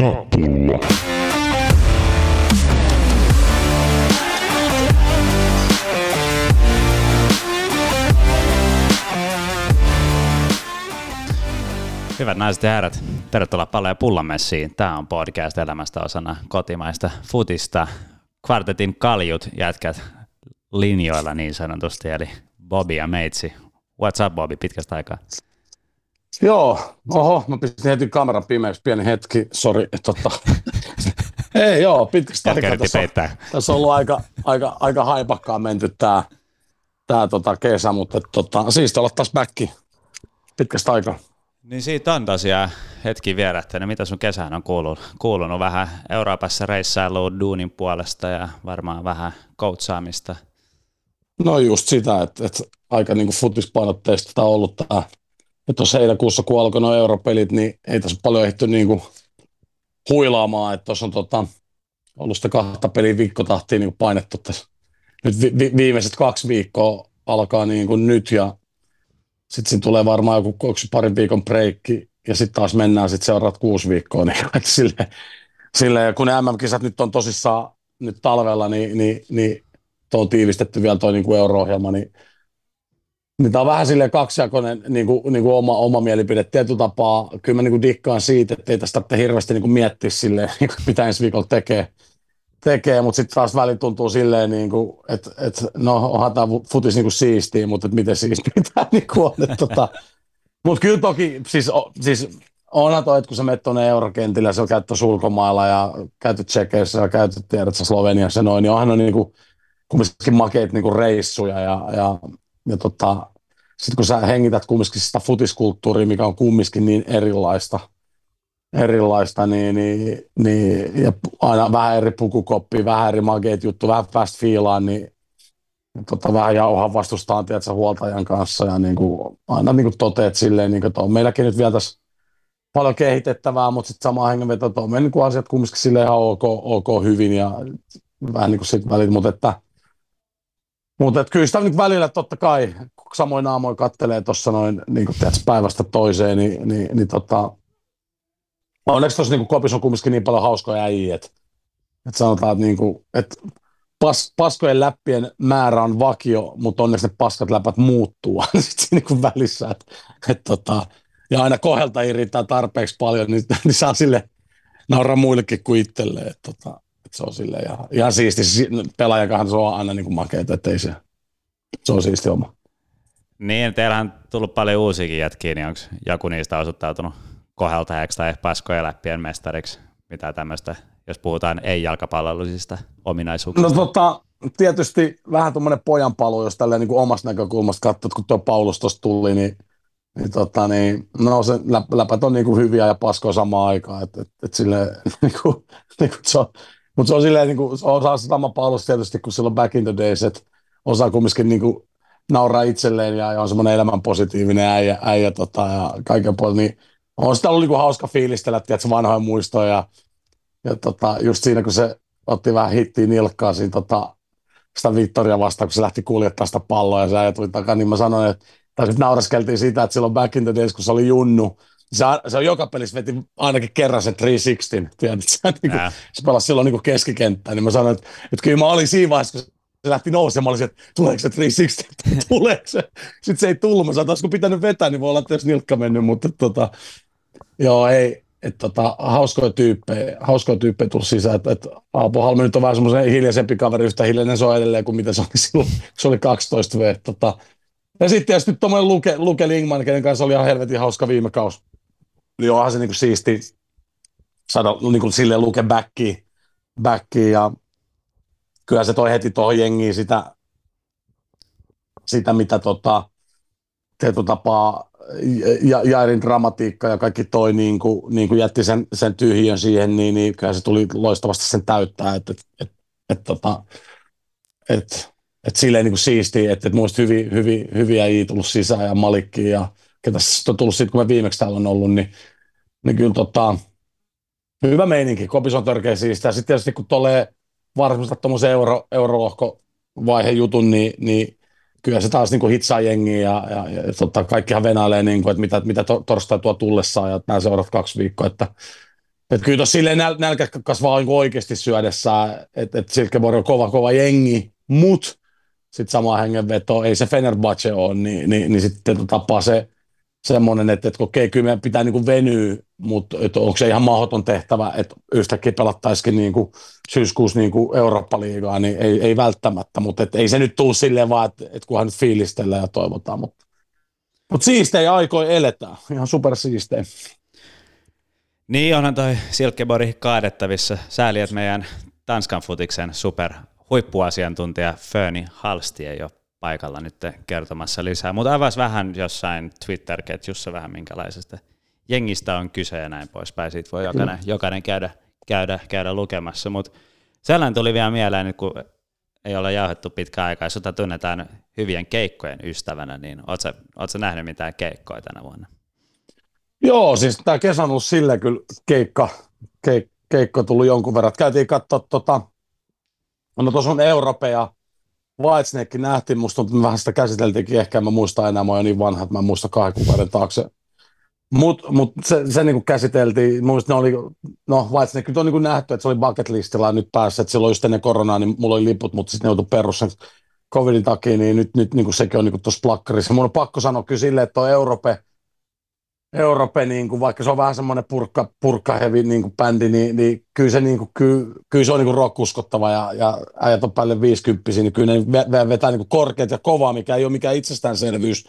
ja pulla. Hyvät naiset ja herrat, tervetuloa Pallo ja Pullon messiin. Tämä on podcast elämästä osana kotimaista futista. Kvartetin kaljut jätkät linjoilla niin sanotusti, eli Bobby ja Meitsi. What's up Bobby, pitkästä aikaa? Joo, oho, mä pistin heti kameran pimeäksi, pieni hetki, sori, tota. Ei joo, pitkästä aikaa tässä, on- tässä on ollut aika, aika, aika haipakkaan menty tää, tää tota kesä, mutta tota, siisti olla taas backi pitkästä aikaa. Niin siitä on tosiaan hetki vierähtänyt. Mitä sun kesään on kuulunut? Kuulunut vähän Euroopassa reissailua duunin puolesta ja varmaan vähän coachaamista. No just sitä, että, että aika niinku futispainotteista tää on ollut tää. Ja tuossa heinäkuussa, kun alkoi nuo europelit, niin ei tässä paljon ehty niinku huilaamaan, että tuossa on tota, ollut sitä kahta peliä viikkotahtiin niinku painettu tässä. Nyt vi- vi- viimeiset kaksi viikkoa alkaa niinku nyt ja sitten siinä tulee varmaan joku parin viikon breikki ja sitten taas mennään sitten seuraavat kuusi viikkoa. Niin, että sille, sille, kun ne MM-kisat nyt on tosissaan nyt talvella, niin, niin, niin tuo on tiivistetty vielä tuo niin euro-ohjelma, niin, niin tämä on vähän silleen kaksijakoinen niin kuin, niin kuin oma, oma mielipide. Tietyllä tapaa kyllä mä niin kuin dikkaan siitä, että ei tästä tarvitse hirveästi niin kuin miettiä silleen, niin kuin, mitä ensi viikolla tekee, tekee mutta sitten taas väli tuntuu silleen, niin kuin, että, että no onhan tämä futis niin kuin siistiä, mutta että miten siistiä tämä niin kuin on. Että, tota, mutta kyllä toki, siis, o- siis onhan toi, että kun sä menet tuonne eurokentille ja sä käyt tuossa ulkomailla ja käytyt Tsekeissä ja käytyt tiedät Sloveniassa noin, niin onhan ne niinku, kumminkin makeita niinku reissuja ja, ja, ja tota, sitten kun sä hengität kumminkin sitä futiskulttuuria, mikä on kumminkin niin erilaista, erilaista niin, niin, niin, ja aina vähän eri pukukoppi, vähän eri makeet juttu, vähän fast fiilaan, niin tota, vähän jauhaa vastustaan tiedätkö, huoltajan kanssa ja niin kuin, aina niin kuin toteet silleen, niin kuin, että on meilläkin nyt vielä tässä paljon kehitettävää, mutta sitten samaan hengenvetoon, on mennyt niin asiat kumminkin silleen ihan ok, ok hyvin ja vähän niin kuin sit välit, mutta että mutta et kyllä sitä nyt välillä totta kai, kun samoin naamoin kattelee tuossa noin niin päivästä toiseen, niin, niin, niin tota, onneksi tuossa niin kopissa on kumminkin niin paljon hauskoja äijiä, että, että sanotaan, että, niin että pas, paskojen läppien määrä on vakio, mutta onneksi ne paskat läpät muuttuu aina sit siinä niin välissä, että, että tota, ja aina kohelta riittää tarpeeksi paljon, niin, niin saa sille nauraa muillekin kuin itselleen, tota, se on sille ihan, ihan siisti. Si- Pelaajakahan se on aina niin kuin että ei se, se on siisti oma. Niin, teillähän on tullut paljon uusiakin jätkiä, niin onko joku niistä osoittautunut koheltajaksi tai paskojen läppien mestariksi? Mitä tämmöistä, jos puhutaan ei-jalkapallollisista ominaisuuksista? No tota, tietysti vähän tuommoinen pojanpalu, jos tälleen niin kuin omasta näkökulmasta katsot, kun tuo Paulus tuossa tuli, niin, niin, tota, niin no se läp, läpät on niin kuin hyviä ja paskoja samaan aikaan, että et, et silleen, niin kuin, niin kuin se on, mutta se on silleen, niin kuin, se osaa sama Paulus tietysti, kun silloin back in the days, että osaa kumminkin niin kuin nauraa itselleen ja, on semmoinen elämän positiivinen äijä, äijä tota, ja kaiken puolin, niin on sitä ollut niin kuin hauska fiilistellä, tiedätkö, vanhoja muistoja ja, ja tota, just siinä, kun se otti vähän hittiä nilkkaa siinä tota, sitä Vittoria vastaan, kun se lähti kuljettaa sitä palloa ja se äijä tuli takaisin, niin mä sanoin, että tai sitten nauraskeltiin sitä, että silloin back in the days, kun se oli junnu, se, se on joka pelissä veti ainakin kerran sen 360, tiedät, se, niin kuin, se pelasi silloin niin keskikenttään, niin mä sanoin, että, että kyllä mä olin siinä vaiheessa, kun se lähti nousemaan, mä olisin, että tuleeko se 360, tuleeko se? Sitten se ei tullut, mä sanoin, että olisiko pitänyt vetää, niin voi olla, että jos nilkka mennyt, mutta tota, joo, ei, että tota, hauskoja tyyppejä, hauskoja tyyppejä tullut sisään, että, että Aapo Halme nyt on vähän semmoisen hiljaisempi kaveri, yhtä hiljainen se on edelleen kuin mitä se oli silloin, kun se oli 12 V. Tota. Ja sitten tietysti tuommoinen Luke, Luke Lingman, kenen kanssa oli ihan helvetin hauska viime kausi. Niin onhan se niinku siisti saada niinku silleen Luke backiin, backiin ja kyllä se toi heti tuohon jengiin sitä, sitä mitä tota, tietyllä tapaa ja, Jairin dramatiikka ja kaikki toi niin kuin, niin kuin jätti sen, sen tyhjön siihen, niin, niin kyllä se tuli loistavasti sen täyttää, että et, et, et, tota, et, et silleen niin kuin siistiä, että et muista hyviä, hyviä, hyviä ei tullut sisään ja Malikki ja ketä se on tullut sitten, kun me viimeksi täällä on ollut, niin, niin kyllä tota, hyvä meininki, kopis on törkeä siistiä. Sitten tietysti kun tulee varsinkin tuommoisen euro, eurolohko vaihe jutun, niin, niin kyllä se taas niin kuin hitsaa jengiä ja, ja, ja tota, kaikkihan venailee, niin kuin, että mitä, mitä to, torstai tuo tullessaan ja nämä seuraavat kaksi viikkoa, että Et kyllä tuossa silleen näl, nälkä kasvaa niin oikeasti syödessä, että et Silkeborg on kova, kova jengi, mutta sitten sama hengenveto, ei se Fenerbahce ole, niin, niin, niin sitten tapaa se semmoinen, että, että okei, kyllä meidän pitää niin venyä, mutta että onko se ihan mahdoton tehtävä, että yhtäkkiä pelattaisikin niin kuin syyskuussa niin kuin Eurooppa-liigaa, niin ei, ei välttämättä, mutta että ei se nyt tule silleen vaan, että, että kunhan nyt fiilistellään ja toivotaan, mutta, mutta siistejä aikoja eletään, ihan supersiistejä. Niin, onhan toi Silkeborg kaadettavissa. Sääli, että meidän Tanskan futiksen super huippuasiantuntija Föni Halsti ei ole paikalla nyt kertomassa lisää, mutta avas vähän jossain Twitter-ketjussa vähän minkälaisesta jengistä on kyse ja näin poispäin. Siitä voi jokainen, jokainen käydä, käydä, käydä lukemassa, mutta sellainen tuli vielä mieleen, kun ei ole jauhettu pitkä aikaa, jos tunnetaan hyvien keikkojen ystävänä, niin ootko nähnyt mitään keikkoja tänä vuonna? Joo, siis tämä kesä on ollut silleen kyllä keikka, keik, keikko tullut jonkun verran. Käytiin katsoa tota, no tuossa on Europea, Whitesnake nähtiin, musta me vähän sitä käsiteltiinkin, ehkä en mä muista enää, mä oon niin vanha, että mä en muista kahden kuukauden taakse. Mutta mut se, se niinku käsiteltiin, mun ne oli, no Whitesnake nyt on niinku nähty, että se oli bucket listilla nyt päässä, että silloin just ennen koronaa, niin mulla oli liput, mutta sitten ne joutui perussa covidin takia, niin nyt, nyt niinku sekin on niinku tuossa plakkarissa. Mun on pakko sanoa kyllä silleen, että tuo Europe, Europe, niin kuin, vaikka se on vähän semmoinen purkka, purkka heavy niin kuin bändi, niin, niin kyllä, se, niin kuin, kyllä, kyllä se on niin rock-uskottava ja, ja äijät on päälle 50 niin kyllä ne vetää niin kuin korkeat ja kovaa, mikä ei ole mikään itsestäänselvyys.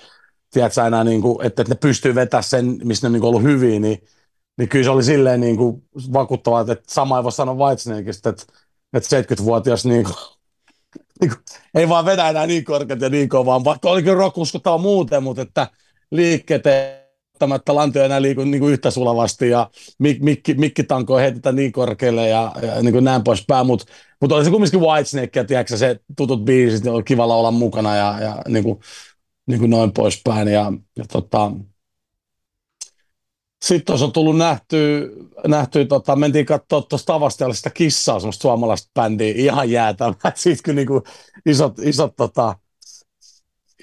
Tiedätkö enää, niin kuin, että, että ne pystyy vetämään sen, missä ne on niin ollut hyviä, niin, niin kyllä se oli silleen niin kuin vakuuttavaa, että, sama ei voi sanoa Whitesnakeista, että, että 70-vuotias niin kuin, niin kuin, ei vaan vedä enää niin korkeat ja niin kovaa, vaikka oli kyllä rock uskottava muuten, mutta että liikkeet välttämättä lantio enää liiku niin kuin yhtä sulavasti ja mik, mikki, mikkitanko heitetään niin korkealle ja, ja niin kuin näin poispäin, mutta mut oli se kumminkin Whitesnake ja tiedätkö, se tutut biisit, niin oli kivalla olla mukana ja, ja niin kuin, niin kuin noin poispäin ja, ja tota, sitten tuossa on tullut nähty, nähty tota, mentiin katsoa tuosta Tavastialle sitä kissaa, semmoista suomalaista bändiä, ihan jäätävää. Siitä kyllä niin kuin isot, isot tota,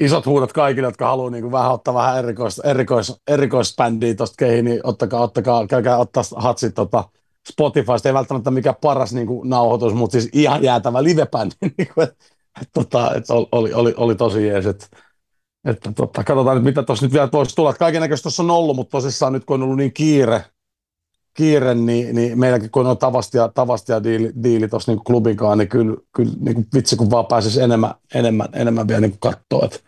isot huudot kaikille, jotka haluaa niin kuin vähän ottaa vähän erikois, erikois, erikoisbändiä tuosta keihin, niin ottakaa, ottakaa, käykää ottaa hatsit tota, Spotifysta, ei välttämättä mikään paras niin kuin, nauhoitus, mutta siis ihan jäätävä livebändi, niin kuin, että, et, tota, et oli, oli, oli, tosi jees, että että tota, katsotaan mitä tuossa nyt vielä voisi tulla. Kaiken näköistä tuossa on ollut, mutta tosissaan nyt kun on ollut niin kiire, kiire niin, niin meilläkin kun on tavastia, tavastia diili, diili tuossa niin klubinkaan, niin kyllä, kyllä niin kuin vitsi kun vaan pääsisi enemmän, enemmän, enemmän vielä niin katsoa. Että,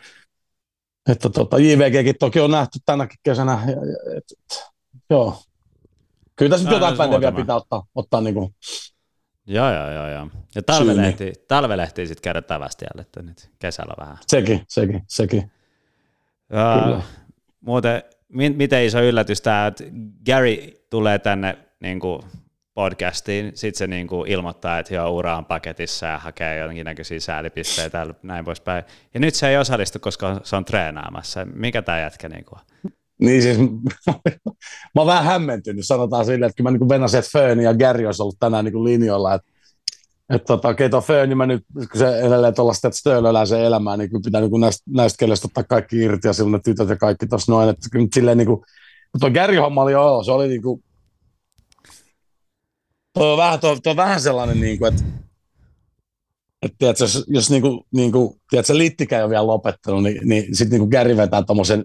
että tota, JVGkin toki on nähty tänäkin kesänä. Ja, ja, et, et, joo. Kyllä tässä nyt jotain bändejä vielä pitää ottaa, ottaa niin kuin Joo, joo, joo. joo. Ja talvelehti, talvelehti sitten käydä Tavastialle, että nyt kesällä vähän. Sekin, sekin, sekin. Ja, muuten, miten iso yllätys tämä, että Gary tulee tänne niin kuin podcastiin, sitten se niin kuin ilmoittaa, että joo, ura on paketissa ja hakee jonkinnäköisiä säälipisteitä ja näin poispäin. Ja nyt se ei osallistu, koska se on treenaamassa. Mikä tämä jätkä niin kuin niin siis, mä oon vähän hämmentynyt, sanotaan silleen, että kyllä mä niin venasin, että Föni ja Gary olisi ollut tänään niin linjoilla, että että tota, keitä on Föni, mä nyt, kun se edelleen tuollaista, että Stölö elää sen elämää, niin pitää niin näistä, näistä keleistä ottaa kaikki irti ja silloin ne tytöt ja kaikki tuossa noin, että kyllä silleen niin kuin, mutta tuo Gary-homma oli joo, se oli niin kuin, Tuo on vähän, tuo, tuo on vähän sellainen, niin kuin, että, että tiedätkö, jos, jos niin kuin, niin kuin, tiedätkö, Littikä ei ole vielä lopettanut, niin, niin sitten niin Gary vetää tuommoisen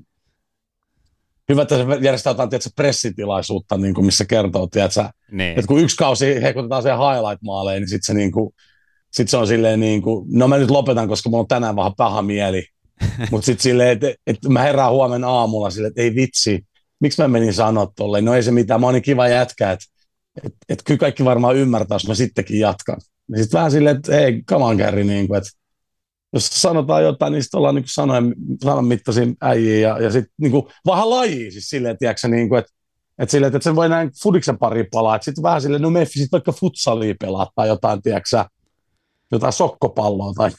hyvä, että se järjestää jotain tiedätkö, pressitilaisuutta, niin kuin, missä kertoo, tiedätkö, niin. että kun yksi kausi hekutetaan se highlight-maaleen, niin sitten se, niin kuin, sit se on silleen, niin kuin, no mä nyt lopetan, koska mulla on tänään vähän paha mieli. Mutta sitten silleen, että, että mä herään huomenna aamulla silleen, että ei vitsi, miksi mä menin sanoa tolleen, no ei se mitään, mä oon niin kiva jätkä, että että et kyllä kaikki varmaan ymmärtää, jos mä sittenkin jatkan. Ja sitten vähän silleen, että on Gary, niin kuin, että jos sanotaan jotain, niin sitten ollaan niin sanoen, sanan mittaisiin äijiä ja, ja sitten niin vähän lajiin siis silleen, tiedätkö, niin kuin, että että silleen, että se voi näin fudiksen pari palaa, että sitten vähän silleen, no me sitten vaikka futsalia pelaa tai jotain, tiedätkö jotain sokkopalloa tai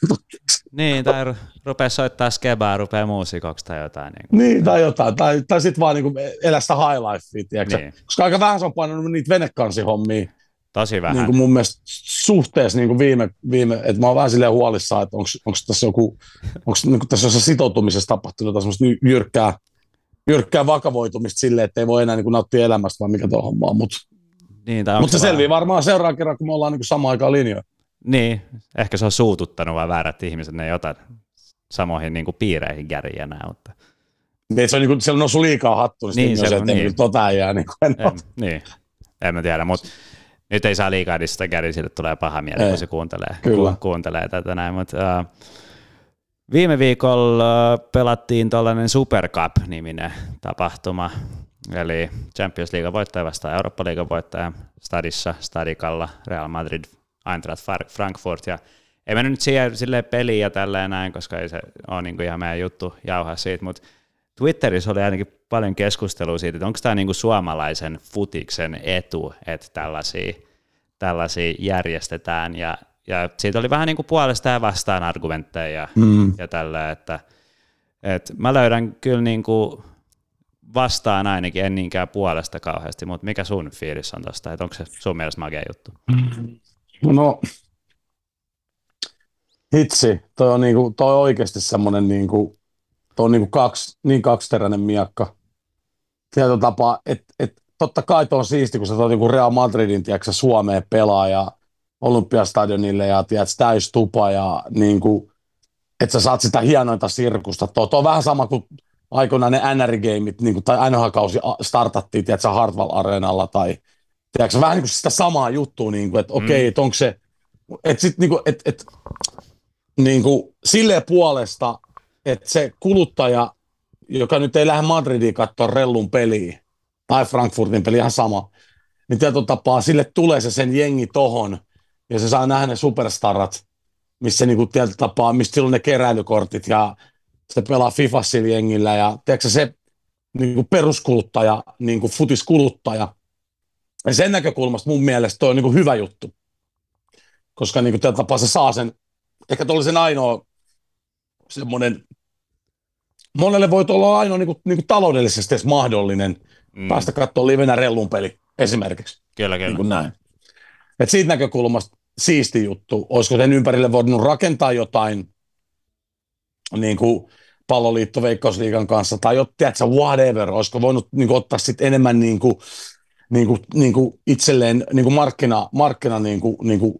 Niin, tai rupeaa soittaa skebaa, rupeaa muusikoksi tai jotain. Niin, niin tai jotain, tai, tai sitten vaan niin elää sitä high lifea, tiedätkö? Niin. Koska aika vähän se on painanut niitä venekansihommia. Tosi vähän. Niin kuin mun mielestä suhteessa niin kuin viime, viime että mä oon vähän silleen huolissaan, että onko tässä joku, onko niin tässä jossain sitoutumisessa tapahtunut jotain semmoista jyrkkää, jyrkkää vakavoitumista silleen, että ei voi enää niin kuin nauttia elämästä, vaan mikä tuo homma on, mutta Niin, Mutta se selviää varmaan seuraavan kerran, kun me ollaan niin samaan aikaan linjoja. Niin, ehkä se on suututtanut vai väärät ihmiset, ne ei ota samoihin niin kuin piireihin käriä enää. Mutta... Niin, se on, niin kuin, siellä on noussut liikaa hattuun, niin, niin se, on, niin. tota jää, niin, kuin en, en, niin, en mä tiedä, mutta nyt ei saa liikaa sitä käriä, sille tulee paha mieli, kun se kuuntelee, Kyllä. kuuntelee tätä näin, mutta uh, viime viikolla pelattiin tuollainen Super Cup-niminen tapahtuma, eli Champions League voittaja vastaan Eurooppa League voittaja Stadissa, Stadikalla, Real Madrid, Eintracht Frankfurt, ja ei mennyt nyt siihen silleen peliin ja tälleen näin, koska ei se ole niin kuin ihan meidän juttu jauhaa siitä, mutta Twitterissä oli ainakin paljon keskustelua siitä, että onko tämä niin kuin suomalaisen futiksen etu, että tällaisia, tällaisia järjestetään, ja, ja siitä oli vähän niin kuin puolesta ja vastaan argumentteja ja, mm. ja tällä, että, että mä löydän kyllä niin kuin vastaan ainakin, en niinkään puolesta kauheasti, mutta mikä sun fiilis on tuosta, että onko se sun mielestä makea juttu? No, hitsi, toi on, niinku, toi on oikeasti semmoinen niinku, toi on niinku kaksi, niin kaksiteräinen miakka. Tietyllä tapaa, että et, totta kai toi on siisti, kun sä tuot niinku Real Madridin tiedätkö, Suomeen pelaa ja Olympiastadionille ja tiedät, täys tupa ja niinku, että sä saat sitä hienointa sirkusta. Tuo, tuo on vähän sama kuin aikoinaan ne NR-gameit, niin kuin, tai NHL-kausi startattiin, tiedätkö, Hartwall-areenalla, tai tiedätkö, vähän niin kuin sitä samaa juttua, niin kuin, että mm. okei, okay, että onko se, että sitten niin kuin, että, että niin kuin, silleen puolesta, että se kuluttaja, joka nyt ei lähde Madridiin katsoa rellun peliä, tai Frankfurtin peli, ihan sama, niin tietyllä tapaa sille tulee se sen jengi tohon, ja se saa nähdä ne superstarat, missä niin kuin tietyllä tapaa, mistä silloin ne keräilykortit, ja se pelaa FIFA jengillä, ja tiedätkö, se niin kuin peruskuluttaja, niin kuin futiskuluttaja, ja sen näkökulmasta mun mielestä toi on niin kuin hyvä juttu, koska niin kuin tapaa se saa sen ehkä tuolla sen ainoa semmoinen, monelle voi olla ainoa niin kuin, niin kuin taloudellisesti edes mahdollinen mm. päästä katsoa livenä rellun peli esimerkiksi. Kyllä, kyllä. Niin kuin näin. Et siitä näkökulmasta siisti juttu. Olisiko sen ympärille voinut rakentaa jotain niin kuin palloliitto Veikkausliigan kanssa tai jo, tiedätkö, whatever. Olisiko voinut niin kuin, ottaa sit enemmän niin kuin, niin kuin, niin kuin itselleen niin kuin markkina, markkina niin kuin, niin kuin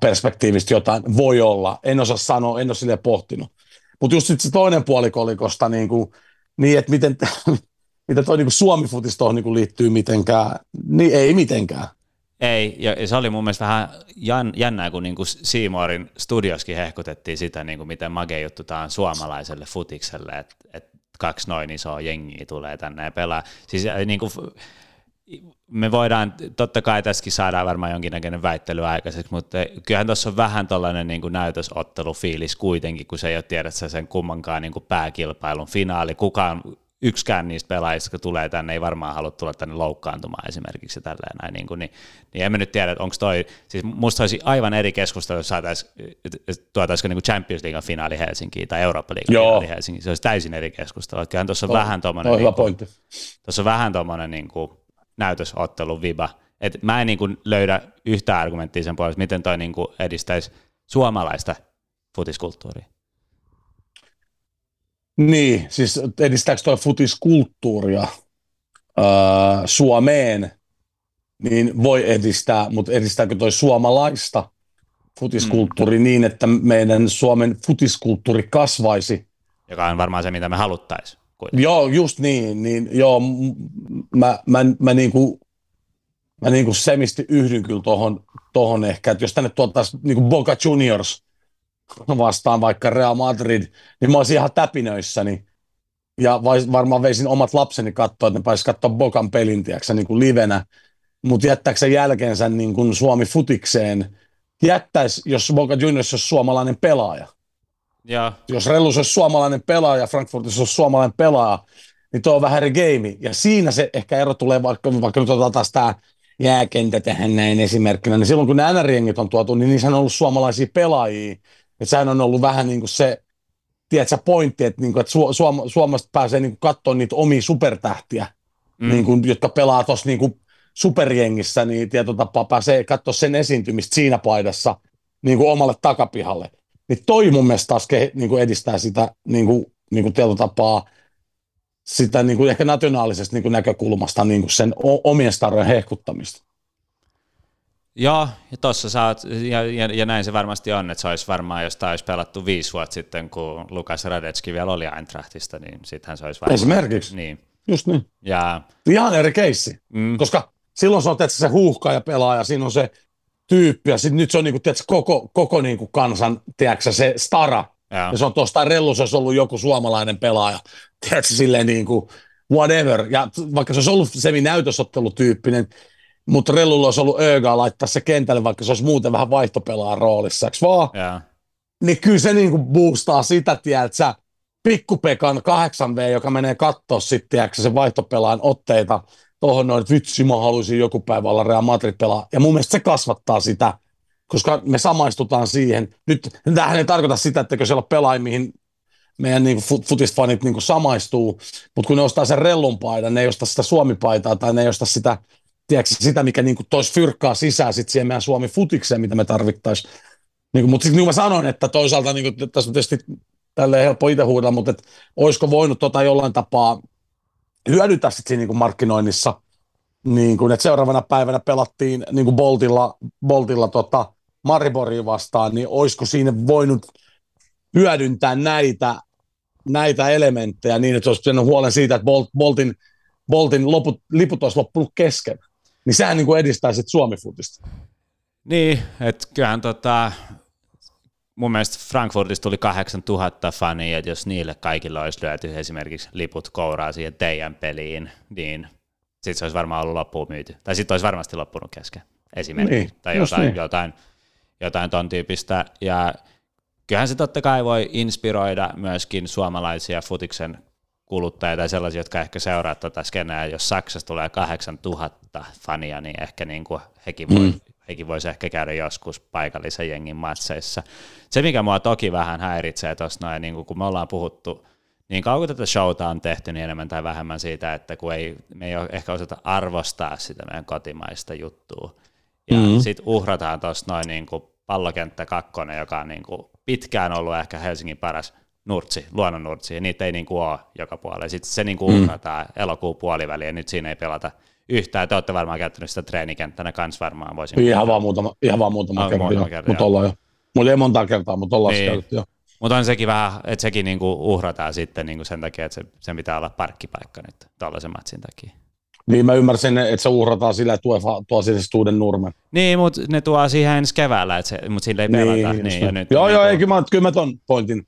perspektiivistä jotain voi olla. En osaa sanoa, en ole sille pohtinut. Mutta just se toinen puoli kolikosta, niin, kuin, niin että miten, miten toi niin Suomi-futis tuohon niin liittyy mitenkään, niin ei mitenkään. Ei, ja se oli mun mielestä vähän jännää, kun niinku Seymourin studioskin hehkutettiin sitä, niinku miten mage juttu tämä on suomalaiselle futikselle, että et kaksi noin isoa jengiä tulee tänne ja pelaa. Siis niinku, me voidaan, totta kai tässäkin saadaan varmaan jonkinnäköinen väittely aikaiseksi, mutta kyllähän tuossa on vähän tuollainen niin näytösottelufiilis kuitenkin, kun se ei ole tiedä sen kummankaan niin kuin pääkilpailun finaali. Kukaan, yksikään niistä pelaajista, jotka tulee tänne, ei varmaan halua tulla tänne loukkaantumaan esimerkiksi tälleen näin, niin, kuin, niin, niin emme nyt tiedä, että onko toi, siis musta olisi aivan eri keskustelu, jos saataisiin, tuotaisiko niin Champions League finaali Helsinkiin tai Eurooppa League finaali Helsinkiin, se olisi täysin eri keskustelu, kyllähän tuossa on, vähän tuommoinen, niin tuossa on vähän tuommoinen niin kuin, näytösottelun viba. Et mä en niin kuin löydä yhtä argumenttia sen puolesta, miten toi niin kuin edistäisi suomalaista futiskulttuuria. Niin, siis edistääkö toi futiskulttuuria öö, Suomeen, niin voi edistää, mutta edistääkö toi suomalaista futiskulttuuri mm. niin, että meidän Suomen futiskulttuuri kasvaisi? Joka on varmaan se, mitä me haluttaisiin. Kuitenkin. Joo, just niin. niin joo, mä, mä, mä, niinku, mä niinku semisti yhdyn kyllä tohon, tohon ehkä, että jos tänne tuotaisiin niinku Boca Juniors vastaan vaikka Real Madrid, niin mä olisin ihan täpinöissäni. Ja varmaan veisin omat lapseni katsoa, että ne pääsisi katsoa Bocan pelin, tiiäksä, niin kuin livenä. Mutta jättääkö jälkeensä niin kuin Suomi futikseen, jättäisi, jos Boca Juniors olisi suomalainen pelaaja. Ja. Jos Rellus olisi suomalainen pelaaja, Frankfurtissa olisi suomalainen pelaaja, niin tuo on vähän eri game. Ja siinä se ehkä ero tulee, vaikka, vaikka nyt otetaan taas tämä jääkentä tähän näin esimerkkinä, niin silloin kun ne NR-jengit on tuotu, niin niissä on ollut suomalaisia pelaajia. Ja sehän on ollut vähän niin kuin se, tiedätkö, pointti, että, niin kuin, että Su- Suom- Suomesta pääsee niin katsoa niitä omia supertähtiä, mm. niin kuin, jotka pelaa tuossa niin superjengissä, niin tietyllä tapaa pääsee katsoa sen esiintymistä siinä paidassa niin kuin omalle takapihalle. Niin toi mun mielestä taas ke, niin kuin edistää sitä niin kuin, niin kuin tapaa sitä niin kuin ehkä nationaalisesta niin kuin näkökulmasta niin kuin sen omien starojen hehkuttamista. Joo, ja tossa saat, ja, ja, ja, näin se varmasti on, että se olisi varmaan, jos tämä olisi pelattu viisi vuotta sitten, kun Lukas Radetski vielä oli Eintrachtista, niin sittenhän se olisi varmaan. Esimerkiksi. Niin. Just niin. Ja, Ihan eri keissi, mm. koska silloin se on tietysti se huuhka ja pelaaja, siinä on se tyyppi, ja sit nyt se on niinku, tietysti, koko, koko niinku kansan, tiedätkö, se stara, ja, ja se on tuosta rellu, se olisi ollut joku suomalainen pelaaja, tiedätkö, silleen niin kuin whatever, ja vaikka se olisi ollut semi-näytösottelutyyppinen, mutta Rellulla olisi ollut öögaa laittaa se kentälle, vaikka se olisi muuten vähän vaihtopelaa roolissa, eikö vaan? ja. Niin kyllä se niinku boostaa sitä, tiedät sä, pikkupekan 8V, joka menee katsoa sitten, se vaihtopelaan otteita tuohon noin, että vitsi, mä haluaisin joku päivä olla Real Madrid pelaa. Ja mun mielestä se kasvattaa sitä, koska me samaistutaan siihen. Nyt tämähän ei tarkoita sitä, että siellä on pelaajia, mihin meidän niin futisfanit niin samaistuu, mutta kun ne ostaa sen rellun paidan, ne ei osta sitä suomipaitaa tai ne ei osta sitä, tiedätkö, sitä mikä niin toisi fyrkkaa sisään sit siihen meidän Suomi futikseen, mitä me tarvittaisiin. Niin mutta sitten niin kuin mä sanon, että toisaalta niin kuin, tässä on tietysti tälleen helppo itse huudella, mutta et, olisiko voinut tota jollain tapaa hyödyntää sitten siinä niin kuin markkinoinnissa, niin kuin, että seuraavana päivänä pelattiin niin kuin Boltilla, Boltilla tota Mariboriin vastaan, niin olisiko siinä voinut hyödyntää näitä, näitä elementtejä niin, että olisi pitänyt huolen siitä, että Bolt, Boltin, Boltin loput, liput olisi loppunut kesken. Niin sehän niin kuin edistää sitten Suomi-futista. Niin, että kyllähän tota, mun mielestä Frankfurtista tuli 8000 fania, että jos niille kaikille olisi lyöty esimerkiksi liput kouraa siihen teidän peliin, niin sitten se olisi varmaan ollut loppuun myyty. Tai sitten olisi varmasti loppunut kesken esimerkiksi. Niin, tai jotain, niin. jotain, jotain ton tyypistä. Ja kyllähän se totta kai voi inspiroida myöskin suomalaisia futiksen kuluttajia tai sellaisia, jotka ehkä seuraa tätä skeneä. Jos Saksassa tulee 8000 fania, niin ehkä niin kuin hekin voi mm hekin voisi ehkä käydä joskus paikallisen jengin matseissa. Se, mikä mua toki vähän häiritsee tuossa noin, niin kun me ollaan puhuttu, niin kauan kuin tätä showta on tehty, niin enemmän tai vähemmän siitä, että kun ei, me ei ehkä osata arvostaa sitä meidän kotimaista juttua. Ja mm-hmm. sitten uhrataan tuossa noin niin kuin pallokenttä kakkonen, joka on niin kuin pitkään ollut ehkä Helsingin paras nurtsi, luonnonnurtsi, ja niitä ei niin kuin ole joka puolella. Sitten se niin kuin mm. uhrataan elokuun puoliväliin, ja nyt siinä ei pelata – yhtään. Te olette varmaan käyttänyt sitä treenikenttänä kans varmaan. Voisin ihan, vaan muutama, ihan vaan muutama kerta, muutama kerta mutta ollaan jo. Mulla ei monta kertaa, mutta ollaan niin. käytetty jo. Mutta on sekin vähän, että sekin niinku uhrataan sitten niinku sen takia, että se, sen pitää olla parkkipaikka nyt tällaisen matsin takia. Niin mä ymmärsin, että se uhrataan sillä, että tuo, tuo sinne uuden nurmen. Niin, mutta ne tuo siihen ensi keväällä, että se, mutta sillä ei pelata. Niin, niin, ja nyt joo, joo, ei, kyllä mä, kyllä mä ton pointin,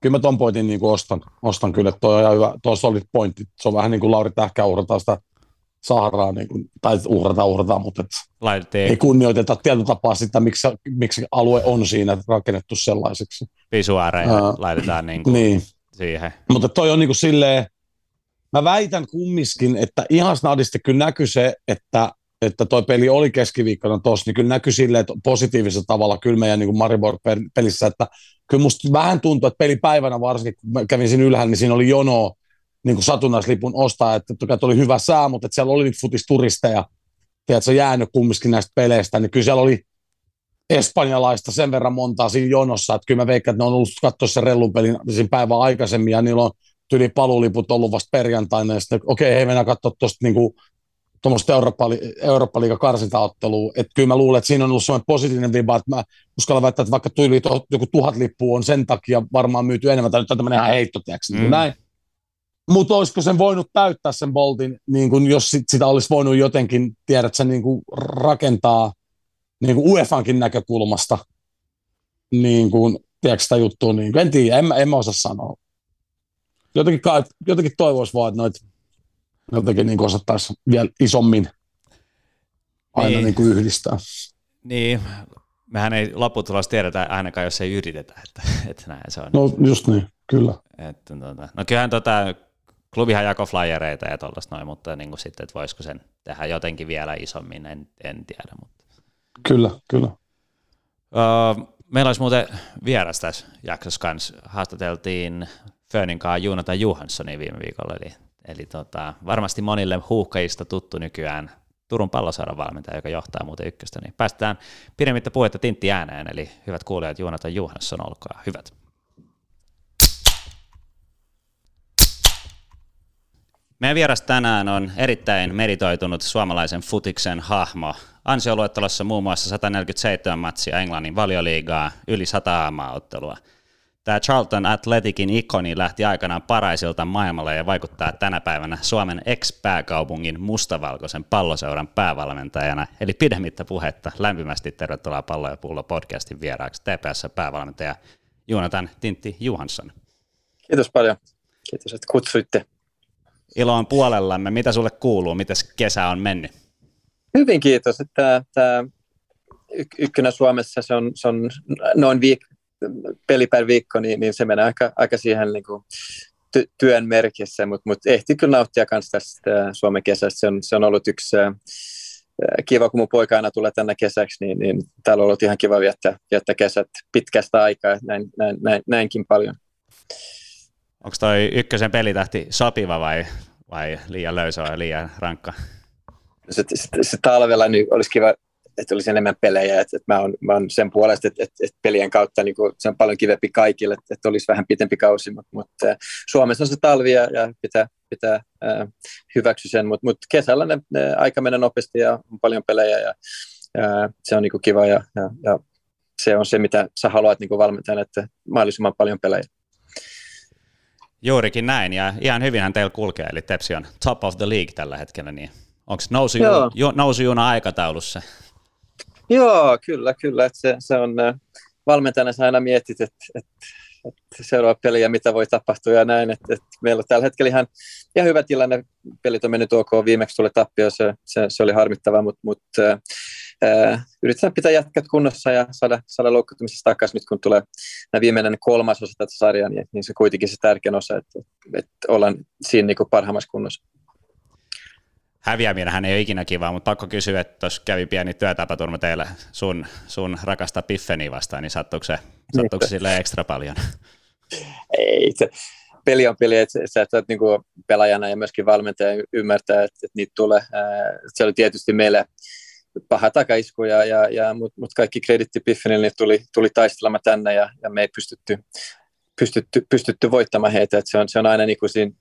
kyllä mä ton pointin niin kuin ostan, ostan kyllä, että toi on ihan hyvä, tuo solid pointti. Se on vähän niin kuin Lauri Tähkä uhrataan sitä Saharaa, niin kuin, tai uhrata, uhrata, mutta et ei kunnioiteta tietyllä tapaa sitä, miksi, miksi alue on siinä rakennettu sellaiseksi. Visuaareja uh, laitetaan niin kuin niin. siihen. Mutta toi on niin kuin silleen, mä väitän kummiskin, että ihan snadisti kyllä näkyy se, että, että toi peli oli keskiviikkona tossa, niin kyllä näkyy silleen, että positiivisella tavalla kyllä meidän niin Maribor-pelissä, että kyllä musta vähän tuntuu, että pelipäivänä varsinkin, kun mä kävin siinä ylhäällä, niin siinä oli jonoa niin kuin satunnaislipun ostaa, että toki oli hyvä sää, mutta että siellä oli niitä futisturisteja, tiedätkö, jäänyt kumminkin näistä peleistä, niin kyllä siellä oli espanjalaista sen verran montaa siinä jonossa, että kyllä mä veikkaan, että ne on ollut katsoa sen rellun pelin siinä päivän aikaisemmin, ja niillä on tyli paluliput ollut vasta perjantaina, ja sitten okei, okay, hei mennään katsoa tuosta niin tuommoista Eurooppa, Eurooppa-liiga karsintaottelua, että kyllä mä luulen, että siinä on ollut sellainen positiivinen viba, että mä uskallan väittää, että vaikka tuli joku tuhat lippua on sen takia varmaan myyty enemmän, tai nyt on tämmöinen ihan heitto, tiiäks, niin mm. näin, mutta olisiko sen voinut täyttää sen boltin, niin kun jos sit, sitä olisi voinut jotenkin, tiedät sen niin rakentaa niin UEFankin näkökulmasta, niin kuin, tiedätkö sitä juttua, niin en tiedä, en, en mä osaa sanoa. Jotenkin, jotenkin toivoisi vaan, että noit jotenkin niin osattaisi vielä isommin aina niin. Niin kuin yhdistää. Niin, mehän ei lopputulos tiedetä ainakaan, jos ei yritetä, että, että näin se on. No just niin, kyllä. Että, tota, no kyllähän tota, klubihan jako flyereita ja tuollaista noin, mutta niin kuin sitten, että voisiko sen tehdä jotenkin vielä isommin, en, en tiedä. Mutta. Kyllä, kyllä. Öö, meillä olisi muuten vieras tässä jaksossa kanssa. Haastateltiin Fönin kanssa Jonathan Johanssonia viime viikolla, eli, eli tota, varmasti monille huuhkajista tuttu nykyään Turun palloseuran valmentaja, joka johtaa muuten ykköstä, niin päästään pidemmittä puhetta tintti ääneen, eli hyvät kuulijat, Jonathan Johansson, olkaa hyvät. Meidän vieras tänään on erittäin meditoitunut suomalaisen futiksen hahmo. Ansioluettelossa muun muassa 147 matsia Englannin valioliigaa, yli 100 aamaottelua. Tämä Charlton Athleticin ikoni lähti aikanaan paraisilta maailmalle ja vaikuttaa tänä päivänä Suomen ex-pääkaupungin mustavalkoisen palloseuran päävalmentajana. Eli pidemmittä puhetta, lämpimästi tervetuloa Pallo ja Pullo podcastin vieraaksi TPS-päävalmentaja Joonatan Tintti Johansson. Kiitos paljon. Kiitos, että kutsuitte. Ilo on puolellamme. Mitä sulle kuuluu? Miten kesä on mennyt? Hyvin kiitos. Että tämä ykkönen Suomessa se on, se on noin viik- peli per viikko, niin, niin se menee aika, aika siihen niin kuin ty- työn merkissä, mutta mut ehti kyllä nauttia myös tästä Suomen kesästä. Se on, se on ollut yksi kiva, kun mun poika aina tulee tänne kesäksi, niin, niin täällä on ollut ihan kiva viettää, viettää kesät pitkästä aikaa näin, näin, näin, näinkin paljon. Onko toi ykkösen pelitähti sopiva vai, vai liian löysä vai liian rankka? Se, se, se talvella niin olisi kiva, että olisi enemmän pelejä. Että, että mä, oon, mä oon sen puolesta, että, että, että pelien kautta niin kuin, se on paljon kivempi kaikille, että, että olisi vähän pitempi kausi. Mutta, mutta Suomessa on se talvi ja, ja pitää, pitää äh, hyväksyä sen. Mutta, mutta kesällä ne, ne aika menee nopeasti ja on paljon pelejä ja, ja se on niin kiva ja, ja, ja se on se, mitä sä haluat niin kuin että mahdollisimman paljon pelejä. Juurikin näin, ja ihan hyvinhän teillä kulkee, eli Tepsi on top of the league tällä hetkellä, niin onko nousujuna, ju, nousujuna aikataulussa? Joo, kyllä, kyllä, että se, se on, valmentajana aina mietit, että, että seuraava peli ja mitä voi tapahtua ja näin, että, että meillä on tällä hetkellä ihan, ihan hyvä tilanne, pelit on mennyt ok, viimeksi tuli tappio, se, se, se oli harmittava, mutta, äh, yritetään pitää jätkät kunnossa ja saada, saada loukkaantumisesta takaisin nyt, kun tulee viimeinen kolmas osa tätä sarjaa, niin, niin se kuitenkin se tärkein osa, että, että ollaan siinä niin parhaimmassa kunnossa. Häviäminen ei ole ikinä kiva, mutta pakko kysyä, että tuossa kävi pieni työtapaturma teillä sun, sun rakasta Piffeni vastaan, niin sattuuko se, sattuuko se sille ekstra paljon? Ei, se, peli on peli, että sä, sä niin kuin pelaajana ja myöskin valmentaja ymmärtää, että, että niitä tulee. Se oli tietysti meille paha takaisku, ja, ja, ja, mutta mut kaikki kreditti Piffenille niin tuli, tuli taistelema tänne ja, ja me ei pystytty, pystytty, pystytty voittamaan heitä. Et se, on, se on aina niin kuin siinä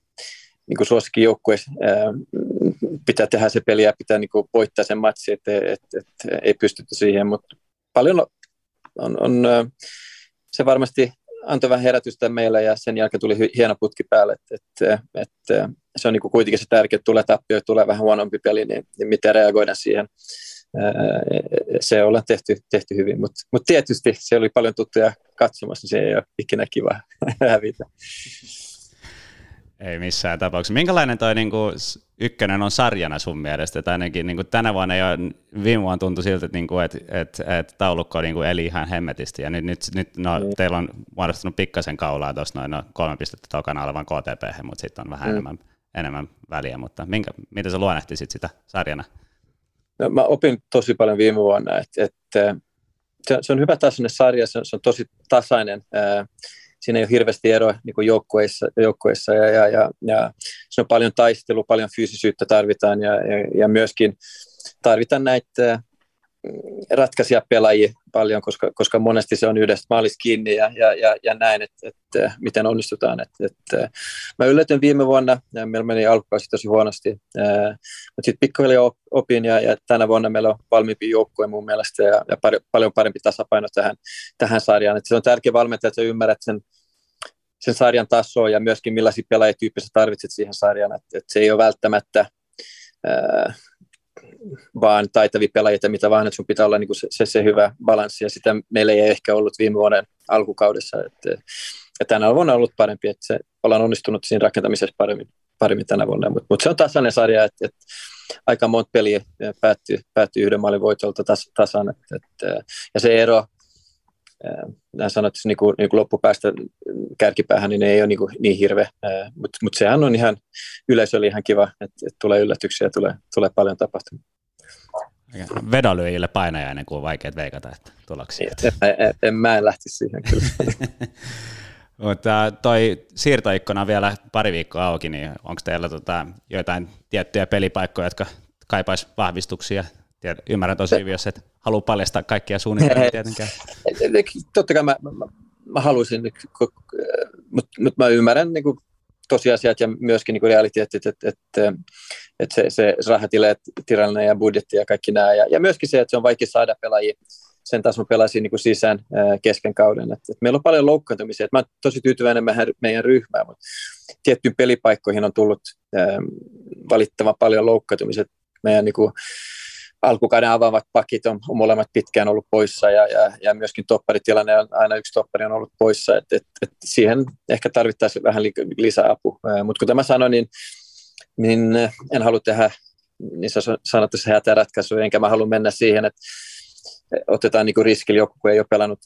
niin kuin suosikin joukkueessa pitää tehdä se peli ja pitää niin kuin voittaa sen matsi, että et, et, et, ei pystytty siihen, mutta paljon on, on, se varmasti antoi vähän herätystä meille ja sen jälkeen tuli hieno putki päälle, että, että, että se on niin kuin kuitenkin se tärkeä, että tulee tappio, tulee vähän huonompi peli, niin, niin miten reagoida siihen se ollaan tehty, tehty hyvin, mutta mut tietysti se oli paljon tuttuja katsomassa, niin se ei ole ikinä kiva hävitä. Ei missään tapauksessa. Minkälainen toi niinku ykkönen on sarjana sun mielestä? Tai ainakin niinku tänä vuonna jo viime vuonna tuntui siltä, että niinku, et, et, et taulukko niinku eli ihan hemmetisti. Ja nyt, nyt, nyt no, mm. teillä on muodostunut pikkasen kaulaa tuossa noin no, kolme pistettä tokana olevan KTP, mutta sitten on vähän mm. enemmän, enemmän väliä. Mutta minkä, miten sä luonnehtisit sitä sarjana? No, mä opin tosi paljon viime vuonna, että, että se, se on hyvä tasainen sarja, se on, se on tosi tasainen. Ää, siinä ei ole hirveästi eroa niin joukkueissa, joukkueissa ja, ja, ja, ja siinä on paljon taistelua, paljon fyysisyyttä tarvitaan ja, ja, ja myöskin tarvitaan näitä ratkaisia pelaajia paljon, koska, koska monesti se on yhdestä maalista kiinni ja, ja, ja, ja näin, että, että miten onnistutaan. Että, että, mä yllätyn viime vuonna, ja meillä meni alkukausi tosi huonosti, mutta sitten pikkuhiljaa opin ja, ja, tänä vuonna meillä on valmiimpi joukkue mun mielestä ja, ja pari, paljon parempi tasapaino tähän, tähän sarjaan. Että se on tärkeä valmentaja, että sä ymmärrät sen, sen sarjan tasoa ja myöskin millaisia pelaajatyyppejä tarvitset siihen sarjaan. Että, että se ei ole välttämättä vaan taitavia pelaajia, mitä vaan, että sun pitää olla niin se, se, se, hyvä balanssi, ja sitä meillä ei ehkä ollut viime vuoden alkukaudessa, että, ja tänä vuonna on ollut parempi, että se, ollaan onnistunut siinä rakentamisessa paremmin, paremmin tänä vuonna, mutta mut se on tasainen sarja, että, että aika monta peliä päättyy, päättyy yhden maalin voitolta tas, tasan, että, että, ja se ero nämä sanot, että niin kuin, niin kuin loppupäästä kärkipäähän, niin ne ei ole niin, kuin, niin hirveä, mutta mut sehän on ihan, yleisö oli ihan kiva, että, että tulee yllätyksiä ja tulee, tulee paljon tapahtumia. Vedolyöjille painajainen, kun on vaikeat veikata, että tuloksia. En, en, en, mä en lähtisi siihen kyllä. Mutta toi siirtoikkuna vielä pari viikkoa auki, niin onko teillä tota joitain tiettyjä pelipaikkoja, jotka kaipaisi vahvistuksia Tiedä, ymmärrän tosi jos et halua paljastaa kaikkia suunnitelmia tietenkään. Totta kai mä, mä, mä haluaisin, mutta mut mä ymmärrän niin tosiasiat ja myöskin niin realiteetit, että, että, että se, se rahatilanne ja budjetti ja kaikki nämä. Ja, ja myöskin se, että se on vaikea saada pelaajia sen taas mä pelasin niin sisään ää, kesken kauden. Et, et meillä on paljon loukkaantumisia. Et mä olen tosi tyytyväinen meidän, meidän ryhmään, mutta tiettyyn pelipaikkoihin on tullut ää, valittavan paljon loukkaantumisia. Meidän niin kuin, alkukauden avaavat pakit on, on molemmat pitkään ollut poissa ja, ja, ja myöskin topparitilanne on aina yksi toppari on ollut poissa, että et, et siihen ehkä tarvittaisiin vähän li, lisää apua. Mutta kuten mä sanoin, niin, niin en halua tehdä niin sanotusti hätäratkaisuja, enkä mä halua mennä siihen, että otetaan niin riski, joku kun ei ole pelannut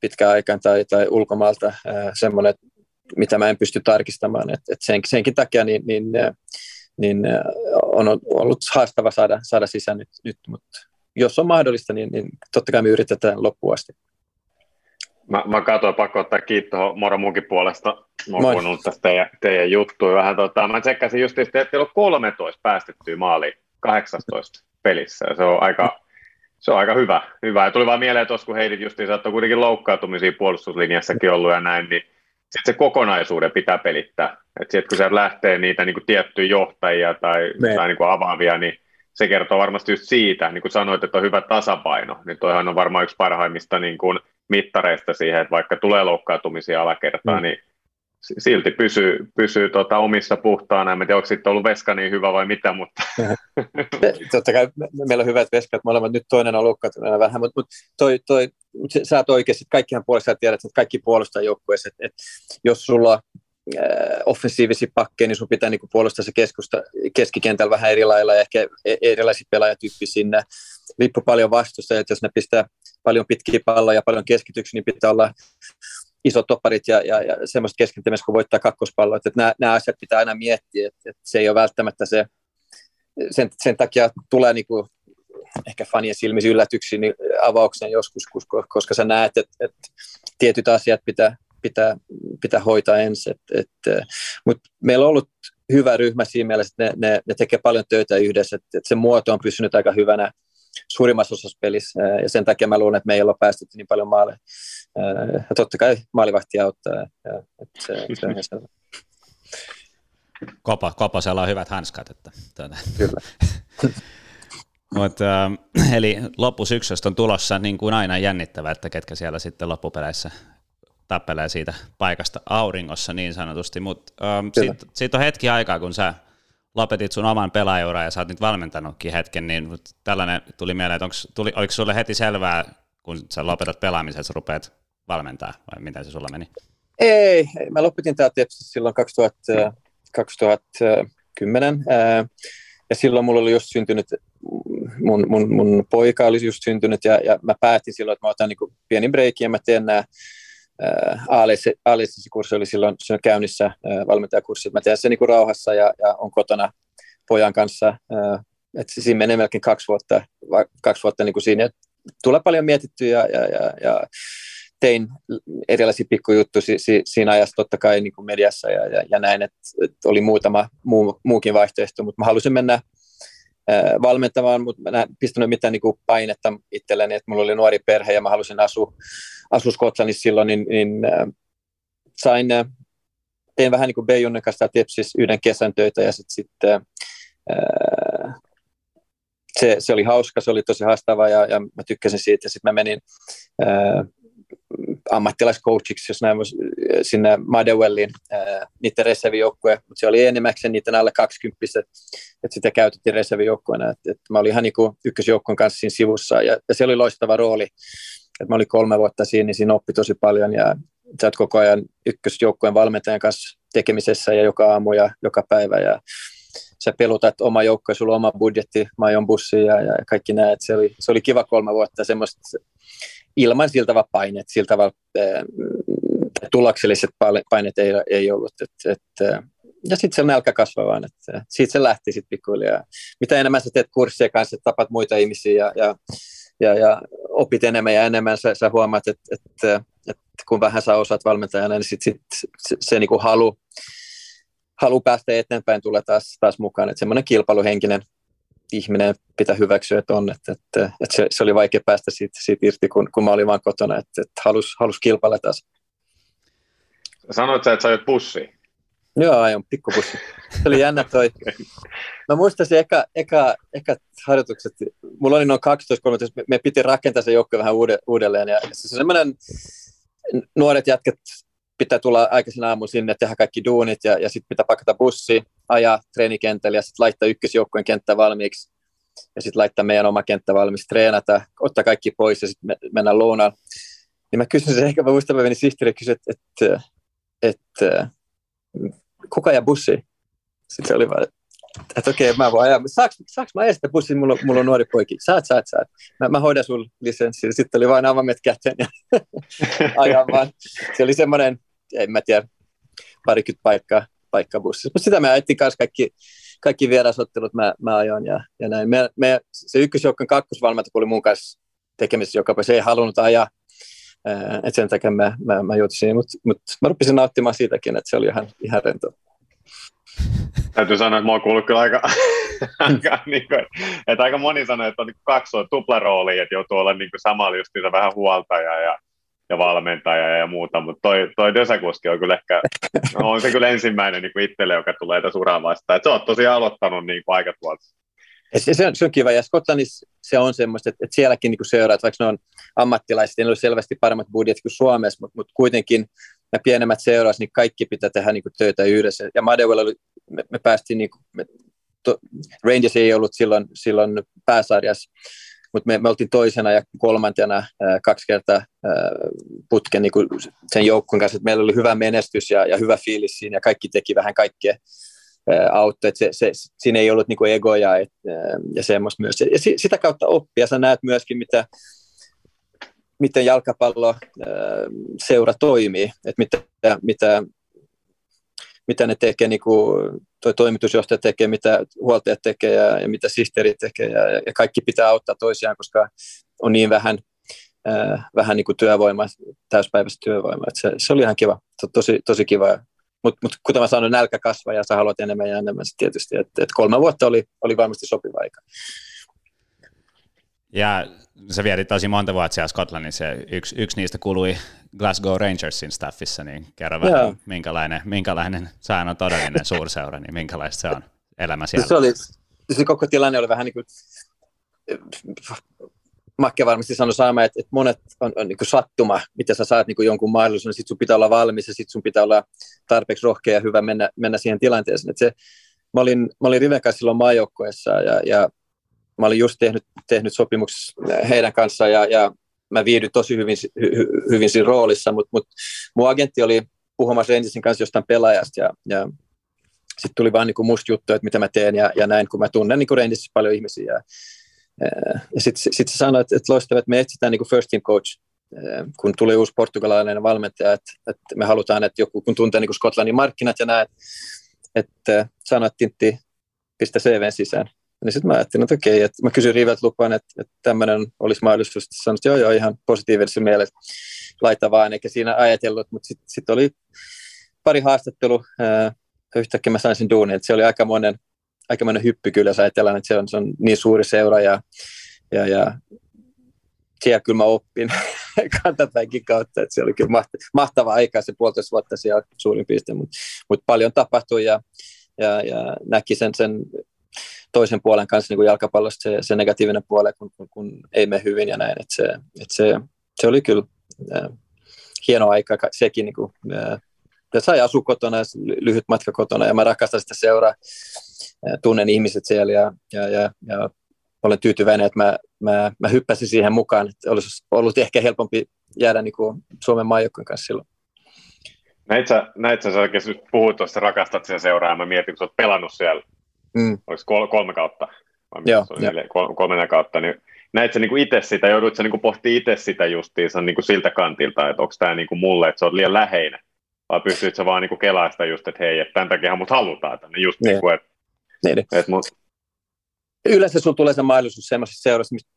pitkään aikaan tai, tai ulkomaalta semmoinen, mitä mä en pysty tarkistamaan. Et, et sen, senkin takia niin, niin, niin on ollut haastava saada, saada sisään nyt, nyt mutta jos on mahdollista, niin, niin totta kai me yritetään loppuun asti. Mä, mä katsoin, pakko ottaa kiitto Moro munkin puolesta. Mä oon kuunnellut tästä teidän, teidän juttuja vähän. Tota, mä tsekkasin just, että teillä on 13 päästettyä maaliin 18 pelissä. Se on aika, se on aika hyvä. hyvä. Ja tuli vaan mieleen tuossa, kun heidit justiin saattoi kuitenkin loukkaantumisia puolustuslinjassakin ollut ja näin, niin sitten se kokonaisuuden pitää pelittää. Että sitten kun se lähtee niitä niin kuin tiettyjä johtajia tai, tai niin kuin avaavia, niin se kertoo varmasti just siitä, niin kuin sanoit, että on hyvä tasapaino, niin toihan on varmaan yksi parhaimmista niin kuin mittareista siihen, että vaikka tulee loukkaantumisia alakertaa, mm. niin silti pysyy, pysyy tota omissa puhtaana. En tiedä, onko sitten ollut veska niin hyvä vai mitä, mutta... Totta kai meillä on hyvät veskat molemmat. Nyt toinen on loukkaantuneena vähän, mutta, mutta toi, toi, sä oot oikeasti, kaikkihan puolesta tiedät, että kaikki puolustaa joukkueessa. Että, että jos sulla äh, offensiivisia pakkeja, niin sun pitää niin puolustaa se keskusta, keskikentällä vähän eri lailla ja ehkä e-, erilaisia pelaajatyyppiä sinne. Riippuu paljon vastusta, että jos ne pistää paljon pitkiä palloja ja paljon keskityksiä, niin pitää olla isot topparit ja, ja, ja semmoista keskittymistä, kun voittaa kakkospalloa. Että nämä, nämä asiat pitää aina miettiä, että, että se ei ole välttämättä se, sen, sen takia tulee niin kuin ehkä fanien silmissä yllätyksiä niin avauksen joskus, koska sä näet, että, että tietyt asiat pitää, pitää, pitää hoitaa ensin. Mutta meillä on ollut hyvä ryhmä siinä mielessä, että ne, ne, ne tekee paljon töitä yhdessä, että, että se muoto on pysynyt aika hyvänä suurimmassa osassa pelissä, ja sen takia mä luulen, että me ei olla päästetty niin paljon maaleja. Ja totta kai maalivahti auttaa. Ja, että se, se on selvä. Kopa, Kopasella on hyvät hanskat. Että, tuota. Kyllä. Mut, äh, eli loppusyksystä on tulossa niin kuin aina jännittävä, että ketkä siellä sitten loppupeleissä tappelee siitä paikasta auringossa niin sanotusti, mutta ähm, siitä, siitä on hetki aikaa, kun sä lopetit sun oman pelaajuran ja sä oot nyt valmentanutkin hetken, niin tällainen tuli mieleen, että onks, tuli, oliko sulle heti selvää, kun sä lopetat pelaamisen, että sä rupeat valmentaa, vai miten se sulla meni? Ei, mä lopetin tämä tietysti silloin 2000, 2010, ja silloin mulla oli just syntynyt, mun, mun, mun poika oli just syntynyt, ja, ja mä päätin silloin, että mä otan niin pienin breikin, ja mä teen nämä A-lisenssikurssi oli silloin, silloin käynnissä, valmentajakurssi, mä teen sen niin rauhassa ja, ja on kotona pojan kanssa, että siinä menee melkein kaksi vuotta, kaksi vuotta niin kuin siinä, tulee paljon mietittyä ja, ja, ja, ja tein erilaisia pikkujuttuja si, si, siinä ajassa totta kai niin kuin mediassa ja, ja, ja näin, että, että oli muutama muu, muukin vaihtoehto, mutta mä halusin mennä valmentamaan, mutta mä en pistänyt mitään niin kuin painetta itselleni, että mulla oli nuori perhe ja mä halusin asua, asua Skotlannissa silloin, niin, niin äh, sain, äh, tein vähän niin kuin Beijunnen kanssa Tepsis yhden kesän töitä ja sitten sit, äh, se, se, oli hauska, se oli tosi haastava ja, ja mä tykkäsin siitä ja sitten mä menin äh, ammattilaiscoachiksi, jos näin sinne Madewelliin, äh, niiden reservijoukkueen, mutta se oli enimmäkseen niiden alle 20 että sitä käytettiin reservijoukkueena, että, että mä olin ihan niin ykkösjoukkueen kanssa siinä sivussa ja, ja se oli loistava rooli, että mä olin kolme vuotta siinä, niin siinä oppi tosi paljon ja sä oot koko ajan ykkösjoukkueen valmentajan kanssa tekemisessä ja joka aamu ja joka päivä ja sä pelutat oma joukko, sulla on oma budjetti, majon bussi ja, ja kaikki näet. Se oli, se oli kiva kolme vuotta semmoista ilman siltä paineet, siltä äh, tulokselliset paineet ei, ei ollut. Et, et, äh, ja sitten se nälkä kasvaa vaan, että siitä se lähti sitten pikkuhiljaa. Mitä enemmän sä teet kursseja kanssa, tapat muita ihmisiä ja, ja, ja, ja opit enemmän ja enemmän, sä, sä huomaat, että, että, että kun vähän sä osaat valmentajana, niin sit, sit, se, se niin kuin halu, halu päästä eteenpäin tulee taas, taas mukaan. Että semmoinen kilpailuhenkinen ihminen pitää hyväksyä, että on. Että, että, että se, se, oli vaikea päästä siitä, siitä irti, kun, kun mä olin vaan kotona, että, että halus, halus kilpailla taas. Sanoit sä, että sä ajat bussiin? Joo, aion pikkupussi. Se oli jännä toi. Mä muistan eka, eka, eka harjoitukset. Mulla oli noin 12-13, me, me piti rakentaa se joukko vähän uudelleen. Ja se semmoinen nuoret jätkät pitää tulla aikaisin aamun sinne, tehdä kaikki duunit ja, ja sitten pitää pakata bussi, ajaa treenikentälle ja sitten laittaa ykkösjoukkueen kenttä valmiiksi ja sitten laittaa meidän oma kenttä valmiiksi, treenata, ottaa kaikki pois ja sitten me, mennä lounaan. Niin mä kysyin sen, ehkä mä muistan, mä menin sihteeriin ja kysyin, että, että, että kuka ajaa bussi? Sitten se oli vaan, että okei, okay, mä voin ajaa. Saaks, saaks mä ajaa sitä bussia, mulla, mulla on nuori poiki. Saat, saat, saat. Mä, mä hoidan sun lisenssi. Sitten oli vain avamet käteen ja ajaa vaan. Se oli semmoinen, en mä tiedä, parikymmentä paikkaa, paikkaa bussissa. Mutta sitä me ajettiin kanssa kaikki, kaikki vierasottelut mä, mä ajoin ja, ja näin. Me, me, se ykkösjoukkan kakkosvalmentaja, kun mun kanssa tekemisessä joka se ei halunnut ajaa. Että sen takia mä, mä, mä juotin mutta mut mä rupesin nauttimaan siitäkin, että se oli ihan, ihan rento. Täytyy sanoa, että mä oon kuullut kyllä aika, aika niin kuin, että aika moni sanoo, että on niin kaksi tuplaroolia, että joutuu olla niin kuin samalla just vähän huoltaja ja ja valmentaja ja muuta, mutta toi, toi Dösäkuski on kyllä ehkä, on se kyllä ensimmäinen niin kuin itselle, joka tulee tässä uraa vastaan. Et sä oot tosiaan aloittanut niin kuin aika tuolta. Se, se, on, se on kiva, ja Skotlannissa se on semmoista, että, että sielläkin niin seuraat, vaikka ne on ammattilaiset, ne on selvästi paremmat budjetit kuin Suomessa, mutta, mutta kuitenkin ne pienemmät seuraat, niin kaikki pitää tehdä niin kuin töitä yhdessä. Ja Madewell, me, me päästiin, niin kuin, me, to, Rangers ei ollut silloin, silloin pääsarjassa, mutta me, me oltiin toisena ja kolmantena ää, kaksi kertaa ää, putken niin sen joukkueen kanssa, että meillä oli hyvä menestys ja, ja hyvä fiilis siinä ja kaikki teki vähän kaikkea auttoi, että se, se, siinä ei ollut niin egoja et, ja semmoista myös. Ja si, sitä kautta oppia, sä näet myöskin, mitä, miten jalkapallo seura toimii, että mitä, mitä mitä ne tekee, niin kuin toi toimitusjohtaja tekee, mitä huoltajat tekee ja, ja mitä sihteeri tekee ja, ja kaikki pitää auttaa toisiaan, koska on niin vähän, äh, vähän niin kuin työvoimaa, täyspäiväistä työvoimaa. Se, se, oli ihan kiva, on tosi, tosi kiva. Mutta mut, kuten mä sanoin, nälkä kasvaa ja sä haluat enemmän ja enemmän sit tietysti. että et kolme vuotta oli, oli varmasti sopiva aika. Ja sä vietit tosi monta vuotta siellä Skotlannissa ja yksi, yksi niistä kului Glasgow Rangersin staffissa, niin kerro vähän, minkälainen, minkälainen sä on todellinen suurseura, niin minkälaista se on elämä siellä? Se, oli, se koko tilanne oli vähän niin kuin, Makke varmasti sanoi sama, että, että monet on, on niin sattuma, mitä sä saat niin jonkun mahdollisuuden, sitten sun pitää olla valmis ja sitten sun pitää olla tarpeeksi rohkea ja hyvä mennä, mennä siihen tilanteeseen. Että se, mä olin, mä olin Riven kanssa silloin maajoukkoessa ja, ja mä olin just tehnyt, tehnyt sopimuksessa heidän kanssaan ja, ja mä viihdyin tosi hyvin, hy, hyvin siinä roolissa, mutta mut, mun agentti oli puhumassa Rangersin kanssa jostain pelaajasta ja, ja sitten tuli vaan niin musta juttu, että mitä mä teen ja, ja näin, kun mä tunnen niin Rangersissa paljon ihmisiä. Ja, ja sitten sit se sanoi, että, että että me etsitään niin first team coach, kun tuli uusi portugalainen valmentaja, että, että me halutaan, että joku kun tuntee niin Skotlannin markkinat ja näin, että sanoi, että Tintti, pistä CVn sisään. Niin sitten mä ajattelin, että okei, että mä kysyin Rivet lupaan, että, että tämmöinen olisi mahdollisuus. Sanoin, että joo, joo, ihan positiivisessa mielessä laita vaan, eikä siinä ajatellut, mutta sitten sit oli pari haastattelu, yhtäkkiä mä sain sen duunin, että se oli aika monen, aika monen hyppy kyllä, jos ajatellaan, että se on, se on niin suuri seura ja, ja, ja siellä kyllä mä oppin kantapäinkin kautta, että se oli kyllä mahtava aika se puolitoista vuotta siellä suurin piirtein, mutta mut paljon tapahtui ja, ja, ja näki sen, sen toisen puolen kanssa niin kuin jalkapallosta se, se negatiivinen puoli, kun, kun, kun ei mene hyvin ja näin. Että se, että se, se oli kyllä äh, hieno aika sekin. Niin kuin, äh, sai asua kotona, lyhyt matka kotona ja mä rakastan sitä seuraa. Äh, tunnen ihmiset siellä ja, ja, ja, ja olen tyytyväinen, että mä, mä, mä hyppäsin siihen mukaan. Että olisi ollut ehkä helpompi jäädä niin kuin Suomen maajoukkojen kanssa silloin. Näit sä, näit sä, sä oikeasti puhuit tuosta, rakastat sen seuraa, mä mietin, kun sä oot pelannut siellä mm. oliko kol- kolme kautta, vai Joo, se neljä, kol- kolmena kautta, niin näit sä niinku itse sitä, joudut sä niinku pohtimaan itse sitä justiinsa niinku siltä kantilta, että onko tämä niinku mulle, että se on liian läheinen, vai pystyt sä vaan niinku kelaa sitä just, että hei, että tämän takia mut halutaan tänne, just niin. niinku, että niin. et mut... Yleensä sulla tulee se mahdollisuus semmoisessa seurassa, mistä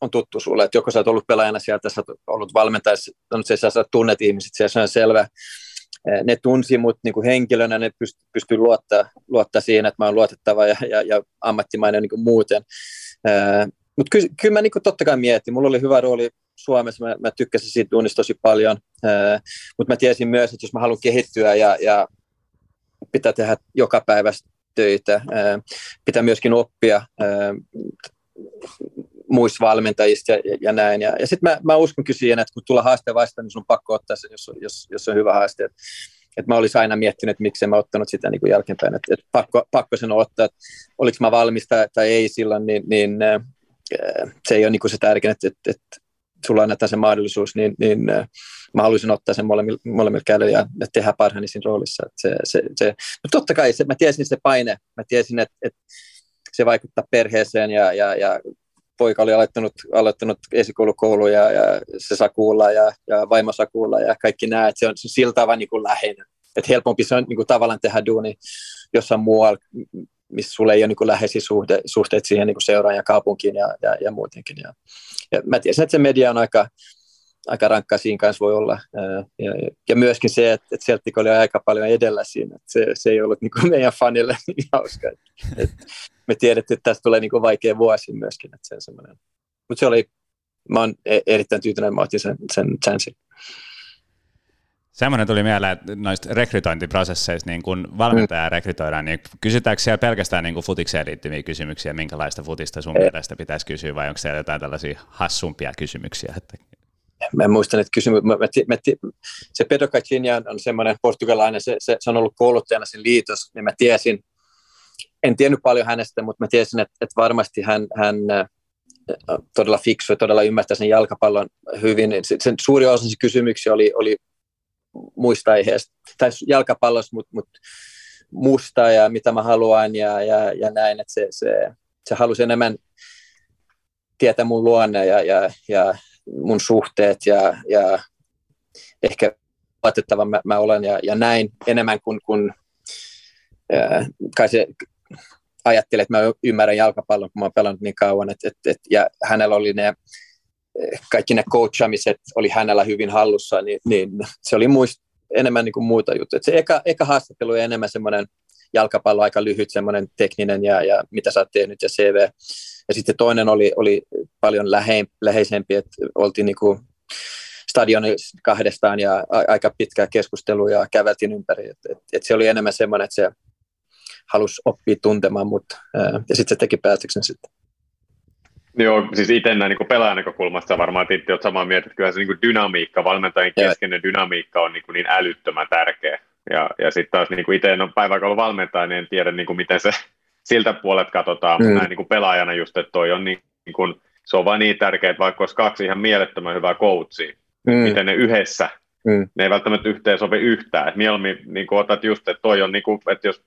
on tuttu sulle, että joko sä oot ollut pelaajana sieltä, sä oot ollut valmentajassa, no, se sä tunnet ihmiset, se on selvä, ne tunsi mut niin kuin henkilönä, ne pysty, pysty luottaa, luottaa siihen, että mä oon luotettava ja, ja, ja ammattimainen niin kuin muuten. Mutta ky, kyllä mä niin kuin totta kai mietin, mulla oli hyvä rooli Suomessa, mä, mä tykkäsin siitä tunnista tosi paljon, mutta mä tiesin myös, että jos mä haluan kehittyä ja, ja pitää tehdä joka päivä töitä, pitää myöskin oppia muista valmentajista ja, ja näin. Ja, ja sitten mä, mä uskon kyllä siihen, että kun tulee haaste vastaan, niin sun on pakko ottaa se, jos, jos, jos on hyvä haaste. Et, et mä olisin aina miettinyt, että miksi mä ottanut sitä niin kuin jälkeenpäin, että et pakko, pakko sen ottaa, että oliko mä valmis tai, tai ei silloin, niin, niin äh, se ei ole niin kuin se tärkein, että, että, että sulla annetaan se mahdollisuus, niin, niin äh, mä haluaisin ottaa sen molemmilla, molemmilla kädellä ja, ja tehdä parhaani siinä roolissa. Että se, se, se, no totta kai se, mä tiesin se paine, mä tiesin, että, että se vaikuttaa perheeseen ja, ja, ja poika oli aloittanut, aloittanut esikoulukoulu ja, ja se saa kuulla ja, ja vaimo saa kuulla ja kaikki nämä, että se on, se on sillä tavalla niin läheinen. Että helpompi se on niin kuin tavallaan tehdä duuni jossain muualla, missä sulla ei ole niin läheisiä suhte, suhteet siihen niin ja kaupunkiin ja, ja, ja muutenkin. Ja, ja mä tiesin, että se media on aika, aika rankkaa siinä kanssa voi olla. Ja, ja myöskin se, että, että Celtic oli aika paljon edellä siinä. Että se, se ei ollut niin kuin meidän fanille niin hauska. Että, me tiedettiin, että tästä tulee niin kuin vaikea vuosi myöskin. Että se on. Mutta se oli, mä oon e- erittäin tyytyväinen, mä otin sen, sen chanssin. Semmoinen tuli mieleen, että noista rekrytointiprosesseissa, niin kun valmentaja mm. rekrytoidaan, niin kysytäänkö siellä pelkästään niin futikseen liittyviä kysymyksiä, minkälaista futista sun mielestä pitäisi kysyä, vai onko siellä jotain tällaisia hassumpia kysymyksiä? Että... Mä muistan, että kysymys, mä, mä, mä, se Pedro Cacinha on semmoinen portugalainen, se, se, se, on ollut kouluttajana sen liitos, niin mä tiesin, en tiennyt paljon hänestä, mutta mä tiesin, että, että varmasti hän, hän todella fiksu ja todella ymmärtää sen jalkapallon hyvin. Sen suuri osa kysymyksiä oli, oli muista aiheista, tai jalkapallosta, mutta mut musta ja mitä mä haluan ja, ja, ja näin, että se, se, se halusi enemmän tietää mun luonne ja, ja, ja mun suhteet ja, ja ehkä luotettava mä, mä olen ja, ja näin enemmän kuin, kuin ää, kai se ajattelee, että mä ymmärrän jalkapallon, kun mä oon pelannut niin kauan, et, et, et, ja hänellä oli ne kaikki ne coachamiset oli hänellä hyvin hallussa, niin, niin se oli muist, enemmän niin kuin muuta juttuja. Se eka, eka haastattelu oli enemmän semmoinen jalkapallo aika lyhyt, semmoinen tekninen ja, ja mitä sä oot tehnyt ja CV. Ja sitten toinen oli, oli paljon lähein, läheisempi, että oltiin niin kuin stadionissa kahdestaan ja a, aika pitkää keskustelua ja käveltiin ympäri. Et, et, et se oli enemmän semmoinen, että se halusi oppia tuntemaan mut, ja sitten se teki päätöksen sitten. Joo, siis itse näin niin pelaajan näkökulmasta varmaan Titti olet samaa mieltä, että kyllä se niin dynamiikka, valmentajien keskeinen dynamiikka on niin, niin älyttömän tärkeä. Ja, ja sitten taas niin itse en ole päiväkoulun valmentaja, niin en tiedä niin kuin miten se siltä puolet katsotaan, mm. mutta näin niin kuin pelaajana just, että toi on niin, niin kuin, se on vain niin tärkeää, että vaikka olisi kaksi ihan mielettömän hyvää coachia, mm. miten ne yhdessä, mm. ne ei välttämättä yhteen sovi yhtään. Et mieluummin niin kuin otat just, että toi on, niin kuin, että jos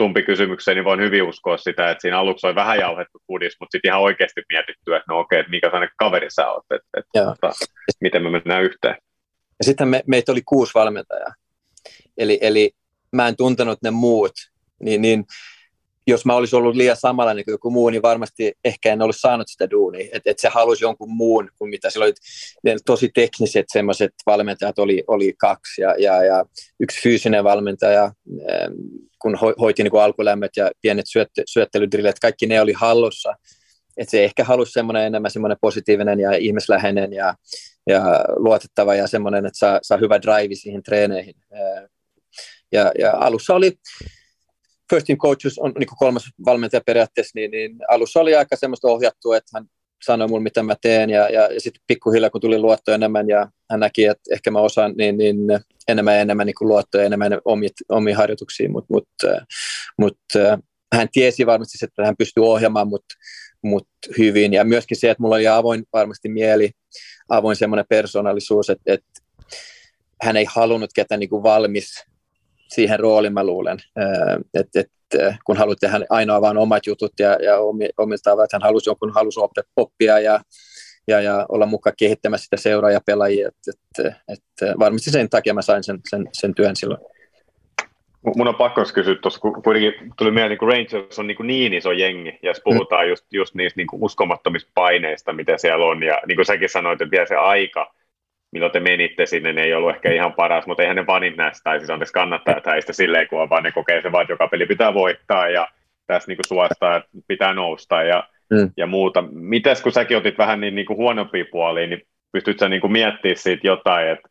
tumpi kysymykseen, niin voin hyvin uskoa sitä, että siinä aluksi on vähän jauhettu pudis, mutta sitten ihan oikeasti mietitty, että no okei, että mikä sellainen kaveri sä oot, että, että, että miten me mennään yhteen. Ja sitten me, meitä oli kuusi valmentajaa, eli, eli mä en tuntenut ne muut, niin, niin jos mä olisin ollut liian samanlainen kuin joku muu, niin varmasti ehkä en olisi saanut sitä duunia. Että et se halusi jonkun muun kuin mitä sillä oli. Ne tosi tekniset semmoiset valmentajat oli, oli kaksi ja, ja, ja yksi fyysinen valmentaja, kun ho, hoiti niin kuin alkulämmöt ja pienet syötte, syöttelydrillet, kaikki ne oli hallussa. Että se ehkä halusi semmoinen enemmän semmoinen positiivinen ja ihmisläheinen ja, ja luotettava ja semmoinen, että saa, saa hyvä drive siihen treeneihin. Ja, ja alussa oli, first team coaches on niin kolmas valmentaja periaatteessa, niin, niin alussa oli aika semmoista ohjattua, että hän sanoi mulle, mitä mä teen, ja, ja, ja sitten pikkuhiljaa, kun tuli luotto enemmän, ja hän näki, että ehkä mä osaan, niin, niin enemmän ja enemmän niin luottoja, enemmän omia, omia harjoituksia, mutta mut, mut, hän tiesi varmasti, että hän pystyy ohjaamaan mut, mut hyvin, ja myöskin se, että mulla oli avoin varmasti mieli, avoin semmoinen persoonallisuus, että, että hän ei halunnut ketään niin kuin valmis siihen rooliin, mä luulen, että, että kun haluat tehdä ainoa vain omat jutut ja, ja omilta että hän halusi jonkun halusi oppia ja, ja, ja olla mukaan kehittämässä sitä seuraa ja pelaajia, että, että, että varmasti sen takia mä sain sen, sen, sen työn silloin. Mun on pakko kysyä tuossa, kun kuitenkin tuli mieleen, niin Rangers on niin, niin iso jengi, ja jos puhutaan mm. just, just niistä niin uskomattomista paineista, mitä siellä on, ja niin kuin säkin sanoit, että vielä se aika, milloin te menitte sinne, ne ei ollut ehkä ihan paras, mutta eihän ne vanit näistä, tai siis anteeksi kannattajat häistä silleen, kun vaan ne kokee se vaan, että joka peli pitää voittaa, ja tässä niin suostaa, että pitää nousta, ja, mm. ja muuta. Mites kun säkin otit vähän niin, niin kuin huonompia puolia, niin pystyt sä niin kuin miettimään siitä jotain, että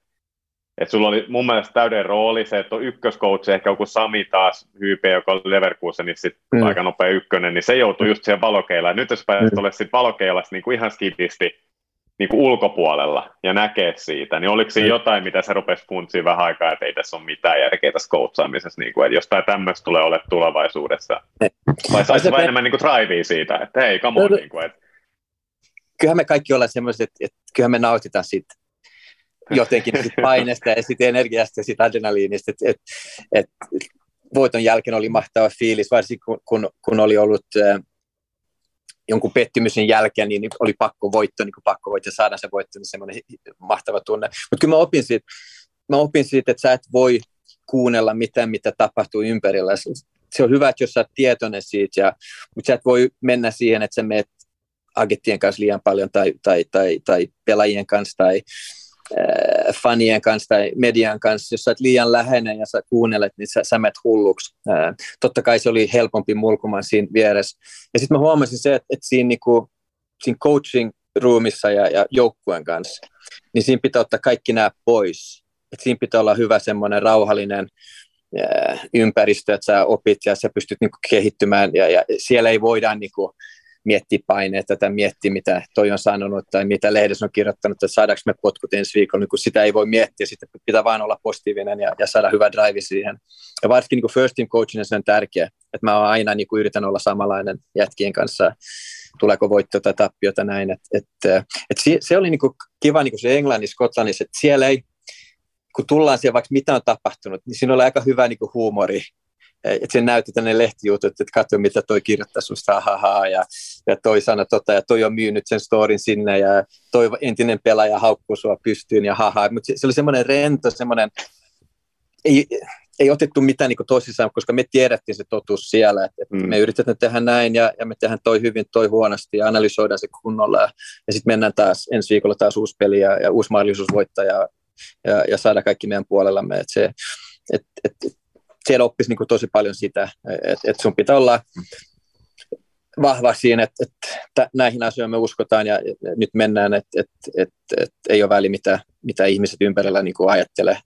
Et sulla oli mun mielestä täyden rooli se, että on ykköskoutsi, ehkä joku Sami taas, HYP, joka oli Leverkusen, niin sitten mm. aika nopea ykkönen, niin se joutui just siihen valokeilaan. Nyt jos pääsit mm. olemaan sitten valokeilassa niin kuin ihan skidisti niin kuin ulkopuolella ja näkee siitä, niin oliko siinä mm. jotain, mitä se rupesi funtsiin vähän aikaa, että ei tässä ole mitään järkeä tässä coachaamisessa, niin kuin, että jos tämä tämmöistä tulee olemaan tulevaisuudessa, vai saisi vain enemmän niin kuin drivea siitä, että hei, come on, niin kuin, että kyllähän me kaikki ollaan semmoiset, että, että kyllähän me nautitaan siitä jotenkin sit paineesta ja sitten energiasta ja sitten adrenaliinista. Et, et, et, voiton jälkeen oli mahtava fiilis, varsinkin kun, kun, kun oli ollut äh, jonkun pettymyksen jälkeen, niin oli pakko voitto, niin pakko voitto saada se voitto, niin semmoinen mahtava tunne. Mutta kyllä mä opin siitä, mä opin siitä, että sä et voi kuunnella mitään, mitä tapahtuu ympärillä. Se on hyvä, että jos sä oot tietoinen siitä, ja, mutta sä et voi mennä siihen, että sä menet agettien kanssa liian paljon tai, tai, tai, tai pelaajien kanssa tai äh, fanien kanssa tai median kanssa, jos sä oot liian läheinen ja sä kuunnelet, niin sä, sä menet hulluksi. Äh, totta kai se oli helpompi mulkumaan siinä vieressä. Ja sitten mä huomasin se, että, että siinä, niinku, siinä coaching ruumissa ja, ja joukkueen kanssa, niin siinä pitää ottaa kaikki nämä pois. Et siinä pitää olla hyvä semmoinen rauhallinen äh, ympäristö, että sä opit ja sä pystyt niinku kehittymään ja, ja siellä ei voida niinku, miettiä paineita tai miettiä, mitä toi on sanonut tai mitä lehdessä on kirjoittanut, että saadaanko me potkut ensi viikolla, niin kun sitä ei voi miettiä, sitten pitää vain olla positiivinen ja, ja saada hyvä drive siihen. Ja varsinkin niin first team coachina se on tärkeä, että mä aina niin kuin yritän olla samanlainen jätkien kanssa, tuleeko voitto tai tappiota näin. Et, et, et se, se, oli niin kuin kiva niin kuin se Englannissa, Skotlannissa, että siellä ei, kun tullaan siellä vaikka mitä on tapahtunut, niin siinä oli aika hyvä niin kuin huumori että sen näytti tänne lehtijutut, että katso mitä toi kirjoittaa susta, ha, ja, ja toi sana tota, ja toi on myynyt sen storin sinne, ja toi entinen pelaaja haukkuu sua pystyyn, ja haha, mutta se, se oli semmoinen rento, semmoinen, ei, ei otettu mitään niin tosissaan, koska me tiedettiin se totuus siellä, että, että mm. me yritetään tehdä näin ja, ja me tehdään toi hyvin, toi huonosti ja analysoidaan se kunnolla ja, ja sitten mennään taas ensi viikolla taas uusi peli ja, ja uusi mahdollisuus voittaa ja, ja, ja saada kaikki meidän puolellamme. Et se, et, et, siellä oppisi niin tosi paljon sitä, että, että sun pitää olla vahva siinä, että, että näihin asioihin me uskotaan ja nyt mennään, että, että, että, että ei ole väli, mitä, mitä ihmiset ympärillä niin ajattelee.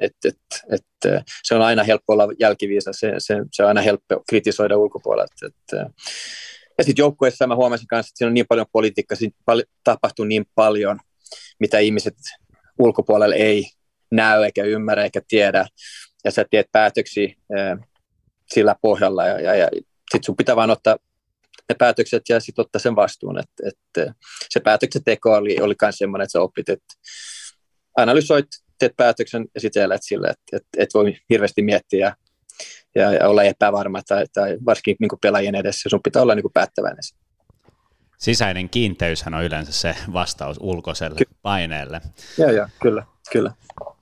Että, että, että se on aina helppo olla jälkiviisa, se, se, se on aina helppo kritisoida ulkopuolelta. Että, ja sitten joukkueessa mä huomasin kanssa, että siinä on niin paljon politiikkaa, siinä tapahtuu niin paljon, mitä ihmiset ulkopuolella ei näy eikä ymmärrä eikä tiedä ja sä teet päätöksiä ää, sillä pohjalla ja, ja, ja sitten sun pitää vaan ottaa ne päätökset ja sitten ottaa sen vastuun. Et, et, se päätöksenteko oli, oli myös semmoinen, että sä opit, että analysoit, teet päätöksen ja sitten elät sille, että et, et voi hirveästi miettiä ja, ja olla epävarma tai, tai varsinkin niin pelaajien edessä, sun pitää olla niin päättäväinen. Sisäinen kiinteyshän on yleensä se vastaus ulkoiselle Ky- paineelle. Joo, joo, kyllä, kyllä.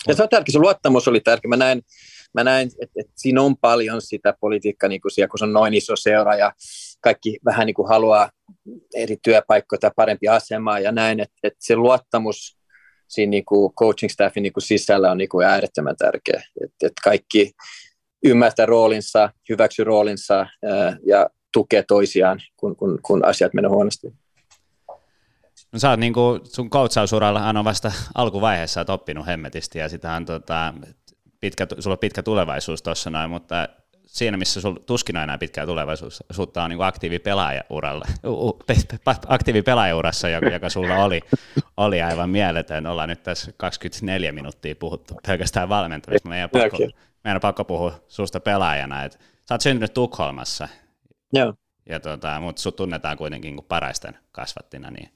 Ja se on tärkeä, se luottamus oli tärkeä. Mä näin, mä näin että, että siinä on paljon sitä politiikkaa, niin kuin siellä, kun se on noin iso seura ja kaikki vähän niin kuin haluaa eri työpaikkoja tai parempia asemaa ja näin, että, että se luottamus siinä niin kuin coaching staffin niin kuin sisällä on niin kuin äärettömän tärkeä, että, että kaikki ymmärtää roolinsa, hyväksy roolinsa ää, ja tukee toisiaan, kun, kun, kun asiat menee huonosti. No sä oot niin kuin, sun coachausuralla on vasta alkuvaiheessa oot oppinut hemmetisti ja sitähän tota, pitkä, sulla on pitkä tulevaisuus tuossa noin, mutta siinä, missä sulla tuskin on enää pitkää tulevaisuutta, on niin aktiivipelaajauralla, aktiivipelaajaurassa, joka, joka sulla oli, oli aivan mieletön. Ollaan nyt tässä 24 minuuttia puhuttu pelkästään valmentamista. Meidän on pakko, meidän on pakko puhua susta pelaajana. Et, sä oot syntynyt Tukholmassa, Joo. Ja tota, mutta sut tunnetaan kuitenkin kuin paraisten kasvattina, niin,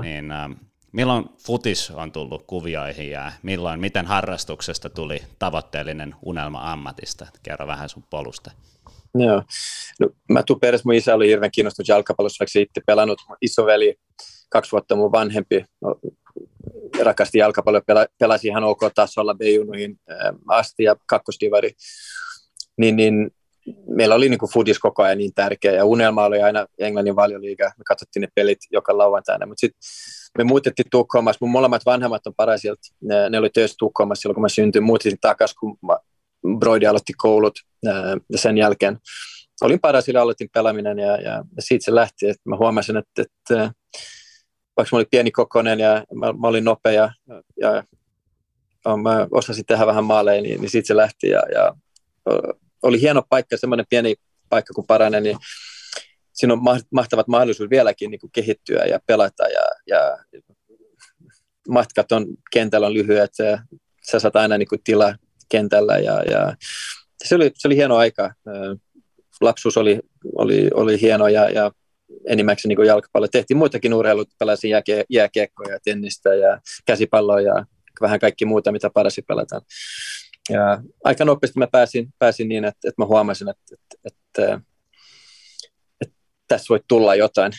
niin ähm, milloin futis on tullut kuvioihin ja milloin, miten harrastuksesta tuli tavoitteellinen unelma ammatista? Kerro vähän sun polusta. Joo. No, mä tuun perässä, mun isä oli hirveän kiinnostunut jalkapallossa, vaikka itse pelannut. Mun isoveli, kaksi vuotta mun vanhempi, no, rakasti jalkapalloa, pela, pelasi ihan ok tasolla B-junuihin asti ja kakkosdivari. Niin, niin meillä oli niin foodis koko ajan niin tärkeä ja unelma oli aina Englannin valioliiga. Me katsottiin ne pelit joka lauantaina, mutta sitten me muutettiin Tukholmassa. Mun molemmat vanhemmat on paraisilta. Ne, ne oli töissä Tukholmassa silloin, kun mä syntyin. Muutin takaisin, kun mä, Broidi aloitti koulut ja sen jälkeen olin parasilla, aloitin pelaaminen ja, ja, ja siitä se lähti. Että mä huomasin, että, että vaikka mä olin pieni kokoinen ja mä, mä olin nopea ja, ja mä osasin tehdä vähän maaleja, niin, niin siitä se lähti ja, ja oli hieno paikka, semmoinen pieni paikka kun paranee, niin siinä on mahtavat mahdollisuudet vieläkin niin kuin kehittyä ja pelata ja, ja matkat on kentällä on lyhyet, sä, sä saat aina niin kuin tila kentällä ja, ja se, oli, se oli hieno aika. Lapsuus oli, oli, oli hieno ja, ja enimmäkseen niin jalkapallo. Tehtiin muitakin urheiluita, pelasin jääkie, jääkiekkoja, tennistä ja käsipalloa ja vähän kaikki muuta, mitä parasi pelataan. Ja aika nopeasti mä pääsin, pääsin niin, että, että mä huomasin, että, että, että, että tässä voi tulla jotain.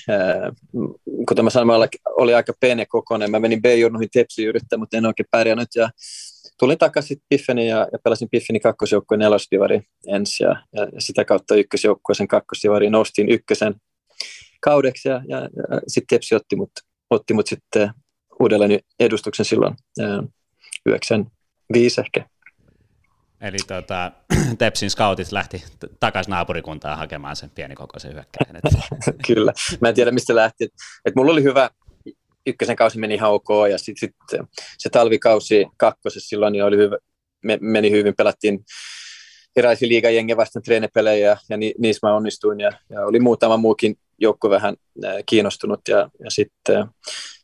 Kuten mä sanoin, mä oli aika pieni kokoinen. Mä menin B-jurnuihin tepsiin yrittää, mutta en oikein pärjännyt. Ja tulin takaisin Piffeni ja, ja pelasin Piffeni kakkosjoukkueen nelosdivari ensin ja, ja, sitä kautta ykkösjoukkueen ykkösdivari noustiin ykkösen kaudeksi ja, ja, ja sitten Tepsi otti mut, otti mut sitten uudelleen edustuksen silloin 95 ehkä. Eli tota, Tepsin scoutit lähti takaisin naapurikuntaan hakemaan sen pienikokoisen hyökkäjän. Kyllä. Mä en tiedä, mistä lähti. Et, et mulla oli hyvä, ykkösen kausi meni ihan ok, ja sitten sit se talvikausi kakkosessa silloin niin oli hyvä, me, meni hyvin, pelattiin erilaisia liigajengen vastaan treenepelejä, ja ni, niissä mä onnistuin, ja, ja oli muutama muukin joukko vähän äh, kiinnostunut, ja, ja sitten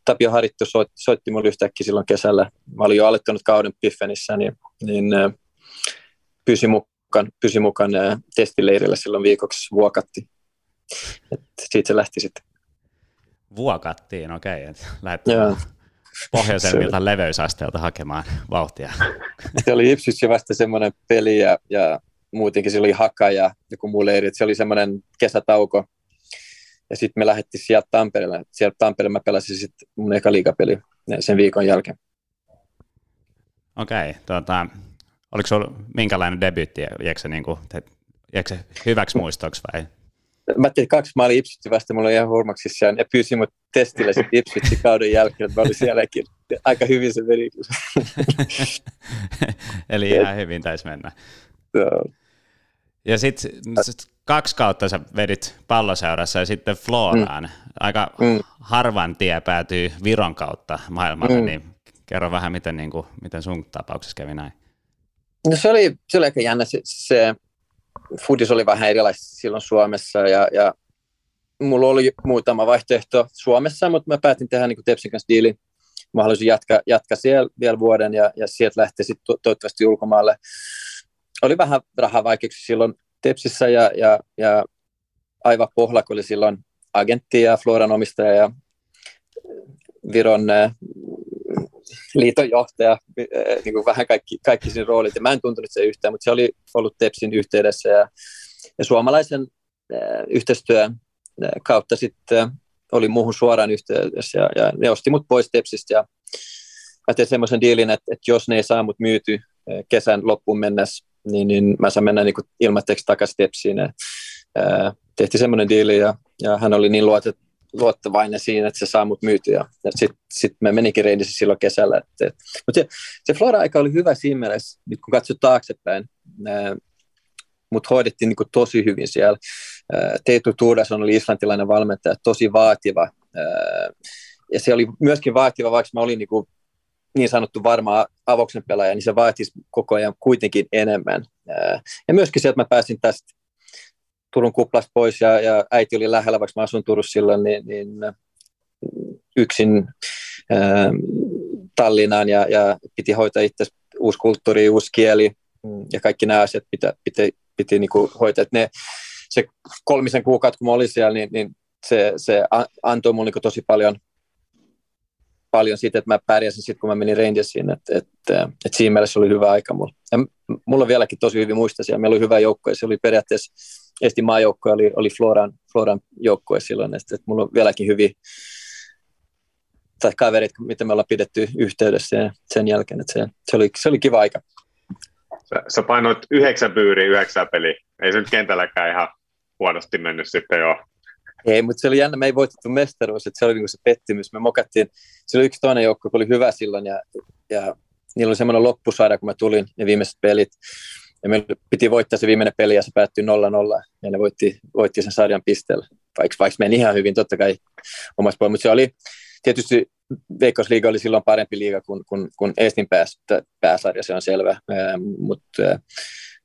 Tapio Harittu soitti, soitti mulle yhtäkkiä silloin kesällä. Mä olin jo aloittanut kauden Piffenissä, niin, niin äh, pysy mukaan, pysy mukaan äh, testileirillä silloin viikoksi vuokatti. Et siitä se lähti sitten. Vuokattiin, okei. Okay. Lähdettiin pohjoisemmilta leveysasteelta hakemaan vauhtia. Se oli Ipswich vasta semmoinen peli ja, ja muutenkin se oli Haka ja joku muu leiri. Se oli semmoinen kesätauko. Ja sitten me lähdettiin sieltä Tampereelle. Sieltä Tampereella mä pelasin sitten mun eka liigapeli sen viikon jälkeen. Okei, okay, tuota, oliko sinulla minkälainen debyytti? Jäikö se, niin kuin, jäikö se hyväksi muistoksi vai? Mä tein kaksi maalia Ipswichin vasta, mulla oli ihan hurmaksissa ja pyysin mut testille sitten Ipswichin kauden jälkeen, että mä olin sielläkin. Aika hyvin se meni. Eli ihan hyvin taisi mennä. Joo. Ja sitten sit kaksi kautta sä vedit palloseurassa ja sitten Floraan. Mm. Aika mm. harvan tie päätyy Viron kautta maailmalle, mm. niin kerro vähän, miten, niin kuin, miten sun tapauksessa kävi näin. No se oli, se oli aika jännä. Se, se foodis oli vähän erilaista silloin Suomessa ja, ja mulla oli muutama vaihtoehto Suomessa, mutta mä päätin tehdä niin Tepsin kanssa diilin. Mä haluaisin jatkaa, jatkaa siellä vielä vuoden ja, ja sieltä lähteä sitten to, toivottavasti ulkomaalle. Oli vähän rahavaikeuksia silloin Tepsissä ja, ja, ja Aiva Pohlak oli silloin agentti ja Floran omistaja ja Viron äh, liiton johtaja, äh, niin kuin vähän kaikki, kaikki siinä roolit, ja mä en tuntunut se yhtään, mutta se oli ollut Tepsin yhteydessä, ja, ja suomalaisen äh, yhteistyön äh, kautta sitten oli muuhun suoraan yhteydessä, ja, ja ne osti mut pois Tepsistä, ja mä tein semmoisen diilin, että, että jos ne ei saa mut myyty kesän loppuun mennessä, niin, niin mä saan mennä niin ilmatteeksi takaisin Tepsiin. Ja, tehtiin semmoinen diili ja, ja hän oli niin luotet, luottavainen siinä, että se saa mut myytyä. Ja, sitten sit me menikin reidissä silloin kesällä. Mutta se, se Flora-aika oli hyvä siinä mielessä, nyt kun katsot taaksepäin. Mutta hoidettiin niin tosi hyvin siellä. Teetu Tuudason oli islantilainen valmentaja, tosi vaativa. Ja se oli myöskin vaativa, vaikka mä olin niin niin sanottu varma avoksen pelaaja, niin se vaatisi koko ajan kuitenkin enemmän. Ja myöskin se, että mä pääsin tästä Turun kuplasta pois ja, ja äiti oli lähellä, vaikka mä asun Turussa silloin, niin, niin yksin ää, Tallinnaan ja, ja piti hoitaa itse uusi kulttuuri, uusi kieli mm, ja kaikki nämä asiat piti, piti, piti niin kuin hoitaa. Että ne, se kolmisen kuukautta, kun mä olin siellä, niin, niin se, se antoi mulle niin tosi paljon paljon siitä, että mä pärjäsin sitten, kun mä menin Rangersiin, että, että, että siinä mielessä oli hyvä aika mulla. Ja mulla on vieläkin tosi hyvin muistaisia. Meillä oli hyvä joukko ja se oli periaatteessa, Estin maajoukko oli, oli Floran, Floran joukkue silloin, että, että mulla on vieläkin hyvin tai kaverit, mitä me ollaan pidetty yhteydessä sen jälkeen, että se, se, oli, se oli kiva aika. Sä, sä painoit yhdeksän pyyriä, yhdeksän peli. Ei se nyt kentälläkään ihan huonosti mennyt sitten jo ei, mutta se oli jännä, me ei voitettu mestaruus, että se oli niinku se pettymys. Me mokattiin, se oli yksi toinen joukko, joka oli hyvä silloin ja, ja niillä oli semmoinen loppusarja, kun mä tulin ne viimeiset pelit. Ja me piti voittaa se viimeinen peli ja se päättyi 0-0 ja ne voitti, voitti sen sarjan pisteellä. Vaikka, vaikka meni ihan hyvin, totta kai omassa puolella. Mutta se oli tietysti Veikkausliiga oli silloin parempi liiga kuin, kuin, kuin Eestin pääs, pääsarja, se on selvä, mutta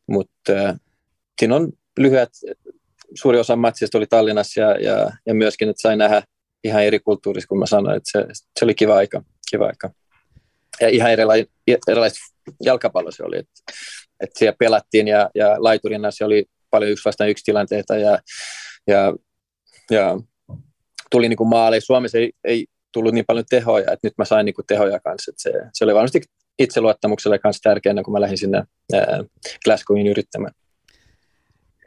mut, siinä on lyhyet, suuri osa matsista oli Tallinnassa ja, ja, ja myöskin, että sai nähdä ihan eri kulttuurissa, kun mä sanoin, että se, se oli kiva aika, kiva aika. Ja ihan erilainen, erilaista jalkapallo se oli, että, että siellä pelattiin ja, ja laiturinna se oli paljon yksi vastaan yksi tilanteita ja, ja, ja tuli niin kuin maali. Suomessa ei, ei tullut niin paljon tehoja, että nyt mä sain niin kuin tehoja kanssa. Että se, se oli varmasti itseluottamukselle kanssa tärkeänä, kun mä lähdin sinne ää, Glasgowin yrittämään.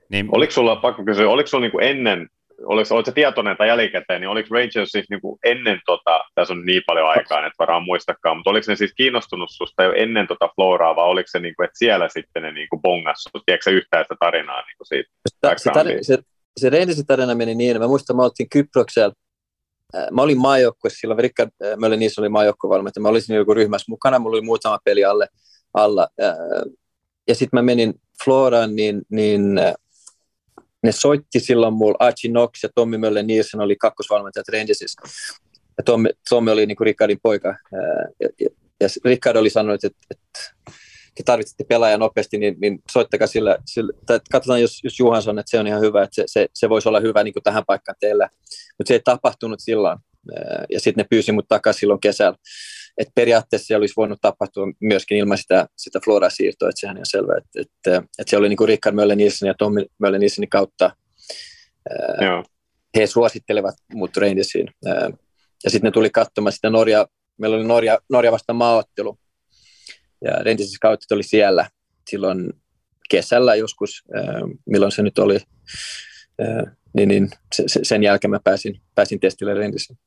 Niin. Oliko sulla, pakko kysyä, oliko sulla niin kuin ennen, oliko, oliko tietoinen tai jälkikäteen, niin oliko Rangers siis niin kuin ennen, tota, tässä on niin paljon aikaa, että varmaan muistakaan, mutta oliko ne siis kiinnostunut susta jo ennen tota Floraa, vai oliko se, niin kuin, että siellä sitten ne niin kuin bongas, tiedätkö yhtään sitä tarinaa niin kuin siitä? Se, tarina, se, se Rangersin tarina meni niin, mä muistan, mä oltiin Kyproksella, mä olin maajoukkuessa silloin, Rickard Mölle niissä oli maajoukkuvalmentaja, mä olisin joku ryhmässä mukana, mulla oli muutama peli alle, alla, ja sitten mä menin Floraan, niin, niin ne soitti silloin mulle, Archie Knox ja Tommi Mölle Nielsen oli kakkosvalmentajat Rangersissa. Ja Tommi, Tommi oli niin Rickardin poika. Ja, ja, ja Rickard oli sanonut, että, että te tarvitsette pelaajan nopeasti, niin, niin soittakaa sillä, sillä tai katsotaan, jos, jos Juhansson, että se on ihan hyvä, että se, se, se voisi olla hyvä niin tähän paikkaan teillä. Mutta se ei tapahtunut silloin. Ja sitten ne pyysi mut takaisin silloin kesällä. Et periaatteessa se olisi voinut tapahtua myöskin ilman sitä, sitä Flora-siirtoa, että sehän on selvä, että, että, että se oli niin kuin Rickard Möller-Nielsen ja Tommi Möller-Nielsenin kautta. Joo. He suosittelevat mut Rangersiin. Ja sitten ne tuli katsomaan sitä Norja, meillä oli Norja, Norja vasta maaottelu, ja Rangersin kautta oli siellä silloin kesällä joskus, milloin se nyt oli, niin, niin sen jälkeen mä pääsin, pääsin testille Rangersiin.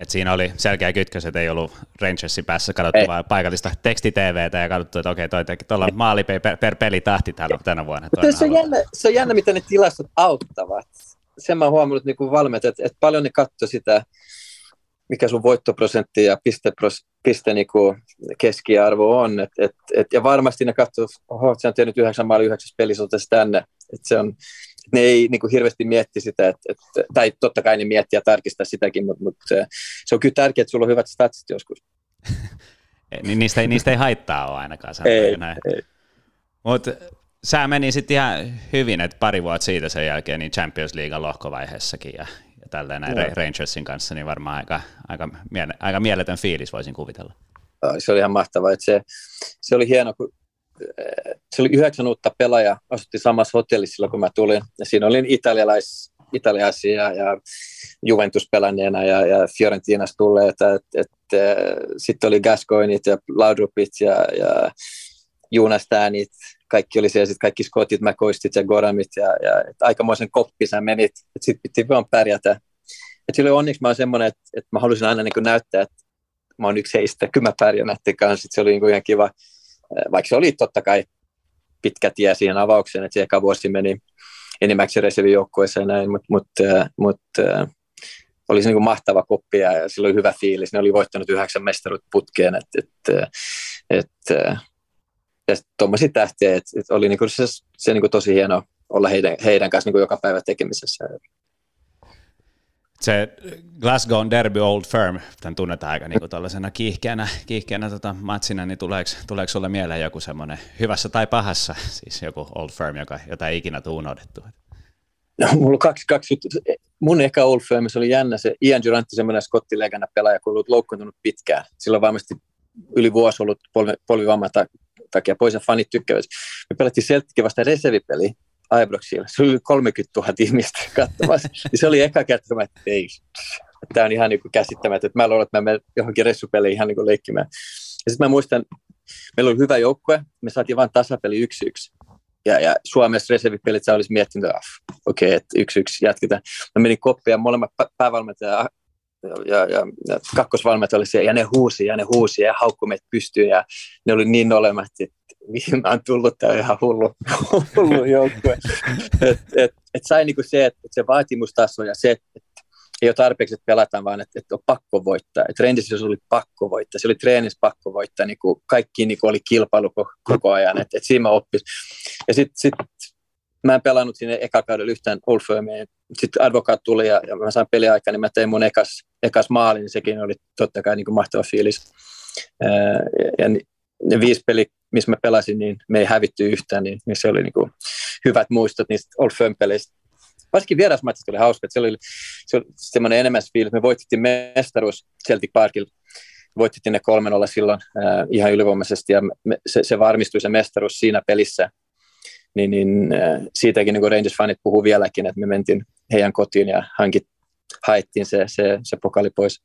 Et siinä oli selkeä kytkös, että ei ollut Rangersin päässä katsottu vaan paikallista teksti-TVtä ja katsottu, että okei, toi tuolla maali per, per peli tahti täällä tänä vuonna. Se on, jännä, se on jännä, miten ne tilastot auttavat. Sen mä huomannut niin valmentajat, että, että paljon ne katsoi sitä, mikä sun voittoprosentti ja piste, piste niin kuin keskiarvo on. Et, et, et, ja varmasti ne katsoo, oho, se on tehnyt yhdeksän maali yhdeksäs pelissä tänne. Et se on, ne ei niin kuin hirveästi mietti sitä, että, että, tai totta kai ne miettii ja tarkistaa sitäkin, mutta, mutta se, se on kyllä tärkeää, että sulla on hyvät statsit joskus. niin niistä ei, niistä ei haittaa ole ainakaan. Ei, näin. ei. Mutta sä meni sitten ihan hyvin, että pari vuotta siitä sen jälkeen niin Champions League lohkovaiheessakin ja, ja tälleen näin no. Rangersin kanssa, niin varmaan aika, aika, miele, aika mieletön fiilis voisin kuvitella. Se oli ihan mahtavaa, että se, se oli hieno, kun se oli yhdeksän uutta pelaajaa, asutti samassa hotellissa silloin, kun mä tulin. Ja siinä olin italialais, italialaisia ja Juventus pelänneena ja, ja Fiorentinas tulleita. Et, et, sitten oli Gascoinit ja Laudrupit ja, ja Junastanit, kaikki oli siellä, sit kaikki Scottit, McCoistit ja Goramit ja, ja et aikamoisen koppi sä menit, että sitten piti vaan pärjätä. Et silloin onneksi mä oon semmoinen, että, että mä halusin aina niin näyttää, että mä oon yksi heistä, kyllä mä pärjään näiden kanssa, se oli niin ihan kiva vaikka se oli totta kai pitkä tie siihen avaukseen, että se eka vuosi meni enimmäkseen reservijoukkueessa ja näin, mutta mut, mut, oli se niin kuin mahtava koppi ja sillä oli hyvä fiilis. Ne oli voittanut yhdeksän mestaruutta putkeen, että et, et, ja tuommoisia tähtiä, että et oli niin kuin se, se niin kuin tosi hieno olla heidän, heidän kanssa niin kuin joka päivä tekemisessä se Glasgow Derby Old Firm, tämän tunnetaan aika niin tällaisena kiihkeänä, kiihkeänä tota matsina, niin tuleeko, tuleeko sulle mieleen joku semmoinen hyvässä tai pahassa, siis joku Old Firm, joka, jota ei ikinä tule unohdettu? No, mulla kaksi, kaksi juttua. Mun eka Old Firm, se oli jännä, se Ian Durantti, semmoinen skottilegänä pelaaja, kun ollut loukkaantunut pitkään. Silloin varmasti yli vuosi ollut polvi, polvivamman takia pois ja fanit tykkäävät. Me pelattiin Celticin vasta reservipeli, Ibroxilla. Se oli 30 000 ihmistä katsomassa. se oli eka kerta, että ei, tämä on ihan niin käsittämätöntä. Mä luulen, että mä menen johonkin ressupeliin ihan niin leikkimään. Ja sitten mä muistan, meillä oli hyvä joukkue, me saatiin vain tasapeli 1-1. Ja, ja Suomessa reservipelit sä olisi miettinyt, että ah, okei, okay, että yksi yksi jatketaan. Mä menin koppiin ja molemmat päävalmentaja ja, ja, ja kakkosvalmentaja oli siellä, ja ne huusi ja ne huusi ja haukku meitä ja ne oli niin olemat, että mihin mä oon tullut, tämä on ihan hullu, hullu joukkue. et, et, et sai niinku se, että et se vaatimustaso ja se, että ei ole tarpeeksi, että pelataan, vaan että, että on pakko voittaa. Et Rangers oli pakko voittaa, se oli treenissä pakko voittaa, niin kuin kaikki niin kuin oli kilpailu koko ajan, että, että siinä mä oppis. Ja sitten sit, mä en pelannut sinne eka kaudella yhtään Old Firmia. Sitten advokaat tuli ja, ja mä sain peliaikaa, niin mä tein mun ekas, ekas maalin, niin sekin oli totta kai niin kuin mahtava fiilis. Ää, ja ne viisi peli, missä mä pelasin, niin me ei hävitty yhtään, niin, niin se oli niin kuin hyvät muistot niistä Old Firm-peleistä. Varsinkin vierasmatsit oli hauska, että se oli, se oli semmoinen enemmän fiilis. Me voitettiin mestaruus Celtic Parkilla voitettiin ne 3 silloin äh, ihan ylivoimaisesti ja me, se, se varmistui se mestaruus siinä pelissä niin, niin äh, siitäkin niin Rangers-fanit puhuu vieläkin, että me mentiin heidän kotiin ja hankit, haettiin se, se, se pokali pois.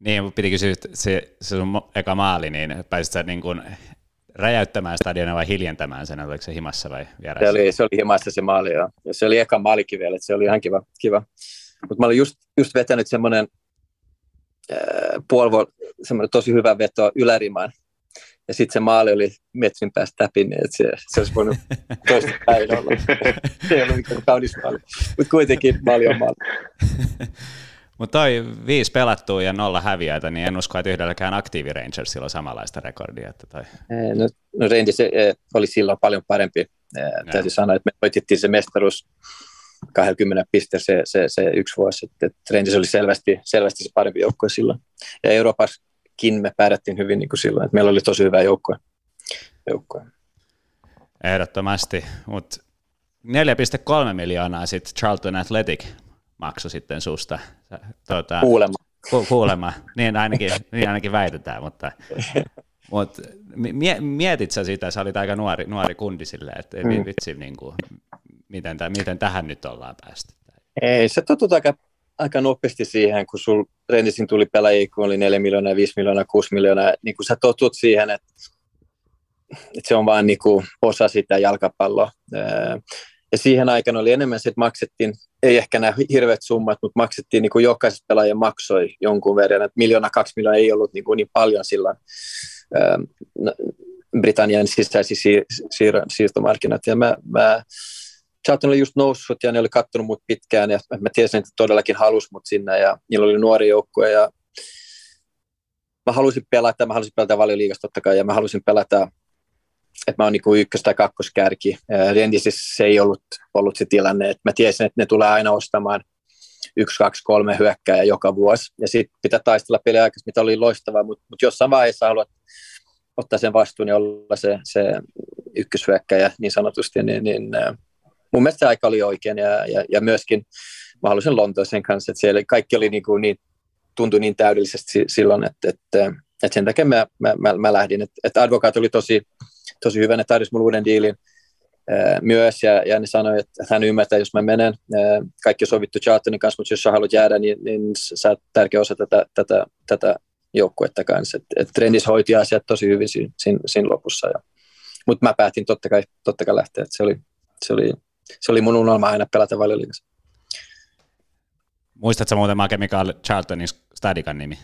Niin, piti kysyä, se, se sun eka maali, niin pääsit sä niin kuin räjäyttämään stadionia vai hiljentämään sen, oliko se himassa vai vieressä? Se oli, se oli himassa se maali, joo. Ja se oli eka maalikin vielä, että se oli ihan kiva. kiva. Mutta mä olin just, just vetänyt semmoinen äh, puolivuol, semmoinen tosi hyvä veto ylärimaan, ja sitten se maali oli metrin päästä läpi, niin että se, se olisi voinut toista päin olla. se ei ollut mikään kaunis maali, mutta kuitenkin maali on maali. Mutta toi viisi pelattua ja nolla häviöitä, niin en usko, että yhdelläkään Active Rangersilla on samanlaista rekordia. Että toi. No, no Rangers oli silloin paljon parempi. Ja. Täytyy sanoa, että me voitettiin se mestaruus 20 pisteen se, se, se yksi vuosi. Että Rangers oli selvästi, selvästi se parempi joukkue silloin. Ja Euroopassa kin me pärjättiin hyvin niin kuin silloin, että meillä oli tosi hyvä joukkue. joukkue. Ehdottomasti, mutta 4,3 miljoonaa sitten Charlton Athletic maksoi sitten susta. Tuota, kuulemma. Ku, kuulemma, niin ainakin, niin ainakin väitetään, mutta, mutta mietit sä sitä, sä olit aika nuori, nuori kundi silleen, että mm. vitsi, niin kuin, miten, miten tähän nyt ollaan päästy? Ei, se totut aika aika nopeasti siihen, kun sul Rennisin tuli pelaajia, kun oli 4 miljoonaa, 5 miljoonaa, 6 miljoonaa, niin kun sä totut siihen, että, että se on vain niin kuin osa sitä jalkapalloa. Ja siihen aikana oli enemmän se, että maksettiin, ei ehkä nämä hirveät summat, mutta maksettiin niin kuin jokaisesta pelaajan maksoi jonkun verran, että miljoona, kaksi miljoonaa ei ollut niin, kuin niin paljon silloin Britannian sisäisiä siir- siirtomarkkinat. Ja mä, mä Charlton oli just noussut ja ne oli kattonut mut pitkään ja mä tiesin, että todellakin halus mut sinne ja niillä oli nuori joukkue ja mä halusin pelata, mä halusin pelata valioliigasta totta kai ja mä halusin pelata, että mä oon niin ykkös- tai kakkoskärki. Rendisissä se ei ollut, ollut se tilanne, että mä tiesin, että ne tulee aina ostamaan yksi, kaksi, kolme hyökkääjä joka vuosi ja sitten pitää taistella peliaikaisesti, mitä oli loistavaa, mutta mut jossain vaiheessa haluat ottaa sen vastuun ja olla se, se ykköshyökkäjä niin sanotusti, niin, niin mun mielestä se aika oli oikein ja, ja, ja myöskin mä halusin Lontooseen kanssa, että siellä kaikki oli niin, kuin niin tuntui niin täydellisesti silloin, että, että, että sen takia mä, mä, mä, mä lähdin. Että, että advokaat oli tosi, tosi hyvä, ne tarjosi mulle uuden diilin myös ja, ja ne sanoi, että hän ymmärtää, jos mä menen. kaikki on sovittu Charltonin kanssa, mutta jos sä haluat jäädä, niin, niin sä oot tärkeä osa tätä, tätä, tätä joukkuetta kanssa. Et, et Trendis hoiti asiat tosi hyvin siinä, siinä, siinä lopussa. Mutta mä päätin totta kai, totta kai lähteä, että se oli, se oli se oli mun unelma aina pelata valioliigassa. Muistatko muuten Make, mikä on Charltonin Stadikan nimi?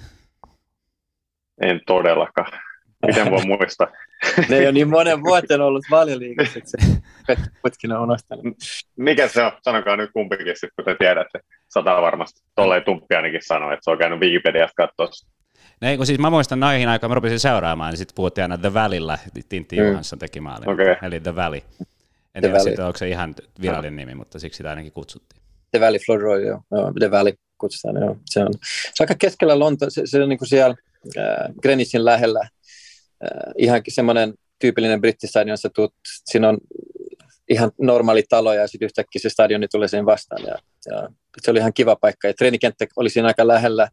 En todellakaan. Miten voi muistaa? ne ei ole niin monen vuoten ollut valioliigassa, että se putkin on unohtanut. Mikä se on? Sanokaa nyt kumpikin sitten, kun te tiedätte. Sata varmasti. Tolleen Tumppi ainakin sanoi, että se on käynyt Wikipediasta katsoa. No ei, kun siis mä muistan noihin aikaan, mä rupesin seuraamaan, niin sitten puhuttiin aina The Valleyllä, Tintti mm. Johansson teki maalin, okay. eli The Valley. En tiedä sitten, onko se ihan virallinen nimi, mutta siksi sitä ainakin kutsuttiin. The Valley Florida, joo. joo. The Valley kutsutaan, joo. Se on, se on aika keskellä Lonto, se, se on niin kuin siellä äh, Greenwichin lähellä. Äh, ihan semmoinen tyypillinen brittistadion, jossa tuut, siinä on ihan normaali talo ja sitten yhtäkkiä se stadioni tulee sen vastaan. Ja, ja, se oli ihan kiva paikka. Ja treenikenttä oli siinä aika lähellä,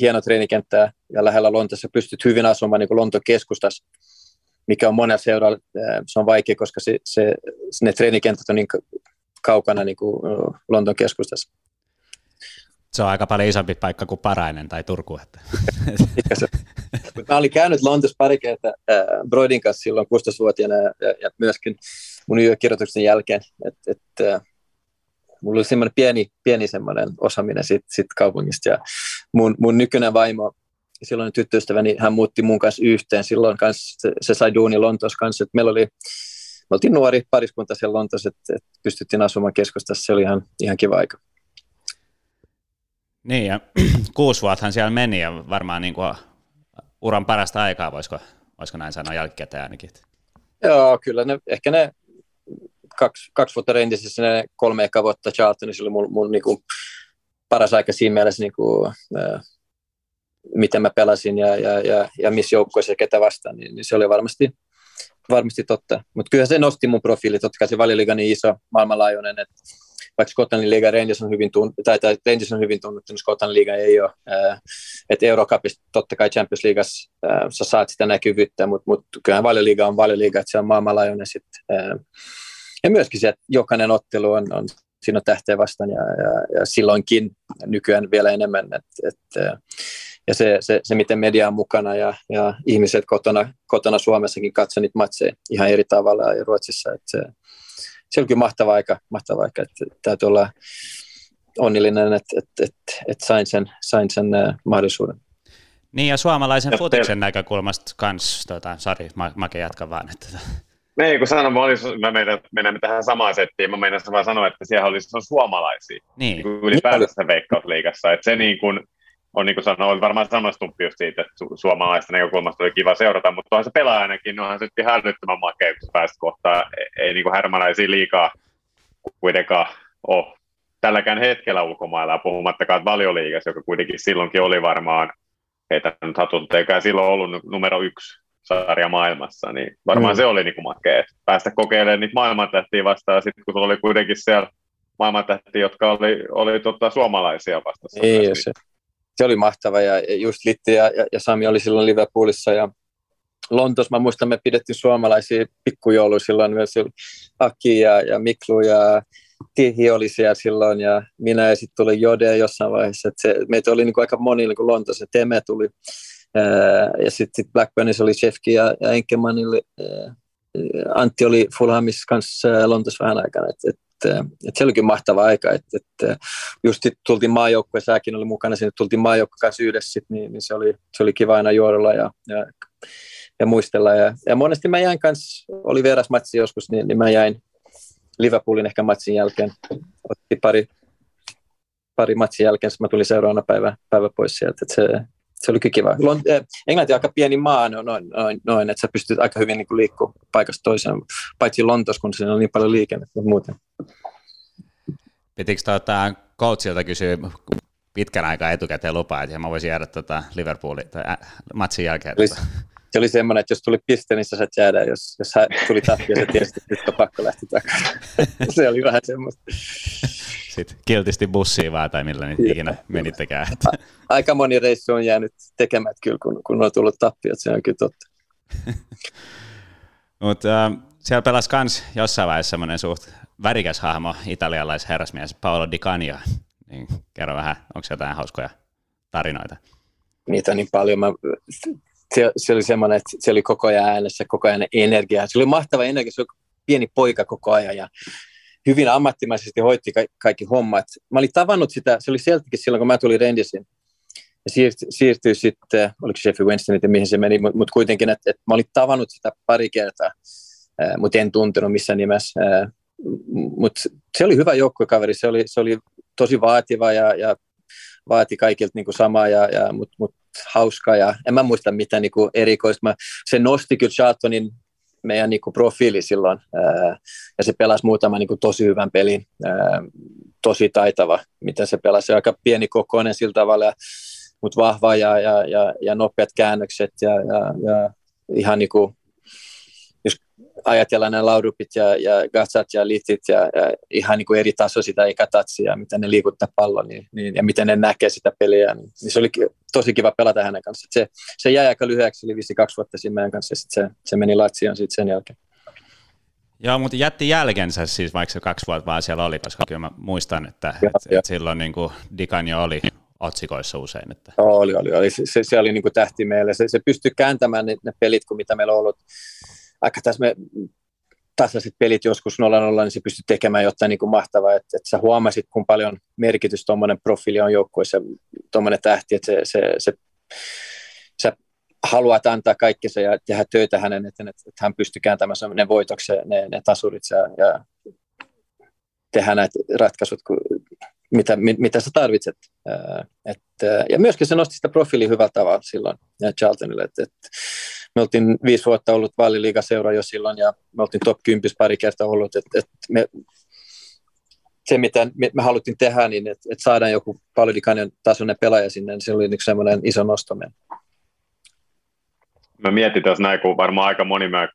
hieno treenikenttä ja lähellä Lontoossa pystyt hyvin asumaan niin kuin keskustassa mikä on monella seuralla, se on vaikea, koska se, se, ne treenikentät on niin kaukana niin kuin Lontoon keskustassa. Se on aika paljon isompi paikka kuin Parainen tai Turku. Että. Mä olin käynyt Lontoossa pari kertaa äh, Broidin kanssa silloin 16-vuotiaana ja, ja myöskin mun yökirjoituksen jälkeen, että et, äh, mulla oli semmoinen pieni, pieni semmoinen osaaminen siitä, siitä kaupungista ja mun, mun nykyinen vaimo silloin tyttöystäväni, hän muutti mun kanssa yhteen. Silloin kanssa se, se sai duuni Lontoossa kanssa. Että meillä oli, me oltiin nuori pariskunta siellä Lontoossa, että, että pystyttiin asumaan keskustassa. Se oli ihan, ihan kiva aika. Niin, ja kuusi vuottahan siellä meni, ja varmaan niin kuin uran parasta aikaa, voisiko, voisiko näin sanoa jälkikäteen ainakin? Joo, kyllä ne, ehkä ne kaksi, kaksi vuotta Rangersissa, kolme eka vuotta Charltonissa oli mun, mun niin kuin, paras aika siinä mielessä, niin kuin, äh, miten mä pelasin ja, ja, ja, ja missä joukkoissa ja ketä vastaan, niin, niin se oli varmasti, varmasti totta. Mutta kyllä se nosti mun profiili, totta kai se valioliiga niin iso, maailmanlaajuinen, että vaikka Skotlannin liiga Rangers on hyvin, tunn- tai, tai Rangers on hyvin tunnettu, niin Skotlannin liiga ei ole. Että Eurocupista totta kai Champions Leagueassa sä saat sitä näkyvyyttä, mutta mut, kyllähän valioliiga on valioliiga, että se on maailmanlaajuinen sitten. Ja myöskin se, että jokainen ottelu on, on siinä on tähteen vastaan ja, ja, ja silloinkin nykyään vielä enemmän. Et, et, äh, ja se, se, se, miten media on mukana ja, ja ihmiset kotona, kotona Suomessakin katsovat niitä matseja ihan eri tavalla ja Ruotsissa. Et se, se on kyllä mahtava aika, mahtava aika että täytyy olla onnellinen, että, että, että, että sain sen, sain sen uh, mahdollisuuden. Niin ja suomalaisen futiksen näkökulmasta kans, tota, sori, mä, mä jatkan vaan. Että... Tota. Niin, kun sanon, mä, olis, mä meidän, menemme tähän samaan settiin, mä meidän vaan sanoa, että siellä olisi on suomalaisia niin. niin ylipäätänsä Veikkausliigassa, että se niin kuin, on niin kuin sanoin, varmaan sama stumppi just siitä, että su- suomalaista näkökulmasta oli kiva seurata, mutta onhan se pelaajanakin, onhan se ihan hälyttömän makea, kun päästä kohtaa, ei, ei niin kuin härmäläisiä liikaa kuitenkaan ole tälläkään hetkellä ulkomailla, puhumattakaan valioliigassa, joka kuitenkin silloinkin oli varmaan, heitä nyt hatut, eikä silloin ollut numero yksi sarja maailmassa, niin varmaan mm. se oli niin kuin makea, päästä kokeilemaan niitä maailmantähtiä vastaan, sitten kun oli kuitenkin siellä maailmantähtiä, jotka oli, oli tota, suomalaisia vastassa. Ei, se, se oli mahtava ja just Litti ja, ja, ja Sami oli silloin Liverpoolissa ja Lontossa, mä muistan, me pidettiin suomalaisia pikkujouluja silloin myös Aki ja, ja Miklu ja Tihi oli siellä silloin ja minä ja sitten tuli Jode jossain vaiheessa. että se, meitä oli niin kuin aika moni niin kuin Lontoossa, Teme tuli ja sitten sit Blackburnissa oli Shefki ja, ja Enkemanille. Antti oli Fulhamissa kanssa Lontoossa vähän aikana. Et, et, et se olikin mahtava aika, että et, just sit tultiin maajoukkoon, säkin oli mukana sinne, tultiin maajoukkoon kanssa yhdessä, sit, niin, niin, se, oli, se oli kiva aina juodolla ja, ja, ja muistella. Ja, ja monesti mä jäin kanssa, oli matsi joskus, niin, niin mä jäin Liverpoolin ehkä matsin jälkeen, otti pari, pari matsin jälkeen, mä tulin seuraavana päivä, päivä pois sieltä, että se, se oli kiva. Eh, Englanti on aika pieni maa, no, noin, noin, noin että sä pystyt aika hyvin niin liikkua paikasta toiseen, paitsi Lontossa, kun siinä on niin paljon liikennettä, mutta muuten. Pitikö tuota coachilta kysyä pitkän aikaa etukäteen lupaa, että mä voisin jäädä tuota Liverpoolin tai äh, matsin jälkeen? Oli, se oli semmoinen, että jos tuli piste, niin sä saat jäädä, jos, jos tuli tappia, sä tiesit, että nyt on pakko lähteä takaisin. se oli vähän semmoista. Sitten kiltisti bussiin vaan, tai millä niitä ikinä menittekään. Aika moni reissu on jäänyt tekemät kyllä, kun, kun on tullut tappiot, se on kyllä totta. Mutta äh, siellä pelasi kans jossain vaiheessa semmoinen suht värikäs hahmo, italialaisherrasmies Paolo Di Canio. Niin kerro vähän, onko jotain hauskoja tarinoita? Niitä on niin paljon. Mä, se, se, oli semmoinen, että se oli koko ajan äänessä, koko ajan energiaa. Se oli mahtava energia, se oli pieni poika koko ajan ja hyvin ammattimaisesti hoitti ka- kaikki hommat. Mä olin tavannut sitä, se oli sieltäkin silloin, kun mä tulin Rendisin. Ja siirtyi, siirtyi sitten, oliko Sheffield Wednesday, että mihin se meni, mutta mut kuitenkin, että, että mä olin tavannut sitä pari kertaa, mutta en tuntenut missään nimessä. Mutta se oli hyvä joukkuekaveri, se oli, se oli tosi vaativa ja, ja vaati kaikilta niin kuin samaa, ja, ja, mutta mut hauska ja en mä muista mitä niin kuin erikoista. Mä, se nosti kyllä Charltonin meidän niin kuin profiili silloin ää, ja se pelasi muutama niin kuin tosi hyvän pelin, ää, tosi taitava, mitä se pelasi. Aika pieni kokoinen sillä tavalla, mutta vahva ja, ja, ja, ja nopeat käännökset ja, ja, ja ihan niin kuin ajatellaan nämä laudupit ja, ja gatsat ja litit ja, ja ihan niin kuin eri taso sitä ikatatsia, miten ne liikuttaa pallon niin, niin, ja miten ne näkee sitä peliä, niin, niin se oli tosi kiva pelata hänen kanssa. Se, se jäi aika lyhyeksi, eli vissi kaksi vuotta siinä meidän kanssa ja sit se, se meni Latsioon sitten sen jälkeen. Joo, mutta jätti jälkensä siis, vaikka se kaksi vuotta vaan siellä oli, koska kyllä mä muistan, että, ja, että, että silloin niin kuin Dikanjo oli otsikoissa usein. Että. Oli, oli, oli. Se, se oli niin kuin tähti meille. Se, se pystyi kääntämään ne, ne pelit, kun mitä meillä on ollut aika tässä me tasaiset pelit joskus 0-0, niin se pystyy tekemään jotain niin kuin mahtavaa, että, että sä huomasit, kun paljon merkitys tuommoinen profiili on joukkueessa, tuommoinen tähti, että se, se, se, sä haluat antaa kaikkensa ja tehdä töitä hänen eteen, että, että hän pystyy kääntämään ne voitokset, ne, ne tasurit ja, ja tehdä näitä ratkaisut, kun mitä, mitä sä tarvitset. Et, ja myöskin se nosti sitä profiili hyvällä tavalla silloin Charltonille. Et, et, me oltiin viisi vuotta ollut vaaliliigaseura jo silloin ja me oltiin top 10 pari kertaa ollut. Et, et me, se, mitä me, haluttiin tehdä, niin että et saadaan joku Paludikanen tasoinen pelaaja sinne, niin se oli yksi semmoinen iso nosto meidän. Mä mietin tässä näin, kun varmaan aika moni meidän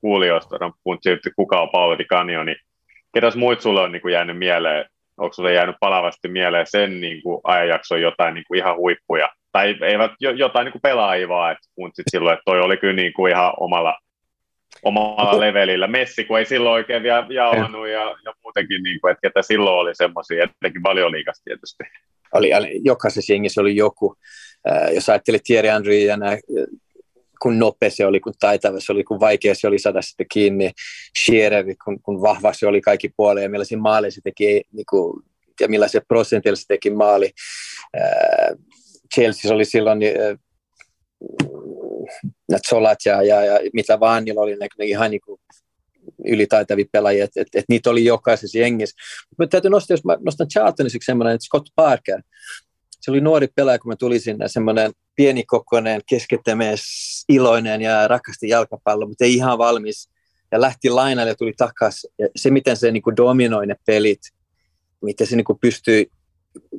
kuulijoista on puhunut kuka on Pauli Canio, niin ketäs muut sulle on niin kuin jäänyt mieleen? Onko sulle jäänyt palavasti mieleen sen niin kuin ajanjakson jotain niin kuin ihan huippuja? Tai eivät jotain niin kuin pelaajia vaan, että puntsit silloin, että toi oli kyllä niin kuin ihan omalla, omalla levelillä. Messi, kun ei silloin oikein vielä jauhannut ja, ja muutenkin, niin kuin, että ketä silloin oli semmoisia, etenkin valioliikas tietysti. Oli, jokaisessa jengissä oli joku. Äh, jos ajattelit Thierry Henry ja nämä kun nopea se oli, kun taitava se oli, kun vaikea se oli saada sitten kiinni. Shearer, kun, kun vahva se oli kaikki puoleen ja millaisia maaleja se teki, niin kuin, ja millaisia prosentilla se teki maali. Äh, Chelsea oli silloin äh, Zolat ja, ja, ja, mitä vaan, niillä oli ne, ne ihan niin kuin ylitaitavia pelaajia, että et, et niitä oli jokaisessa jengissä. Mutta täytyy nostaa, jos mä nostan Charltonisiksi semmoinen, että Scott Parker, se oli nuori pelaaja, kun mä tulin sinne, semmoinen pienikokoinen, keskittymees, iloinen ja rakasti jalkapallo, mutta ei ihan valmis. Ja lähti lainalle ja tuli takaisin. Ja se, miten se niin kuin dominoi ne pelit, miten se niin kuin pystyi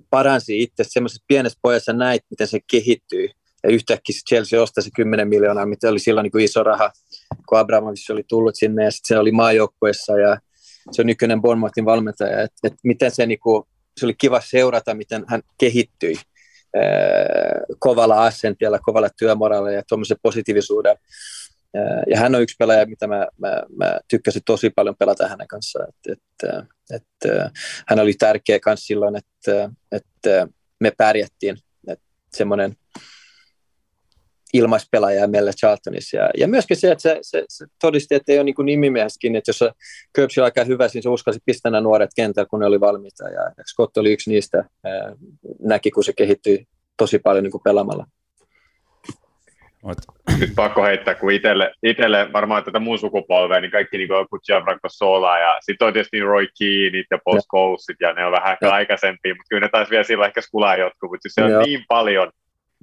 paransi itse semmoisessa pienessä pojassa näit, miten se kehittyy. Ja yhtäkkiä Chelsea ostaa se 10 miljoonaa, mitä oli silloin niin kuin iso raha, kun Abramovich oli tullut sinne ja sitten se oli maajoukkueessa ja se on nykyinen Bournemouthin valmentaja. Et, et miten se, niin kuin, se oli kiva seurata, miten hän kehittyi kovalla asentilla, kovalla työmoraalilla ja tuommoisen positiivisuuden. Ja hän on yksi pelaaja, mitä mä, mä, mä tykkäsin tosi paljon pelata hänen kanssaan. Et, et, et, hän oli tärkeä myös silloin, että, että me pärjättiin. semmoinen ilmaispelaaja meillä Charltonissa. Ja, ja myöskin se, että se, se, se todisti, että ei ole niin nimimieskin, että jos Köps on aika hyvä, niin se uskalsi pistää nämä nuoret kentällä, kun ne oli valmiita. Ja Scott oli yksi niistä, ää, näki, kun se kehittyi tosi paljon niin kuin pelaamalla. Nyt pakko heittää, kun itselle, itselle varmaan tätä muun sukupolvea, niin kaikki niin kuin Gianfranco Sola ja sitten on tietysti Roy Keane ja Paul Scholesit ja ne on vähän ja. aikaisempia, mutta kyllä ne taisi vielä silloin ehkä skulaa jotkut, mutta se on ja. niin paljon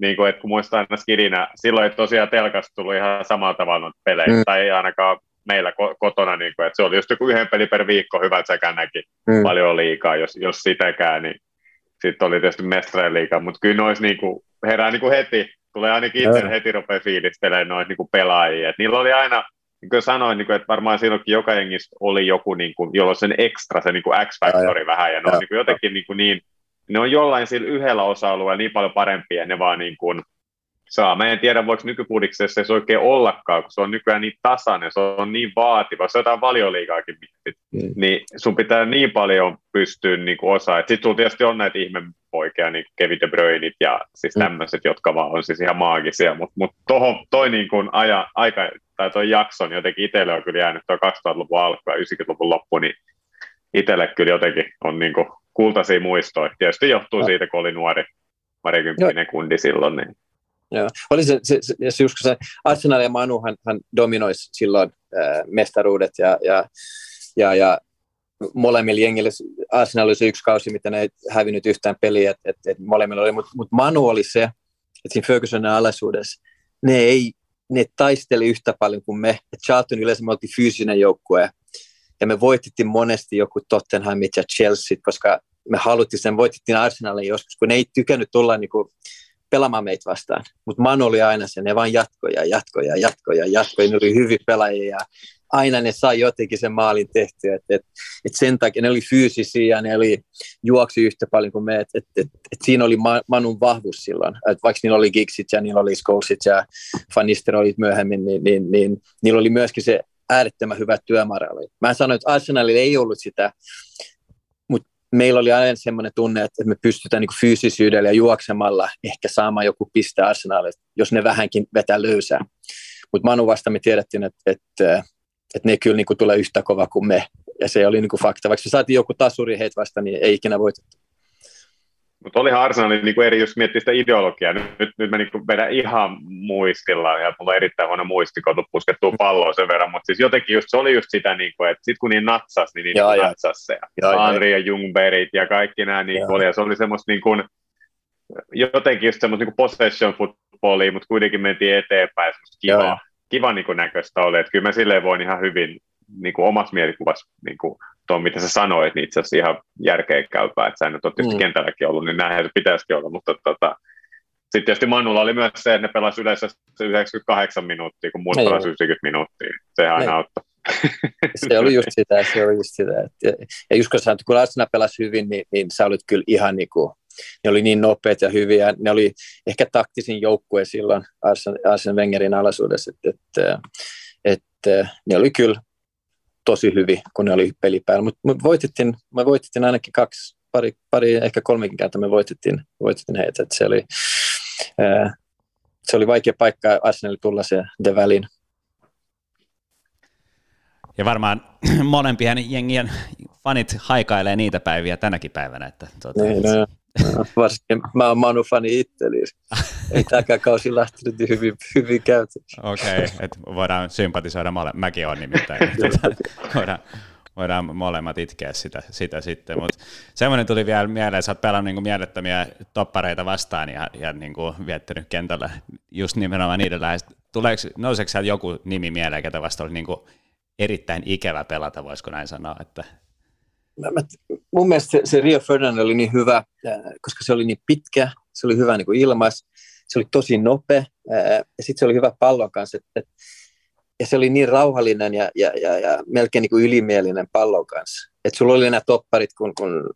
niin kuin, että kun muistan aina skidinä, silloin ei tosiaan telkasta tullut ihan samalla tavalla pelejä, mm. tai ei ainakaan meillä kotona, niin kuin, että se oli just joku yhden peli per viikko, hyvät sekä näki mm. paljon liikaa, jos, jos sitäkään, niin sitten oli tietysti mestareen liikaa, mutta kyllä nois niin kuin, herää niin kuin heti, tulee ainakin itse mm. heti rupeaa fiilistelemään noita niin pelaajia, että niillä oli aina, niin kuin sanoin, niin kuin, että varmaan silloinkin joka jengissä oli joku, niin kuin, jolla on sen ekstra, se niin kuin X-faktori vähän, ja ne on niin kuin, jotenkin niin, kuin niin ne on jollain sillä yhdellä osa-alueella niin paljon parempia, ne vaan niin kuin saa. Mä en tiedä, voiko nykypudiksessa se oikein ollakaan, kun se on nykyään niin tasainen, se on niin vaativa, se on jotain valioliikaakin mietit, mm. niin sun pitää niin paljon pystyä niin kuin osaa. Sitten sulla tietysti on näitä ihmepoikia, niin Kevin De Bruyneit ja siis mm. tämmöiset, jotka vaan on siis ihan maagisia, mutta mut tohon, toi niin kuin aja, aika, tai toi jakson jotenkin itselle on kyllä jäänyt tuo 2000-luvun alku ja 90-luvun loppu, niin itselle kyllä jotenkin on niin kuin kultaisia muistoja. Tietysti johtuu no. siitä, kun oli nuori parikymppinen kundi silloin. Niin. Joo. Oli se, se, se, se, just se Arsenal ja Manu, hän, hän dominoisi silloin äh, mestaruudet ja, ja, ja, ja molemmilla jengillä, Arsenal oli se yksi kausi, mitä ne ei hävinnyt yhtään peliä, että et, et molemmilla oli, mutta mut Manu oli se, että siinä Fergusonin alaisuudessa ne ei ne taisteli yhtä paljon kuin me. Et Charlton yleensä me oltiin fyysinen joukkue, ja me voitettiin monesti joku Tottenhamit ja Chelsea, koska me haluttiin sen, voitettiin Arsenalin joskus, kun ne ei tykännyt tulla niin kuin pelaamaan meitä vastaan. Mutta Manu oli aina se, ne vain jatkoja, jatkoja, jatkoja, jatkoja, ne oli hyviä pelaajia ja aina ne sai jotenkin sen maalin tehtyä. Et, et, et sen takia ne oli fyysisiä ja ne oli juoksi yhtä paljon kuin me. Et, et, et, et siinä oli Manun vahvuus silloin. Et vaikka niillä oli Gigsit ja niillä oli Scholesit ja Fanisteroit myöhemmin, niin, niin, niin, niillä oli myöskin se äärettömän hyvä työmoraali. Mä sanoin, että Arsenalilla ei ollut sitä, mutta meillä oli aina semmoinen tunne, että me pystytään niin fyysisyydellä ja juoksemalla ehkä saamaan joku piste Arsenalille, jos ne vähänkin vetää löysää. Mutta Manu vasta me tiedettiin, että, että, että ne kyllä niin kuin tulee yhtä kova kuin me. Ja se oli niin kuin fakta. Vaikka me saatiin joku tasuri heitä vasta, niin ei ikinä voitettu. Mutta olihan Arsenalin niin eri, jos miettii sitä ideologiaa, nyt, nyt, nyt mä niin vedän ihan muistilla, ja mulla on erittäin huono muisti, kun puskettuu palloa sen verran, mutta siis jotenkin just, se oli just sitä, niin kuin, että sit kun niin natsas, niin niin ja, natsas se. Ja, Henri ja Jungberit ja kaikki nämä niin kuin, oli, ja se oli semmoista niin kuin, jotenkin just semmoista niin possession footballia, mutta kuitenkin mentiin eteenpäin, semmoista kivaa, kiva niin kuin näköistä oli, että kyllä mä silleen voin ihan hyvin niin kuin omassa mielikuvassa niin kuin tuon, mitä sä sanoit, niin itse asiassa ihan järkeä käypää, että sä nyt tietysti mm. kentälläkin ollut, niin näinhän se pitäisikin olla, mutta tota, sitten tietysti Manulla oli myös se, että ne pelasivat yleensä 98 minuuttia, kun muut pelasivat 90 minuuttia. Sehän aina auttoi. Se oli just sitä, se oli just sitä. Että, ja just kun sanoit, kun Arsenal pelasi hyvin, niin, niin sä olit kyllä ihan niin kuin, ne oli niin nopeat ja hyviä. Ne oli ehkä taktisin joukkue silloin Arsen, Arsen Wengerin alaisuudessa, että, että, että ne oli kyllä tosi hyvin, kun ne oli pelipäällä. Mutta mut voitettiin, me voitettiin ainakin kaksi, pari, pari ehkä kolmekin kertaa me voitettiin, voitettiin heitä. Et se, oli, ää, se oli vaikea paikka Arsenalille tulla se De Välin. Ja varmaan molempien jengien fanit haikailee niitä päiviä tänäkin päivänä. Että, tuota, niin, no, varsinkin mä oon Manu-fani itse, niin ei tämäkään kausi lähtenyt niin hyvin, hyvin käytössä. Okei, okay, että voidaan sympatisoida mole- Mäkin on nimittäin. voidaan, voidaan molemmat itkeä sitä, sitä sitten, mutta semmoinen tuli vielä mieleen, sä oot pelannut niin mielettömiä toppareita vastaan ja, ja niin kuin viettänyt kentällä just nimenomaan niiden lähes. Tuleeko, nouseeko sieltä joku nimi mieleen, ketä vasta oli niin kuin erittäin ikävä pelata, voisiko näin sanoa, että mä, mä, mun mielestä se, se Rio Ferdinand oli niin hyvä, koska se oli niin pitkä, se oli hyvä niin kuin ilmais, se oli tosi nopea ja sitten se oli hyvä pallon kanssa. Et, et, ja se oli niin rauhallinen ja, ja, ja, ja melkein niin kuin ylimielinen pallon kanssa. Et sulla oli nämä topparit, kun, kun,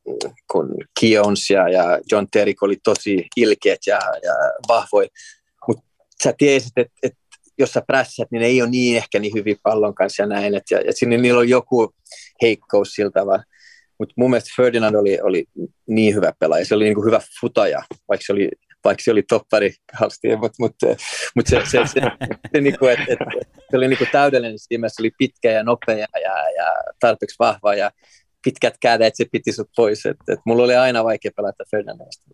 kun Kions ja, ja John Terry oli tosi ilkeät ja, ja vahvoja, mutta sä tiesit, että et, jos sä prässät, niin ne ei ole niin ehkä niin hyvin pallon kanssa ja näin. Et, ja, ja sinne niillä on joku heikkous siltä tavalla. Mutta mun mielestä Ferdinand oli, oli niin hyvä pelaaja, se oli niin kuin hyvä futaja, vaikka se oli, vaikka se oli toppari halsti, mutta mut, mut se, se, se, se, niin kuin, et, et, se oli niin kuin täydellinen siinä, se oli pitkä ja nopea ja, ja tarpeeksi vahva ja pitkät kädet, se piti sut pois. Et, et mulla oli aina vaikea pelata Ferdinandista.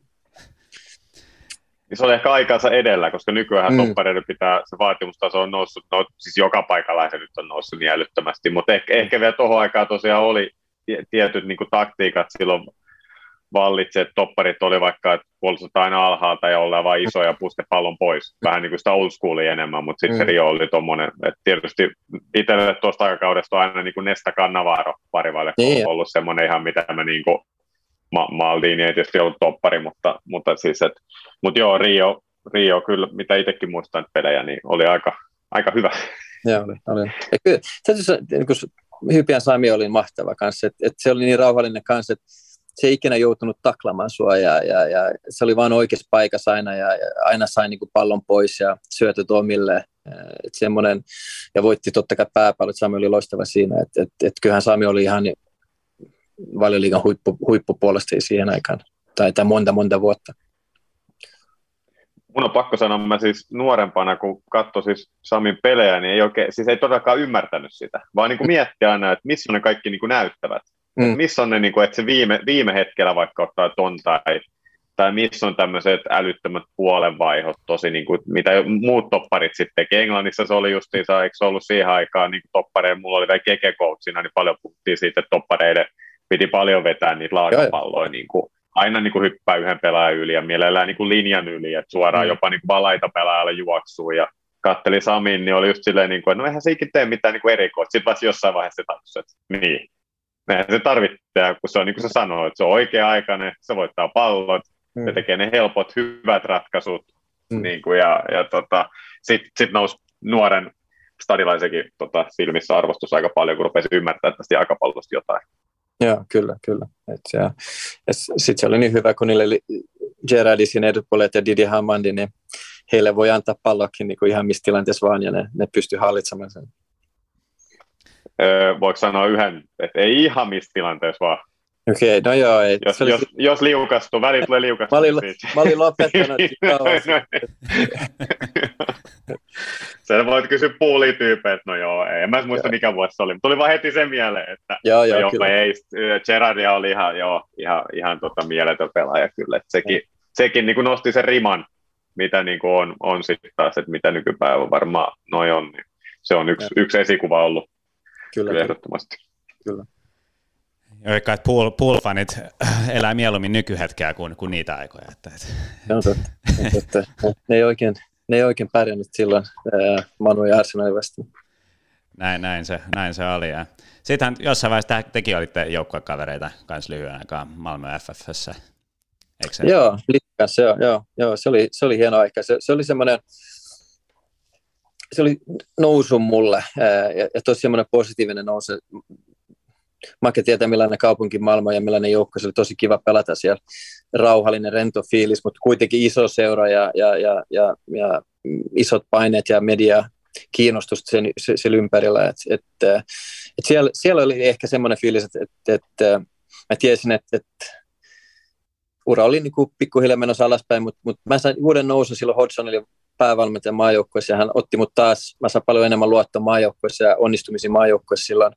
Niin se oli ehkä aikansa edellä, koska nykyään mm. toppareiden pitää, se vaatimustaso on noussut, no, siis joka paikalla se nyt on noussut niin älyttömästi, mutta ehkä, ehkä vielä tuohon aikaan tosiaan oli, tietyt niin kuin, taktiikat silloin vallitse, että topparit oli vaikka, että puolustetaan aina alhaalta ja ollaan vain isoja puste pallon pois. Vähän niin kuin sitä old schoolia enemmän, mutta sitten mm. se Rio oli tuommoinen, että tietysti itselle tuosta aikakaudesta on aina niin kuin Nesta Cannavaro parivaille niin. ollut semmoinen ihan mitä mä niin kuin, Ma- Maldini ei tietysti ollut toppari, mutta, mutta siis, et, mutta joo, Rio, Rio kyllä, mitä itsekin muistan pelejä, niin oli aika, aika hyvä. Joo, oli. oli. Ja kyllä, niin Hypiän Sami oli mahtava kanssa, että, että se oli niin rauhallinen kanssa, että se ei ikinä joutunut taklamaan sua ja, ja, ja se oli vain oikeassa paikassa aina ja, ja aina sai niin kuin pallon pois ja syötöt omille. Että semmoinen, ja voitti totta kai pääpallot, Sami oli loistava siinä, että, että, että kyllähän Sami oli ihan valioliigan huippu, huippupuolesta siihen aikaan, tai, tai monta monta vuotta mun on pakko sanoa, mä siis nuorempana, kun katsoin siis Samin pelejä, niin ei oikein, siis ei todellakaan ymmärtänyt sitä, vaan niin kuin mietti aina, että missä ne kaikki niin kuin näyttävät. Mm. Missä on ne, niin kuin, että se viime, viime hetkellä vaikka ottaa ton tai, tai missä on tämmöiset älyttömät puolenvaihot, tosi niin kuin, mitä muut topparit sitten tekee. Englannissa se oli justiinsa, eikö se ollut siihen aikaan niin toppareiden, mulla oli vielä keke niin paljon puhuttiin siitä, että toppareiden piti paljon vetää niitä laajapalloja niin kuin, aina niin kuin hyppää yhden pelaajan yli ja mielellään niin kuin linjan yli, että suoraan mm. jopa niin kuin valaita pelaajalle juoksuu ja katteli Samin, niin oli just silleen, niin kuin, että no eihän se ikinä tee mitään niin erikoista. Sitten vasta jossain vaiheessa se että niin, näinhän se tarvitsee, kun se on niin kuin se sanoo, että se on oikea-aikainen, se voittaa pallot, mm. se tekee ne helpot, hyvät ratkaisut, mm. niin kuin, ja, ja tota, sitten sit nousi nuoren stadilaisenkin tota, silmissä arvostus aika paljon, kun rupesi ymmärtää tästä jalkapallosta jotain. Joo, kyllä, kyllä. Sitten se oli niin hyvä, kun niille Gerardisin edutpuolet ja Didi Hammandi, niin heille voi antaa pallokin niin kuin ihan missä tilanteessa vaan, ja ne, ne pystyy hallitsemaan sen. Öö, voiko sanoa yhden, että ei ihan missä tilanteessa vaan? Okei, okay, no joo. Ei. Jos, oli... jos, jos liukastuu, väli tulee liukastuu. Mä olin, mä olin lopettanut Sä voit kysyä puulityypejä, että no joo, ei. En mä muista mikä vuosi se oli, mutta tuli vaan heti sen mieleen, että joo, joo, no, kyllä. ei, Gerardia oli ihan, joo, ihan, ihan tota mieletön pelaaja kyllä, että sekin, sekin niin kuin nosti sen riman, mitä niin kuin on, on sitten taas, että mitä nykypäivä varmaan noi on, niin se on yksi, yksi esikuva ollut kyllä, kyllä ehdottomasti. Kyllä. Joikka, että pool, pool-fanit elää mieluummin nykyhetkeä kuin, kuin niitä aikoja. Että, että. Se on totta. On totta. ne, ei oikein, ne ei oikein pärjännyt silloin Manu ja Arsenalin vastaan. Näin, näin, se, näin se oli. Ja sittenhän jossain vaiheessa tekin olitte joukkuekavereita kanssa lyhyen aikaa Malmö FFssä. Eikö se? Joo, liikas, joo, joo, joo, se oli, se oli hieno aika. Se, se oli semmoinen, se oli nousu mulle ja, ja tosi semmoinen positiivinen nousu. Make tietää, millainen kaupunki Malmö ja millainen joukko. Se oli tosi kiva pelata siellä. Rauhallinen, rento fiilis, mutta kuitenkin iso seura ja, ja, ja, ja, ja isot paineet ja media kiinnostusta sen, sen ympärillä. Et, et, et siellä, siellä oli ehkä semmoinen fiilis, että et, et, mä tiesin, että et, ura oli niin kuin pikkuhiljaa menossa alaspäin, mutta, mutta mä sain uuden nousun silloin Hodgsonille päävalmentajan maajoukkueessa ja hän otti mut taas, mä sain paljon enemmän luottoa maajoukkueessa ja onnistumisia maajoukkueessa silloin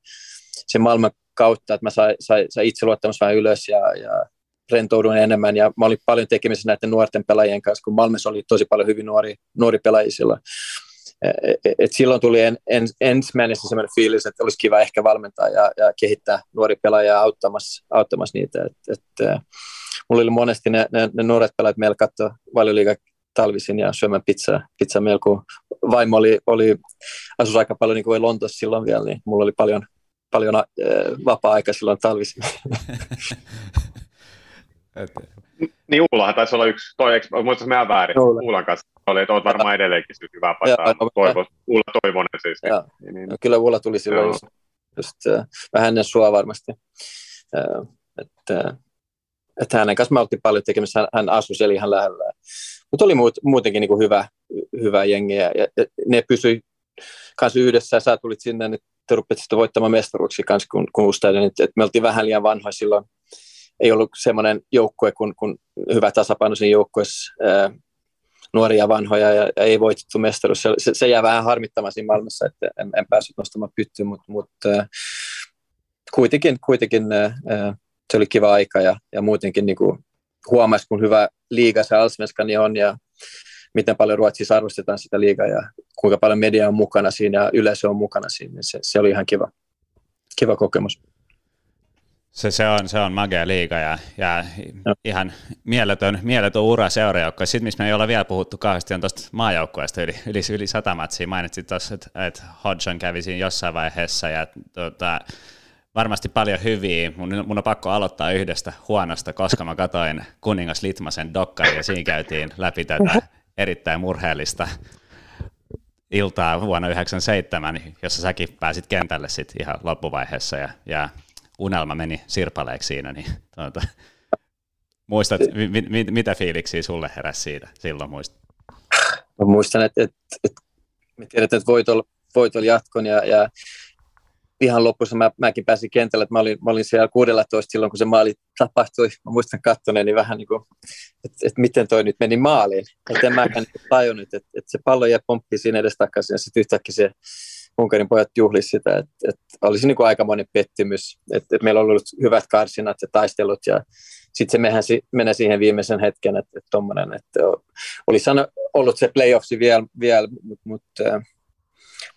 sen maailman kautta, että mä sain, sain, sain itse luottamus vähän ylös ja, ja rentouduin enemmän ja mä olin paljon tekemisissä näiden nuorten pelaajien kanssa, kun Malmessa oli tosi paljon hyvin nuori, nuori pelaajia silloin. Et, et silloin tuli en, en, ensimmäinen sellainen fiilis, että olisi kiva ehkä valmentaa ja, ja kehittää nuori pelaajia auttamassa, auttamassa niitä. Et, et, mulla oli monesti ne, ne, ne nuoret pelaajat meillä katsoa valioliiga talvisin ja syömään pizzaa, meillä, kun vaimo oli, oli asus aika paljon niin kuin Lontossa silloin vielä, niin mulla oli paljon, paljon äh, vapaa-aika silloin talvisin. niin Uulahan taisi olla yksi, toi, muistas meidän väärin, Uula. Uulan kanssa oli, että olet varmaan edelleenkin siis hyvä paikka, Toivo, Uula Toivonen siis. Ja, niin, niin. No, kyllä Uula tuli silloin just, just äh, vähän ennen sua varmasti. Äh, että, että hänen kanssa me oltiin paljon tekemistä, hän, hän asui siellä ihan lähellä. Mutta oli muut, muutenkin niin kuin hyvä, hyvä jengi ja, ja, ja ne pysyi kanssa yhdessä ja sä tulit sinne, niin te rupesit voittamaan mestaruuksia kanssa kun, kun Ustaiden, että, että me oltiin vähän liian vanhoja silloin. Ei ollut semmoinen joukkue kuin, kuin hyvä tasapainoisen joukkueessa nuoria vanhoja ja, ja ei voitettu mestaruus. Se, se, se jää vähän harmittamaan siinä maailmassa, että en, en päässyt nostamaan pyttyyn, mutta, mutta kuitenkin, kuitenkin äh, se oli kiva aika ja, ja muutenkin niin kuin huomasi, kun hyvä liiga se Allsvenskani on ja miten paljon Ruotsissa arvostetaan sitä liigaa ja kuinka paljon media on mukana siinä ja yleisö on mukana siinä, niin se, se oli ihan kiva, kiva kokemus. Se, se, on, se on magea liiga ja, ja no. ihan mieletön, mieletön ura seuraajoukkoja. Sitten, missä me ei olla vielä puhuttu kauheasti, on tuosta maajoukkueesta yli, yli, yli sata matsia. Mainitsit tuossa, että, että Hodgson kävi siinä jossain vaiheessa ja tota, varmasti paljon hyviä. Mun, mun on pakko aloittaa yhdestä huonosta, koska mä katoin Kuningas Litmasen dokkari ja siinä käytiin läpi tätä erittäin murheellista iltaa vuonna 1997, jossa säkin pääsit kentälle sit ihan loppuvaiheessa ja, ja unelma meni sirpaleeksi siinä, niin tuota, muistat, mi, mi, mitä fiiliksiä sulle heräsi siitä silloin muistat? Mä muistan, että, että, että me tiedetään, että voitolla, voitolla jatkon ja, ja ihan lopussa mä, mäkin pääsin kentälle, että mä olin, mä olin siellä 16 silloin, kun se maali tapahtui. Mä muistan kattoneeni vähän niin kuin, että, että miten toi nyt meni maaliin. Että en mäkään niin tajunnut, että, että se pallo jäi pomppi siinä edes takaisin ja sitten yhtäkkiä se Unkarin pojat juhli sitä, että, että olisi niin kuin aikamoinen pettymys, että, että meillä on ollut hyvät karsinat ja taistelut ja sitten se mehän si, menee siihen viimeisen hetken, että, että, tommonen, että olisi ollut se playoffsi vielä, vielä mutta, mutta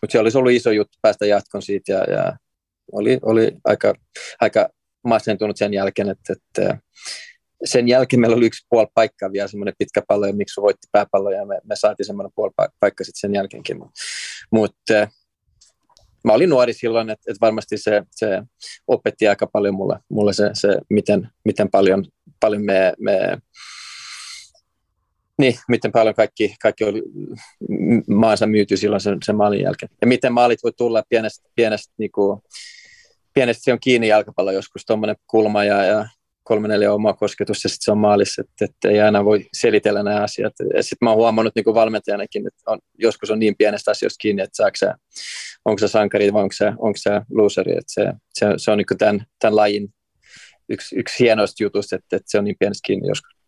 mutta se olisi ollut iso juttu päästä jatkon siitä ja, ja oli, oli aika, aika masentunut sen jälkeen, että, että sen jälkeen meillä oli yksi puoli paikkaa vielä, semmoinen pitkä pallo, ja miksi voitti pääpallo, ja me, me saatiin semmoinen puoli paikka sitten sen jälkeenkin. Mutta mä olin nuori silloin, että, että varmasti se, se opetti aika paljon mulle, mulle se, se miten, miten paljon, paljon me, me niin, miten paljon kaikki, kaikki oli maansa myyty silloin sen, sen maalin jälkeen. Ja miten maalit voi tulla pienestä, pienestä, niin kuin, pienestä se on kiinni jalkapallo joskus, tuommoinen kulma ja, ja kolme neljä omaa kosketusta ja sitten se on maalissa, että, että ei aina voi selitellä nämä asiat. Sitten mä oon huomannut niin kuin valmentajanakin, että on, joskus on niin pienestä asioista kiinni, että saako sä, onko se sankari vai onko se, onko se loseri. Että se, se, se on niin kuin tämän, tämän lajin yksi, yksi hienoista jutusta, että, että se on niin pienestä kiinni joskus.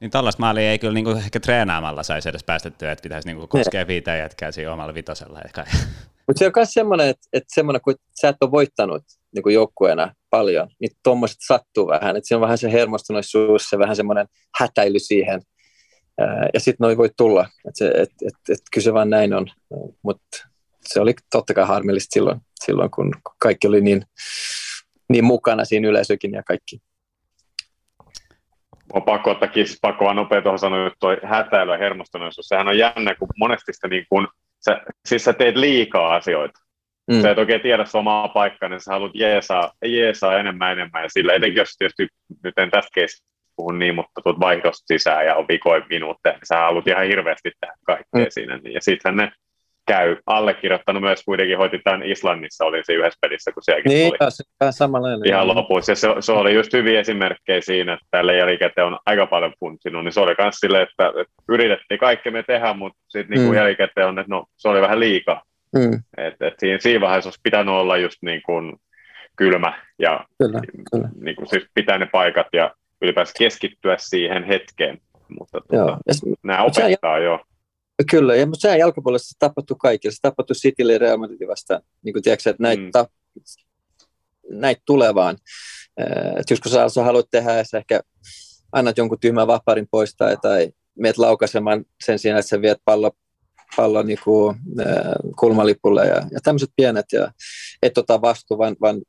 Niin tällaista maalia ei kyllä niinku ehkä treenaamalla saisi edes päästettyä, että pitäisi niinku koskea viiteen jätkää siinä omalla vitosella. Ehkä. Mutta se on myös semmoinen, että, että semmoinen, kun sä et ole voittanut niin kuin joukkueena paljon, niin tuommoiset sattuu vähän. Että se on vähän se hermostuneisuus, se vähän semmoinen hätäily siihen. Ja sitten noi voi tulla. Että et, et, et, kyllä se vaan näin on. Mutta se oli totta kai harmillista silloin, silloin kun kaikki oli niin, niin mukana siinä yleisökin ja kaikki. On pakko ottaa kiinni, pakko vaan nopea tuohon sanoa, että tuo hätäily ja hermostuneisuus, sehän on jännä, kun monesti sitä niin kuin, sä, siis sä teet liikaa asioita. Mm. Sä et oikein tiedä sun omaa paikkaa, niin sä haluat jeesaa, jeesaa enemmän enemmän, ja sillä etenkin jos tietysti, nyt en tästä keistä puhu niin, mutta tuot vaihdosta sisään ja on vikoin minuutteja, niin sä haluat ihan hirveästi tehdä kaikkea mm. siinä, niin, ja sitten ne käy. Allekirjoittanut myös kuitenkin hoiti tämän Islannissa, oli se yhdessä pelissä, kun sielläkin niin, tuli. Se samanlainen. Ihan lopussa. Ja se, se, oli just hyviä esimerkkejä siinä, että tälle jälkikäteen on aika paljon funtsinut, niin se oli myös silleen, että, että yritettiin kaikki me tehdä, mutta sitten niin mm. jälkikäteen on, että no, se oli vähän liikaa. Mm. Et, et siinä, siinä vaiheessa olisi pitänyt olla just niin kuin kylmä ja kyllä, kyllä. Niin kuin siis pitää ne paikat ja ylipäänsä keskittyä siihen hetkeen. Mutta tuota, nämä opettaa jo. Kyllä, ja mutta sehän jalkapallossa se tapahtui kaikille. Se tapahtui Citylle ja Real Madridin vastaan. Niin kuin tiedätkö, että näitä, mm. ta, näitä tulee vaan. Et jos kun sä, haluat tehdä, ja sä ehkä annat jonkun tyhmän vaparin pois tai, tai meet laukaisemaan sen sijaan, että sä viet pallo, pallo niin kuin, kulmalipulle ja, ja tämmöiset pienet. Ja et ota vastuun, vaan, vaan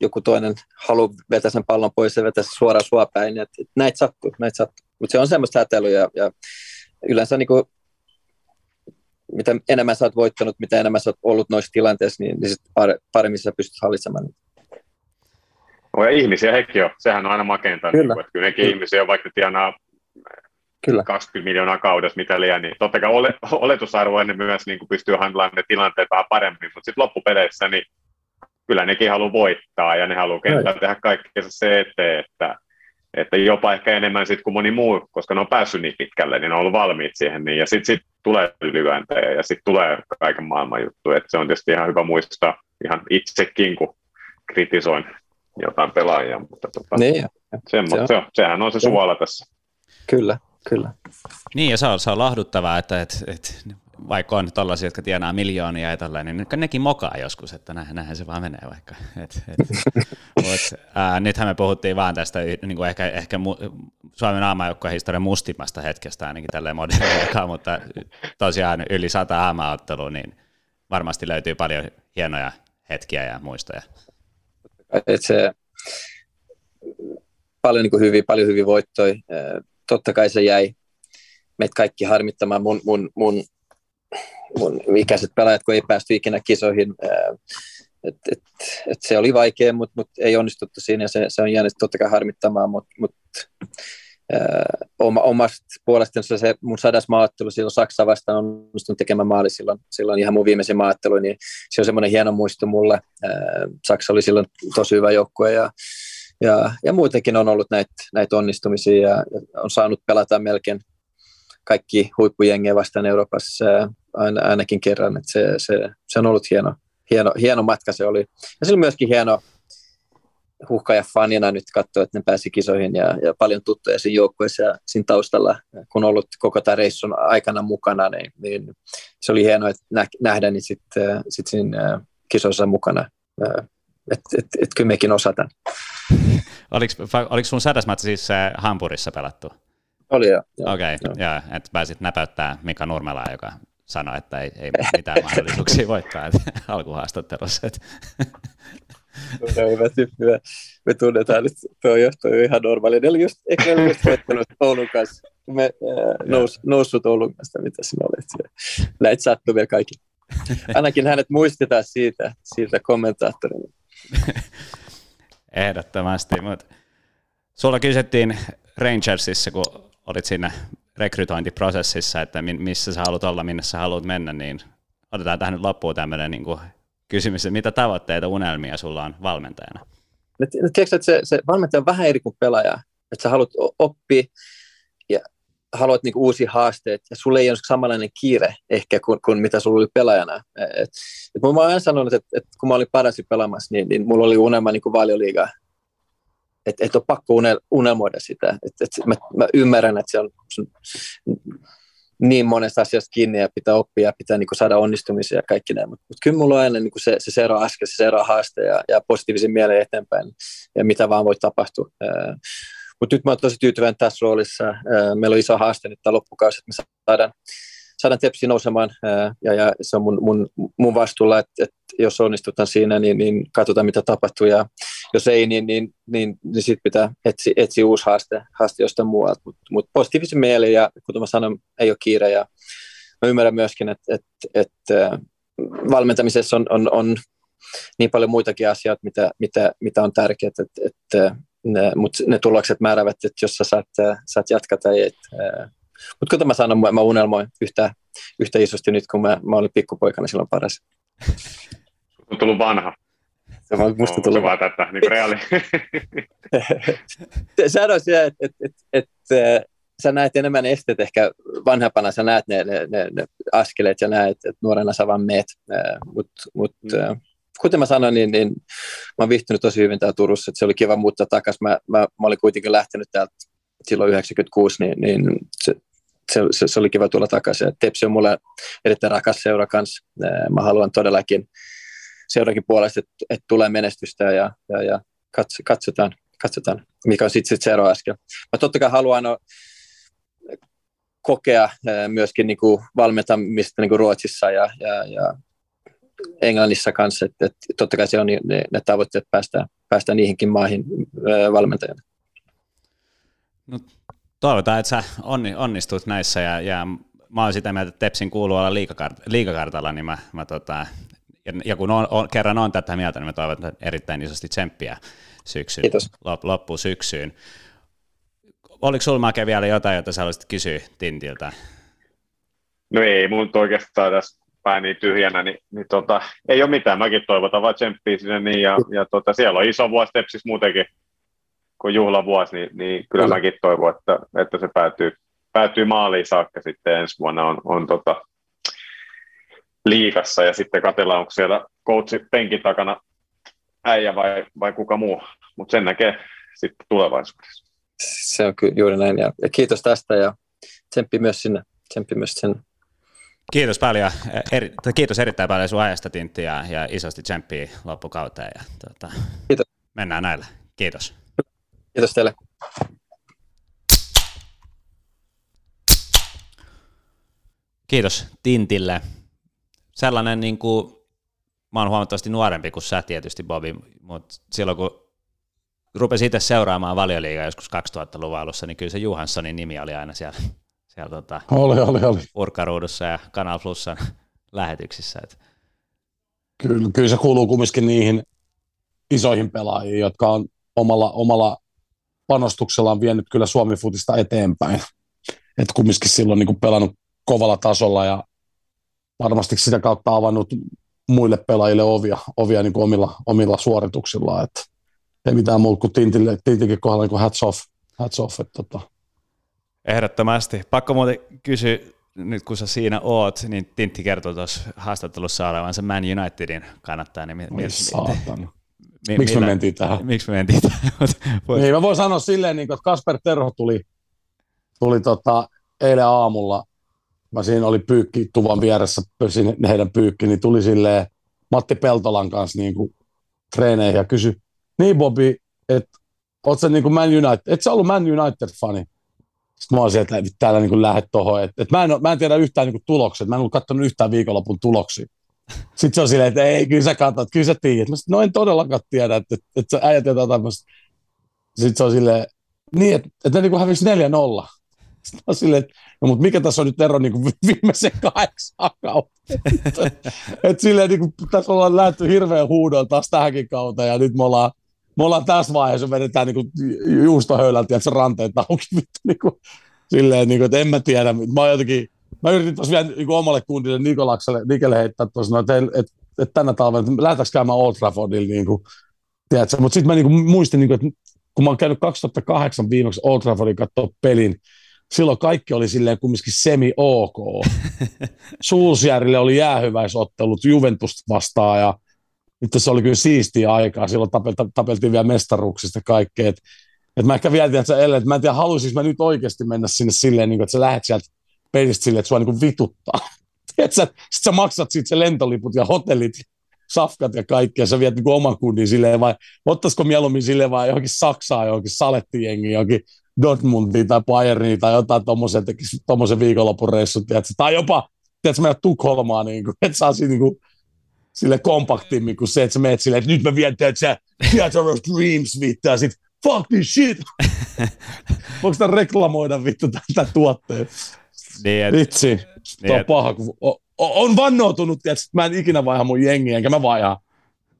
joku toinen haluaa vetää sen pallon pois ja vetää suoraan sua päin. Et, et näitä sattuu, näitä sattuu. Mutta se on semmoista hätelyä ja, ja yleensä niin kuin mitä enemmän sä oot voittanut, mitä enemmän sä oot ollut noissa tilanteissa, niin, niin sit paremmin sä pystyt hallitsemaan No ja ihmisiä hekin on. Sehän on aina makeinta. Kyllä. Niin, että kyllä nekin kyllä. ihmisiä on, vaikka ne tienaa Kyllä. 20 miljoonaa kaudessa, mitä liian, niin totta kai ole, oletusarvoinen myös niin kuin pystyy handlaamaan ne tilanteet vähän paremmin, mutta sitten loppupeleissä niin kyllä nekin haluaa voittaa ja ne haluaa kentällä tehdä kaikkea se eteen, että että jopa ehkä enemmän sit kuin moni muu, koska ne on päässyt niin pitkälle, niin ne on ollut valmiit siihen, niin, ja sitten sit tulee ylilyöntejä, ja sitten tulee kaiken maailman juttu, että se on tietysti ihan hyvä muistaa ihan itsekin, kun kritisoin jotain pelaajia, mutta tota, niin, semmo, se on. Se, sehän on se suola tässä. Kyllä, kyllä. Niin, ja se on, se on lahduttavaa, että et, et, vaikka on tällaisia, jotka tienaa miljoonia ja tällainen, niin nekin mokaa joskus, että näin, näinhän se vaan menee vaikka. Et, et, mut, ää, nythän me puhuttiin vaan tästä niin kuin ehkä, ehkä mu, Suomen aamajoukkojen historian mustimmasta hetkestä ainakin tälleen modernilla, mutta tosiaan yli sata aamaottelua, niin varmasti löytyy paljon hienoja hetkiä ja muistoja. Et se, paljon, niin kuin hyvin, paljon hyvin voittoi. Totta kai se jäi meitä kaikki harmittamaan. Mun, mun, mun mun ikäiset pelaajat, kun ei päästy ikinä kisoihin. Et, et, et se oli vaikea, mutta mut ei onnistuttu siinä ja se, se on jäänyt totta kai harmittamaan, mutta mut, oma, omasta puolestani se mun sadas maaottelu silloin Saksa vastaan on onnistunut tekemään maali silloin, silloin ihan mun viimeisen maaottelu, niin se on semmoinen hieno muisto mulle. Saksa oli silloin tosi hyvä joukkue ja, ja, ja muutenkin on ollut näitä näit onnistumisia ja on saanut pelata melkein kaikki huippujengejä vastaan Euroopassa aina, ainakin kerran. Että se, se, se, on ollut hieno, hieno, hieno matka se oli. Ja se oli myöskin hieno huhka ja fanina nyt katsoa, että ne pääsi kisoihin ja, ja paljon tuttuja siinä joukkueessa ja siinä taustalla, kun ollut koko tämän reissun aikana mukana, niin, niin se oli hienoa että nähdä niin sitten sit siinä kisoissa mukana. Että et, et, kyllä mekin osataan. Oliko, oliko sun sädäsmättä siis Hampurissa pelattu? Oli joo. Okei, okay, joo, että pääsit näpäyttää Mika Nurmelaa, joka sanoi, että ei, ei mitään mahdollisuuksia voittaa alkuhaastattelussa. Että. No, me, me, tunnetaan nyt, tuo johto on ihan normaali. Ne oli just, eikö ne just voittanut Oulun kanssa? Me äh, nous, noussut Oulun kanssa, mitä sinä olet. Näitä sattuu vielä kaikki. Ainakin hänet muistetaan siitä, siitä kommentaattorina. Ehdottomasti, mutta sulla kysyttiin Rangersissa, kun olit siinä rekrytointiprosessissa, että missä sä haluat olla, minne sä haluat mennä, niin otetaan tähän nyt loppuun tämmöinen niin kysymys, että mitä tavoitteita, unelmia sulla on valmentajana? No, tiedätkö, että se, se valmentaja on vähän eri kuin pelaaja, että sä haluat oppia ja haluat niinku uusia haasteita, ja sulla ei ole samanlainen kiire ehkä kuin, kuin mitä sulla oli pelaajana. Et, et mä oon aina sanonut, että, että kun mä olin parasi pelaamassa, niin, niin mulla oli unelma niin valioliiga et, et ole pakko unel, unelmoida sitä. Et, et mä, mä ymmärrän, että se on, niin monesta asiasta kiinni ja pitää oppia ja pitää niin saada onnistumisia ja kaikki näin. Mutta mut kyllä mulla on aina niin kuin se, se seuraava askel, se seuraava haaste ja, ja positiivisen mieleen eteenpäin ja mitä vaan voi tapahtua. Mutta nyt mä oon tosi tyytyväinen tässä roolissa. Meillä on iso haaste nyt tämä loppukausi, että me saadaan, saadaan Tepsi nousemaan ja, ja se on mun, mun, mun vastuulla, että, että jos onnistutaan siinä, niin, niin katsotaan mitä tapahtuu ja jos ei, niin, niin, niin, niin sitten pitää etsiä, etsiä uusi haaste, haaste jostain muualta. Mutta mut positiivisen mieli ja kuten mä sanon, ei ole kiire ja mä ymmärrän myöskin, että, että, että valmentamisessa on, on, on niin paljon muitakin asioita, mitä, mitä, mitä on tärkeää, että, että ne, mutta ne tulokset määrävät, että jos sä saat, saat jatkaa tai et. Mutta kuten mä sanon, mä unelmoin yhtä, yhtä isosti nyt, kun mä, mä olin pikkupoikana silloin paras. On tullut vanha. Se on musta tullut vanha. Tätä, niin kuin reaali. Sanoisin, että et, et, et, et, sä näet enemmän esteet ehkä vanhempana, sä näet ne, ne, ne, ne askeleet ja näet, että nuorena sä vaan meet, mutta mut, mm kuten mä sanoin, niin, niin mä oon viihtynyt tosi hyvin täällä Turussa, että se oli kiva muuttaa takaisin. Mä, mä, mä olin kuitenkin lähtenyt täältä silloin 96, niin, niin se, se, se, se, oli kiva tulla takaisin. Ja Tepsi on mulle erittäin rakas seura kanssa. Mä haluan todellakin seurakin puolesta, että, että tulee menestystä ja, ja, ja katsotaan, katsotaan, mikä on sitten sit seuraava askel. Mä totta kai haluan no, kokea myöskin niin kuin valmentamista niin kuin Ruotsissa ja, ja, ja Englannissa kanssa, että, että totta kai se on ne, ne tavoitteet päästä, päästä niihinkin maihin valmentajana. No, toivotaan, että sä onni, onnistut näissä ja, ja mä oon sitä mieltä, että Tepsin kuuluu olla liikakart, liikakartalla, niin mä, mä tota, ja, ja kun on, on, kerran on tätä mieltä, niin mä toivon erittäin isosti tsemppiä syksyyn, Kiitos. lop, loppusyksyyn. Oliko sulla vielä jotain, jota sä haluaisit kysyä Tintiltä? No ei, mun oikeastaan tässä pää niin tyhjänä, niin, niin tota, ei ole mitään. Mäkin toivotan vaan tsemppiä sinne niin, ja, ja tota, siellä on iso vuosi Tepsis muutenkin, kun juhlavuosi, niin, niin kyllä, kyllä mäkin toivon, että, että se päätyy, päätyy maaliin saakka sitten ensi vuonna on, on tota, liikassa ja sitten katsellaan, onko siellä coachi penkin takana äijä vai, vai kuka muu, mutta sen näkee sitten tulevaisuudessa. Se on kyllä juuri näin ja, ja kiitos tästä ja tsemppi myös sinne, tsemppi myös sen Kiitos paljon. Eri, kiitos erittäin paljon sun ajasta, Tintti, ja, ja isosti tsemppiä loppukauteen. Ja, tuota, kiitos. Mennään näillä. Kiitos. Kiitos teille. Kiitos Tintille. Sellainen, niin kuin, mä oon huomattavasti nuorempi kuin sä tietysti, Bobi, mutta silloin kun rupesin itse seuraamaan valioliigaa joskus 2000-luvun alussa, niin kyllä se Johanssonin nimi oli aina siellä siellä tota, oli, oli, oli. Urkaruudussa ja Kanal Plusan lähetyksissä. Et. Kyllä, kyllä se kuuluu kumminkin niihin isoihin pelaajiin, jotka on omalla, omalla panostuksellaan vienyt kyllä Suomi-futista eteenpäin. Että kumminkin silloin niin kuin pelannut kovalla tasolla ja varmasti sitä kautta avannut muille pelaajille ovia, ovia niin kuin omilla, omilla suorituksillaan. Että ei mitään muuta kuin Tintille, Tintikin kohdalla niin kuin hats off. Hats off että tota, Ehdottomasti. Pakko muuten kysyä, nyt kun sä siinä oot, niin Tintti kertoi tuossa haastattelussa olevansa Man Unitedin kannattaa. Niin mi- mi- mi- miksi me mentiin tähän? Miksi me mentiin tähän? niin, mä voin sanoa silleen, niin että Kasper Terho tuli, tuli tota, eilen aamulla, mä siinä oli pyykki tuvan vieressä, pösin heidän pyykki, niin tuli silleen Matti Peltolan kanssa niin kuin treeneihin ja kysyi, niin Bobi, että oot sä niin kuin Man United, et sä ollut Man United-fani? Sitten mä oon sieltä, että täällä niin lähdet tuohon. Että, että mä, en, mä en tiedä yhtään niin tulokset. Mä en ollut katsonut yhtään viikonlopun tuloksia. Sitten se on silleen, että ei, kyllä sä katsot, kyllä sä tiedät. Mä sanoin, no en todellakaan tiedä, että, että, että sä äijät jotain tämmöistä. Sitten se on silleen, niin, että, että ne niin hävisi 4-0. Sitten on silleen, että no, mutta mikä tässä on nyt ero niin kuin viimeisen kahdeksan kautta. että silleen, niin kuin, tässä ollaan lähdetty hirveän huudon taas tähänkin kautta ja nyt me ollaan me ollaan tässä vaiheessa, vedetään niinku juustohöylältä, että se ranteet auki, niin kuin, silleen, niin kuin, että en mä tiedä, mä jotenkin, mä yritin tuossa vielä niin omalle kundille Nikolakselle, Nikelle heittää tuossa, että, että, että, että tänä talvena, että lähdetäänkö käymään Old Traffordilla, niin kuin, tiedätkö, mutta sitten mä niin kuin, muistin, niin kuin, että kun mä oon käynyt 2008 viimeksi Old Traffordin katsoa pelin, silloin kaikki oli silleen kumminkin semi-ok. Suusjärille oli jäähyväisottelut Juventus vastaan ja nyt se oli kyllä siistiä aikaa, silloin tapeltiin, tapeltiin vielä mestaruuksista kaikkea, että et mä ehkä vielä tiedän, että, että mä en tiedä, haluaisinko mä nyt oikeasti mennä sinne silleen, niin kuin, että sä lähdet sieltä pelistä silleen, että sua niin vituttaa. Sitten sä maksat siitä se lentoliput ja hotellit, safkat ja kaikkea, sä viet niin kuin oman kunnin silleen, vai ottaisiko mieluummin silleen vai johonkin Saksaan, johonkin salettijengiin, johonkin Dortmundiin tai Bayerniin tai jotain tuommoisen, tekisi tuommoisen viikonlopun reissut, tiedätkö? tai jopa, tiedätkö, mennä Tukholmaan, niin kuin, että saa siinä niin kuin, sille kompaktimmin kuin se, että sä menet silleen, että nyt mä vien, tiedätkö, Theater of Dreams, vittu, ja sit fuck this shit. Voiko sitä reklamoida vittu tätä tuotteen? Niin, et, Vitsi, niin, on paha, kun on, on vannoutunut, että mä en ikinä vaiha mun jengiä, enkä mä vaiha.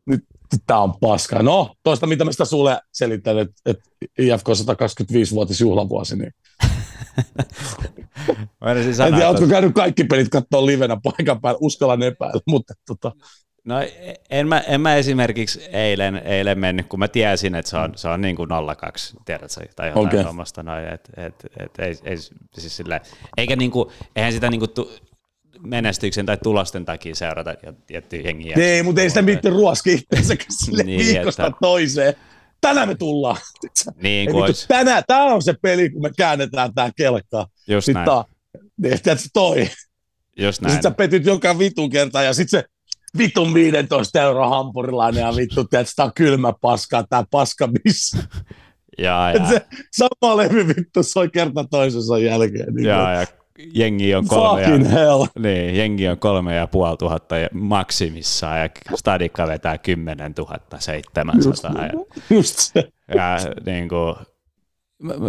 Nyt tää on paska. No, toista mitä mä sitä sulle selitän, että et IFK 125-vuotisjuhlavuosi, niin siis en tiedä, oletko käynyt kaikki pelit katsoa livenä paikan päällä, uskallan epäillä, mutta tota, No en mä, en mä esimerkiksi eilen, eilen mennyt, kun mä tiesin, että se on, se on niin kuin 02, tiedätkö, tai jotain okay. tuommoista noin, et, et, et, ei, ei, siis sille, eikä niin kuin, eihän sitä niin kuin tu, menestyksen tai tulosten takia seurata tiettyjä jengiä. Ei, mutta ei sitä mitään ruoski itseänsä niin, viikosta että... toiseen. Tänään me tullaan. Niin, kuin olisi... tänään, tämä on se peli, kun me käännetään tämä kelkka. Just Sitten näin. Ta, niin, toi. Just näin. Sitten sä petyt joka vitun kerta ja sitten se vitun 15 euro hampurilainen ja vittu, että tämä on kylmä paska, tämä paska missä. Ja, ja. Se sama levy vittu soi kerta toisensa jälkeen. Niin ja, ja jengi on kolme Fucking ja, hell. Niin, jengi on kolme ja puoli tuhatta ja maksimissaan ja stadikka vetää 10 700. Just, ja, just se. Ja niin kuin,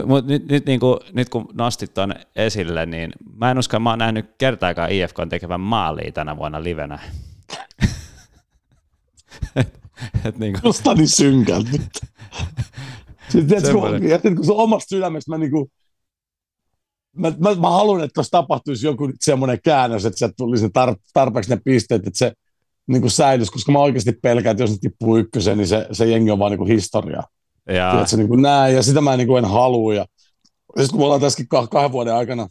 Mut nyt, nyt, niin kuin, nyt kun nostit tuon esille, niin mä en usko, mä oon nähnyt kertaakaan IFK tekevän maalia tänä vuonna livenä. Et niin kuin... Musta niin synkältä. Sitten tiedätkö, kun, ja kun se omasta sydämestä mä niinku, mä, mä, mä haluan, että tuossa tapahtuisi joku semmoinen käännös, että sieltä tulisi tar, tarpeeksi ne pisteet, että se niin kuin säilys, koska mä oikeasti pelkään, että jos ne tippuu ykkösen, niin se, se jengi on vaan niin kuin historia. Ja. Tiedätkö, niin kuin näin, ja sitä mä niin kuin en halua. Ja, ja sitten kun me ollaan tässäkin kah- kahden vuoden aikana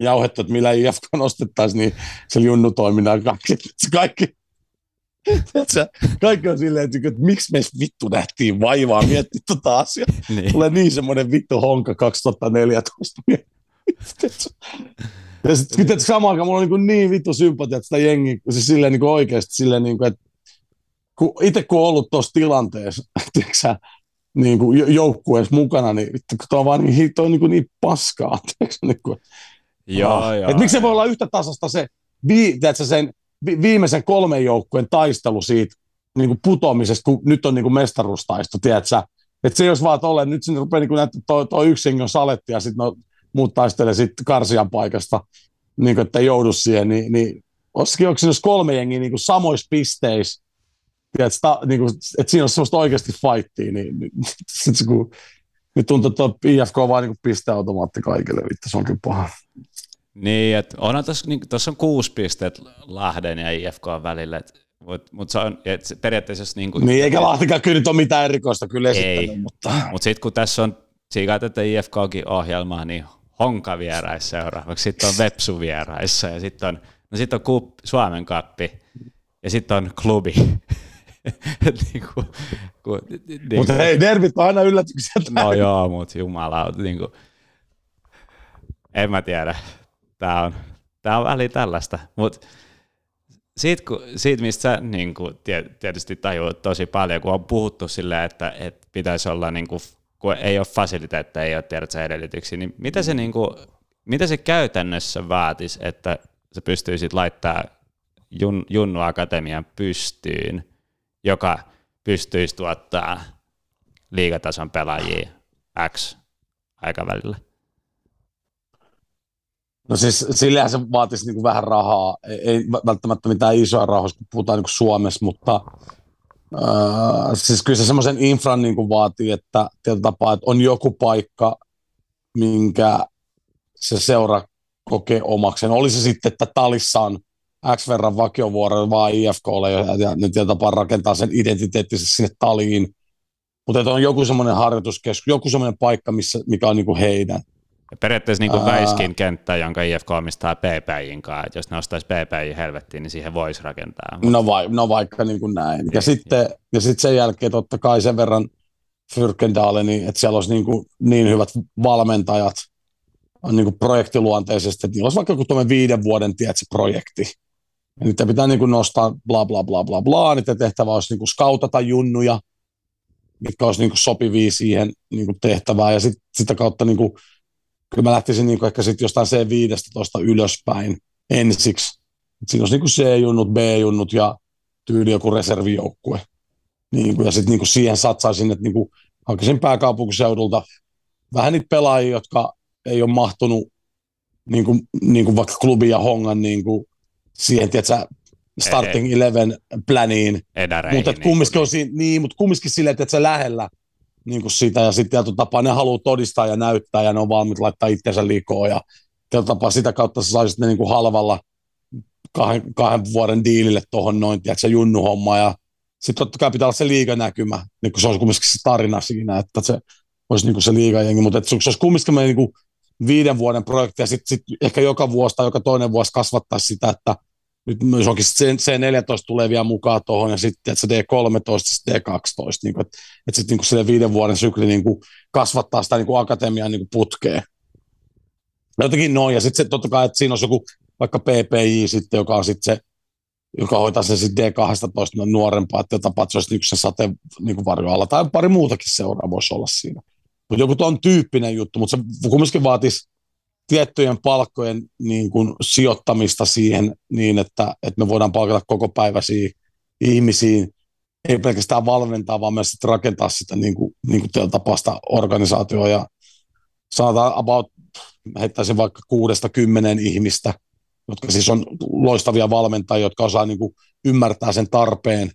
jauhettu, että millä IFK nostettaisiin, niin se junnutoiminnan kaikki, se kaikki Tiedätkö, kaikki on silleen, että, että miksi me vittu nähtiin vaivaa miettiä tuota asiaa. niin. Tulee niin semmoinen vittu honka 2014. ja sitten samaan aikaan mulla on niin, niin vittu sympatia sitä jengiä, siis silleen niin oikeasti silleen, niin kuin, että kun itse kun on ollut tuossa tilanteessa, tiedätkö, niin kuin joukkueessa mukana, niin vittu, kun tuo on vaan niin, toi on niin, kuin niin paskaa. Tiedätkö, niin kuin, joo, joo, Et miksi se voi olla yhtä tasasta se, vi, tiedätkö, sen vi- viimeisen kolmen joukkueen taistelu siitä niin kuin putoamisesta, kun nyt on niin kuin mestaruustaisto, tiedätkö? Että se jos vaan tolle, nyt sinne rupeaa niin näyttää, toi, toi yksi on saletti ja sitten no, muut taistelee sitten karsian paikasta, niin kuin, että joudu siihen, niin, niin olisikin, onko siinä kolme jengiä niin kuin samoissa pisteissä, tiedätkö, ta, niin kuin, että siinä on semmoista oikeasti fightia, niin, niin sit, kun, nyt tuntuu, että IFK on vaan niin pisteautomaatti kaikille, vittu, se on kyllä paha. Niin, että onhan tuossa, niin, on kuusi pistet Lahden ja IFK välillä, mutta mut se on et periaatteessa... Niin, kuin, niin, eikä Lahtikaan kyllä nyt ole mitään erikoista kyllä ei, mutta... Mutta sitten kun tässä on, siitä että IFKkin ohjelmaa, niin Honka vieraissa seuraavaksi, sitten on Vepsu vieraissa ja sitten on, no sit on Kup, Suomen kappi ja sitten on klubi. niin kuin, ku, niin mutta hei, dervit on aina yllätyksiä. No joo, mutta jumala, niin kuin, en mä tiedä tämä on, tää on väli tällaista. Mutta siitä, kun, siitä, mistä sä niin kuin, tietysti tajuat tosi paljon, kun on puhuttu silleen, että, että pitäisi olla, niin kuin, kun ei ole fasiliteetteja, ei ole tiedät edellytyksiä, niin mitä se, niin kuin, mitä se käytännössä vaatisi, että sä pystyisit laittaa Jun, Junnu Akatemian pystyyn, joka pystyisi tuottaa liigatason pelaajia X aikavälillä? No siis sillähän se vaatisi niin kuin vähän rahaa, ei välttämättä mitään isoa rahaa, kun puhutaan niin kuin Suomessa, mutta äh, siis kyllä se semmoisen infran niin kuin vaatii, että tapaa, että on joku paikka, minkä se seura kokee omakseen. Oli se sitten, että Talissa on X verran vakiovuoroja vaan IFKlle ja, ja ne tapaa rakentaa sen identiteettisesti sinne Taliin, mutta on joku semmoinen harjoituskeskus, joku semmoinen paikka, missä, mikä on niin kuin heidän Ja periaatteessa niin kuin Väiskin kenttä, jonka IFK omistaa PPIin kanssa, että jos ne ostaisi PPI helvettiin, niin siihen voisi rakentaa. No, vai, no vaikka niin kuin näin. Ja, ja, sitten, ja sitten sen jälkeen totta kai sen verran Fyrkendale, niin että siellä olisi niin, kuin niin hyvät valmentajat niin kuin projektiluonteisesti, että niillä olisi vaikka joku viiden vuoden tiedätkö, projekti. Ja nyt pitää niin kuin nostaa bla bla bla bla bla, niiden tehtävä olisi niin kuin skautata junnuja, mitkä olisi niin kuin sopivia siihen niin kuin tehtävään, ja sit, sitä kautta niin kuin, kyllä mä lähtisin niin kuin ehkä sitten jostain C15 ylöspäin ensiksi. Et siinä olisi niin kuin C-junnut, B-junnut ja tyyli joku reservijoukkue. Niin kuin, ja sitten niin kuin siihen satsaisin, että niin kuin hakisin pääkaupunkiseudulta vähän niitä pelaajia, jotka ei ole mahtunut niin kuin, niin kuin vaikka klubi ja hongan niin kuin siihen, tiedätkö, starting ei, eleven planiin. Mutta niin kumminkin, on siinä, niin, mutta kumminkin silleen, että se lähellä niin kuin sitä ja sitten tietyllä tapaa ne haluaa todistaa ja näyttää ja ne on valmiit laittaa itsensä likoon ja tietyllä tapaa sitä kautta sä saisit ne niin kuin halvalla kahden, kahden vuoden diilille tuohon noin, tiedätkö, junnuhomma ja sitten totta kai pitää olla se liiganäkymä, niin kuin se olisi kumminkin se tarina siinä, että se olisi niin kuin se liigajengi, mutta että se olisi kumminkin niin kuin viiden vuoden projekti ja sitten sit ehkä joka vuosi tai joka toinen vuosi kasvattaa sitä, että nyt myös onkin C14 tulee vielä mukaan tuohon ja sitten että se D13, sitten D12, niin kuin, että, että sitten niin sille viiden vuoden sykli niin kuin kasvattaa sitä niin kuin akatemian niin kuin putkea. Jotenkin noin, ja sitten totta kai, että siinä on joku vaikka PPI sitten, joka on sitten se, joka hoitaa sen sitten D12 nuorempaa, että se olisi niin se sateen niin varjoalla, tai pari muutakin seuraa voisi olla siinä. Mutta joku tuon tyyppinen juttu, mutta se kumminkin vaatisi tiettyjen palkkojen niin kuin sijoittamista siihen niin, että, että me voidaan palkata koko päiväisiä ihmisiä, ei pelkästään valmentaa, vaan myös rakentaa sitä niin kuin, niin kuin tapaista organisaatioa ja sanotaan about, heittäisin vaikka kuudesta kymmenen ihmistä, jotka siis on loistavia valmentajia, jotka osaa niin kuin ymmärtää sen tarpeen.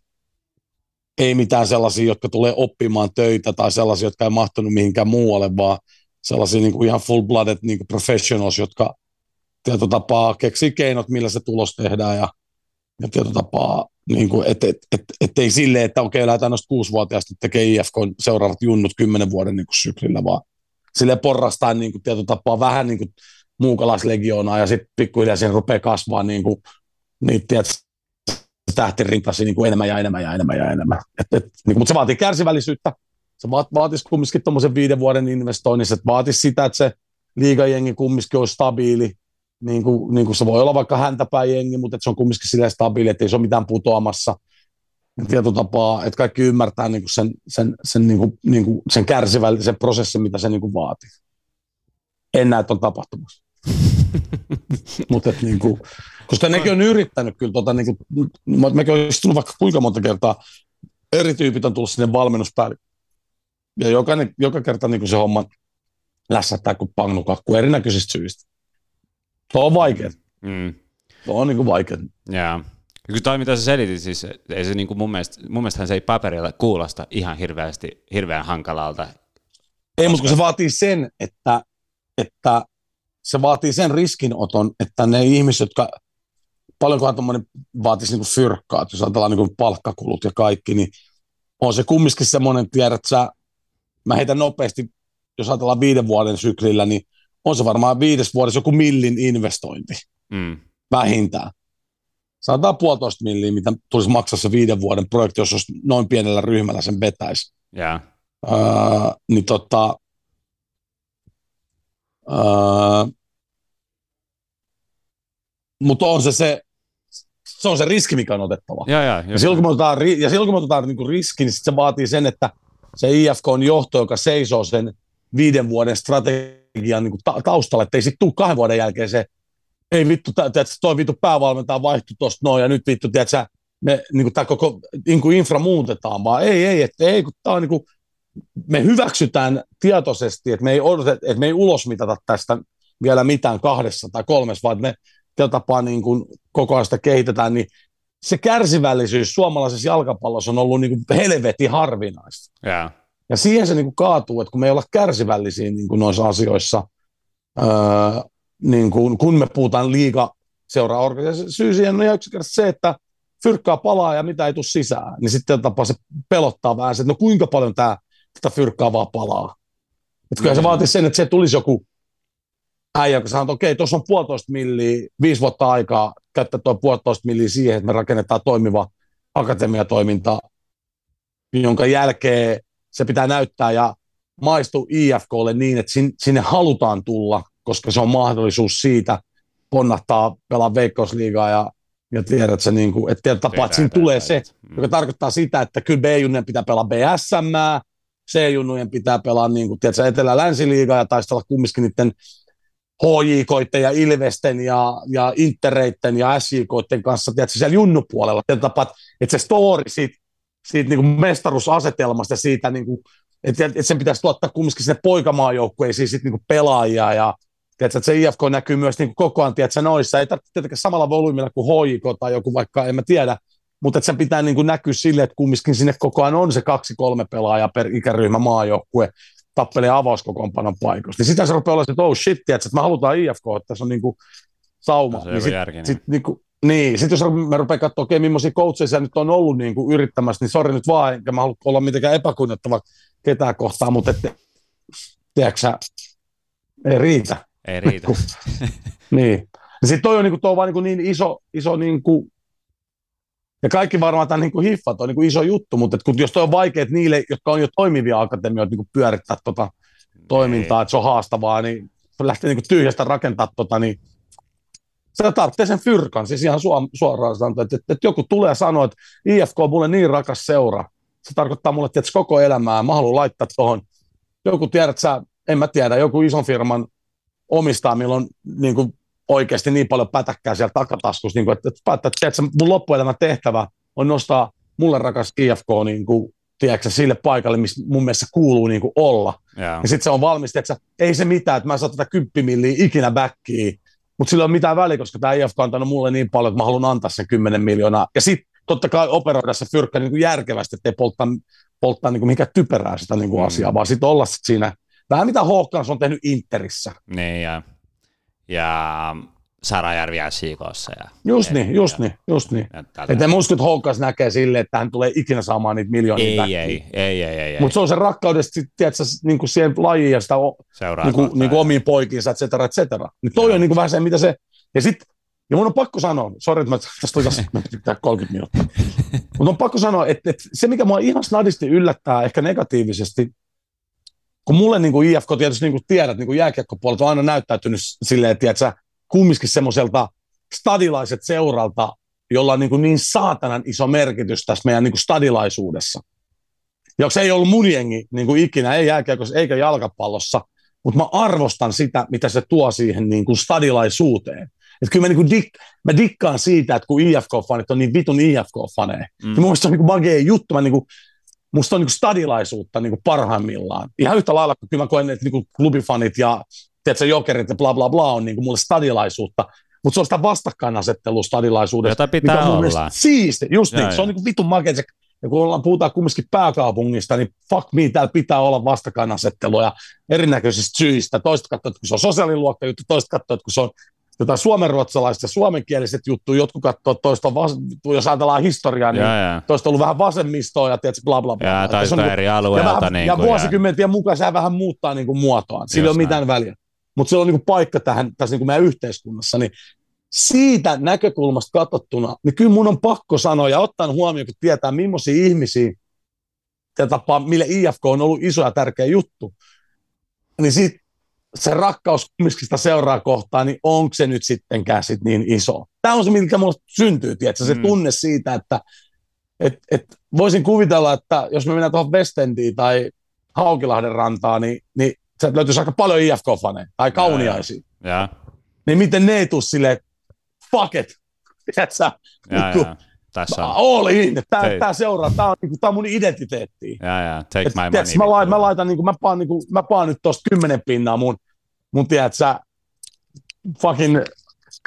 Ei mitään sellaisia, jotka tulee oppimaan töitä tai sellaisia, jotka ei mahtunut mihinkään muualle, vaan sellaisia niin kuin ihan full-blooded niin kuin professionals, jotka tietotapaa keksii keinot, millä se tulos tehdään ja, ja tietotapaa, niin kuin, et, et, et, et, ei silleen, että okei, lähdetään noista kuusivuotiaasta tekee IFK seuraavat junnut kymmenen vuoden niin kuin syklillä, vaan sille porrastaan niin kuin, tietotapaa vähän niin kuin muukalaislegioonaa ja sitten pikkuhiljaa siihen rupeaa kasvaa niin kuin, niitä tiedät, tähtirintasi niin kuin enemmän ja enemmän ja enemmän ja enemmän. Et, et, niin mutta se vaatii kärsivällisyyttä, se vaatisi kumminkin tuommoisen viiden vuoden investoinnissa, että vaatisi sitä, että se liigajengi kumminkin olisi stabiili, niin kuin, niin kuin se voi olla vaikka häntäpäin jengi, mutta että se on kumminkin sillä stabiili, että ei se ole mitään putoamassa tietotapaa, että kaikki ymmärtää niin kuin sen, sen, sen, niin kuin, niin kuin sen kärsivällisen prosessin, mitä se niin kuin vaatii. En näe, että on tapahtumassa. mutta niin kuin, koska nekin on yrittänyt kyllä, tota, niin kuin, mekin olisi tullut vaikka kuinka monta kertaa, eri tyypit on tullut sinne valmennuspäällikkö ja jokainen, joka kerta niin kuin se homma lässättää kuin pannukakku erinäköisistä syistä. Tuo on vaikea. Mm. Tuo on niin kuin vaikea. Yeah. Kyllä toi, mitä sä selitit, siis ei se niin kuin mun, mielestä, mun mielestä se ei paperilla kuulosta ihan hirveästi, hirveän hankalalta. Ei, mutta kun se vaatii sen, että, että se vaatii sen riskinoton, että ne ihmiset, jotka paljonkohan tuommoinen vaatisi niin fyrkkaa, jos ajatellaan niin palkkakulut ja kaikki, niin on se kumminkin semmoinen, tiedät sä, mä heitän nopeasti, jos ajatellaan viiden vuoden syklillä, niin on se varmaan viides vuodessa joku millin investointi. Mm. Vähintään. Sanotaan puolitoista milliä, mitä tulisi maksaa se viiden vuoden projekti, jos olisi noin pienellä ryhmällä sen vetäisi. Yeah. Öö, niin tota, öö, mutta on se se, se on se riski, mikä on otettava. Ja, ja, ja, silloin, kun me otetaan, ja silloin kun me otetaan niin riski, niin se vaatii sen, että se IFK on johto, joka seisoo sen viiden vuoden strategian niin ta- taustalla, että ei sitten tule kahden vuoden jälkeen se, ei vittu, että toi vittu päävalmentaja vaihtui tuosta noin, ja nyt vittu, tiedätkö, me niin kuin, tämä koko niin kuin infra muutetaan, vaan ei, ei, että ei, kun tämä on niin kuin, me hyväksytään tietoisesti, että me ei, odota, että me ei ulosmitata tästä vielä mitään kahdessa tai kolmessa, vaan me tapaa niin kuin koko ajan sitä kehitetään, niin se kärsivällisyys suomalaisessa jalkapallossa on ollut niin kuin helvetin harvinaista. Yeah. Ja siihen se niin kuin kaatuu, että kun me ei olla kärsivällisiä niin kuin noissa asioissa, öö, niin kuin, kun me puhutaan liiga seuraa syy siihen on yksinkertaisesti se, että fyrkkaa palaa ja mitä ei tule sisään, niin sitten tapaa se pelottaa vähän se, että no kuinka paljon tämä, tätä fyrkkaa vaan palaa. Että kyllä se mm. vaatii sen, että se tulisi joku äijä, joka sanoo, että okei, tuossa on puolitoista milliä, viisi vuotta aikaa käyttää tuo puolitoista milliä siihen, että me rakennetaan toimiva akatemiatoiminta, jonka jälkeen se pitää näyttää ja maistuu IFKlle niin, että sinne halutaan tulla, koska se on mahdollisuus siitä ponnahtaa pelaa veikkausliigaa ja, ja tiedät, että, se niin kuin, että tapaa, että siinä tulee se, mm. joka tarkoittaa sitä, että kyllä B-junnujen pitää pelaa BSM, C-junnujen pitää pelaa niin kuin, tiedätkö, Etelä-Länsiliigaa ja taistella kumminkin niiden HJK ja Ilvesten ja, ja Intereitten ja SJKitten kanssa, tiedätkö, siellä junnupuolella, että se story siitä, siitä niin kuin mestaruusasetelmasta, siitä niin kuin, että, että sen pitäisi tuottaa kumminkin sinne poikamaajoukkueisiin sit niin pelaajia ja tiedätkö, että se IFK näkyy myös niin koko ajan tiedätkö, noissa, ei tarvitse tietenkään samalla volyymilla kuin HJK tai joku vaikka, en mä tiedä, mutta että se pitää niin kuin näkyä sille, että kumminkin sinne koko ajan on se kaksi-kolme pelaajaa per ikäryhmä maajoukkue, tappelee avauskokoonpanon paikoista. Niin sitä se rupeaa olla, että oh shit, tiedätkö, että me halutaan IFK, että tässä on niin kuin sauma. No, niin sit, järki, sit, niin kuin, niin, sitten jos me rupeaa katsoa, okei, okay, millaisia coacheja nyt on ollut niin kuin yrittämässä, niin sori nyt vaan, enkä mä halua olla mitenkään epäkunnettava ketään kohtaan, mutta ette, tiedätkö ei riitä. Ei riitä. niin. Ja sitten toi on, niin kuin, toi on vaan niin, kuin niin iso, iso niin kuin, ja kaikki varmaan tämän niin kuin hiffat on niin kuin iso juttu, mutta että kun, jos toi on vaikeet niille, jotka on jo toimivia akatemioita niin kuin pyörittää tota toimintaa, että se on haastavaa, niin lähtee niin kuin tyhjästä rakentaa tota, niin se tarvitsee sen fyrkan, siis ihan suoraan sanotaan, että, että, että joku tulee ja sanoo, että IFK on mulle niin rakas seura, se tarkoittaa mulle tietysti koko elämää, mä haluan laittaa tuohon, joku tiedät sä, en mä tiedä, joku ison firman omistaa, milloin niin kuin oikeasti niin paljon pätäkkää siellä takataskussa, niin kuin, että, että päättää, että tiedätkö, mun loppuelämän tehtävä on nostaa mulle rakas IFK niin kuin, tiedätkö, sille paikalle, missä mun mielestä kuuluu niin kuin olla. Yeah. Ja sitten se on valmis, että ei se mitään, että mä saan tätä kymppimilliä ikinä backiin, mutta sillä ei ole mitään väliä, koska tämä IFK on antanut mulle niin paljon, että mä haluan antaa sen 10 miljoonaa. Ja sitten totta kai operoida se fyrkkä niin kuin järkevästi, ettei polttaa, polttaa niin kuin mikä typerää sitä niin kuin mm. asiaa, vaan sitten olla sit siinä, vähän mitä Hawkins on tehnyt Interissä. Niin, ja, ja Sarajärvi SJKssa. Ja just niin, just niin, just niin. Että että Hawkins näkee sille, että hän tulee ikinä saamaan niitä miljoonia ei, ei, ei, ei, ei, Mutta se on se rakkaudesta, tiedätkö, niin kuin siihen lajiin ja sitä niin kuin, niin kuin omiin poikiinsa, et cetera, et cetera. Niin toi ja. on niin kuin vähän se, mitä se, ja sitten ja mun on pakko sanoa, sori, että mä tästä tuli taas 30 minuuttia, mutta on pakko sanoa, että, että se, mikä mua ihan snadisti yllättää ehkä negatiivisesti, kun mulle niin kuin IFK tietysti niin kuin tiedät, niin kuin jääkiekkopuolelta on aina näyttäytynyt silleen, että tiedät, kumminkin semmoiselta stadilaiset seuralta, jolla on niin, kuin niin saatanan iso merkitys tässä meidän niin kuin stadilaisuudessa. Ja se ei ollut mun jengi niin kuin ikinä, ei jääkiekossa eikä jalkapallossa, mutta mä arvostan sitä, mitä se tuo siihen niin kuin stadilaisuuteen. Et kyllä mä, niin dik, mä dikkaan siitä, että kun IFK-fanit on niin vitun IFK-faneja. Mm. Niin mun mielestä se on niin magea juttu. Mä niin kuin, musta on niin kuin stadilaisuutta niin kuin parhaimmillaan. Ihan yhtä lailla, kun kyllä mä koen, että niin kuin klubifanit ja tiedätkö, jokerit ja bla bla bla on niin kuin mulle stadilaisuutta. Mutta se on sitä vastakkainasettelua stadilaisuudesta. Jota pitää olla. Siisti, just niin. Se on niin kuin vitun makea. Ja kun ollaan, puhutaan kumminkin pääkaupungista, niin fuck me, täällä pitää olla vastakkainasettelua ja erinäköisistä syistä. Toista katsoo, että kun se on sosiaaliluokka juttu, toista katsoo, että kun se on jotain suomenruotsalaiset ja suomenkieliset juttuja, jotkut katsoo toista, vas- jos ajatellaan historiaa, niin ja, ja. toista on ollut vähän vasemmistoa ja tietysti bla bla bla. Ja, tai on eri alueelta. Ja, vähän, niin ja vuosikymmenten mukaan se vähän muuttaa niin kuin muotoaan. Sillä ei ole mitään väliä. Mutta sillä on niin kuin paikka tähän, tässä niin kuin meidän yhteiskunnassa. Niin siitä näkökulmasta katsottuna, niin kyllä mun on pakko sanoa ja ottaa huomioon, kun tietää millaisia ihmisiä tapaa, mille IFK on ollut iso ja tärkeä juttu, niin sit se rakkaus kumminkin sitä seuraa kohtaan, niin onko se nyt sittenkään sit niin iso? Tämä on se, mikä mulle syntyy, tiedätkö? se mm. tunne siitä, että et, et voisin kuvitella, että jos me mennään tuohon Westendiin tai Haukilahden rantaan, niin, niin se löytyisi aika paljon IFK-faneja tai kauniaisia. Ja, ja. Niin miten ne ei tule silleen, fuck it, tiedätkö? Ja, niin Tässä on. All in. Tämä, tämä seuraa. Tämä on, niin tämä on mun identiteetti. Ja, ja. Take Et, my tiedätkö, money. Mä, laitan, mä, laitan, niin kuin, mä, paan, niin kuin, mä paan nyt tuosta kymmenen pinnaa mun, mun tiedätkö, sä, fucking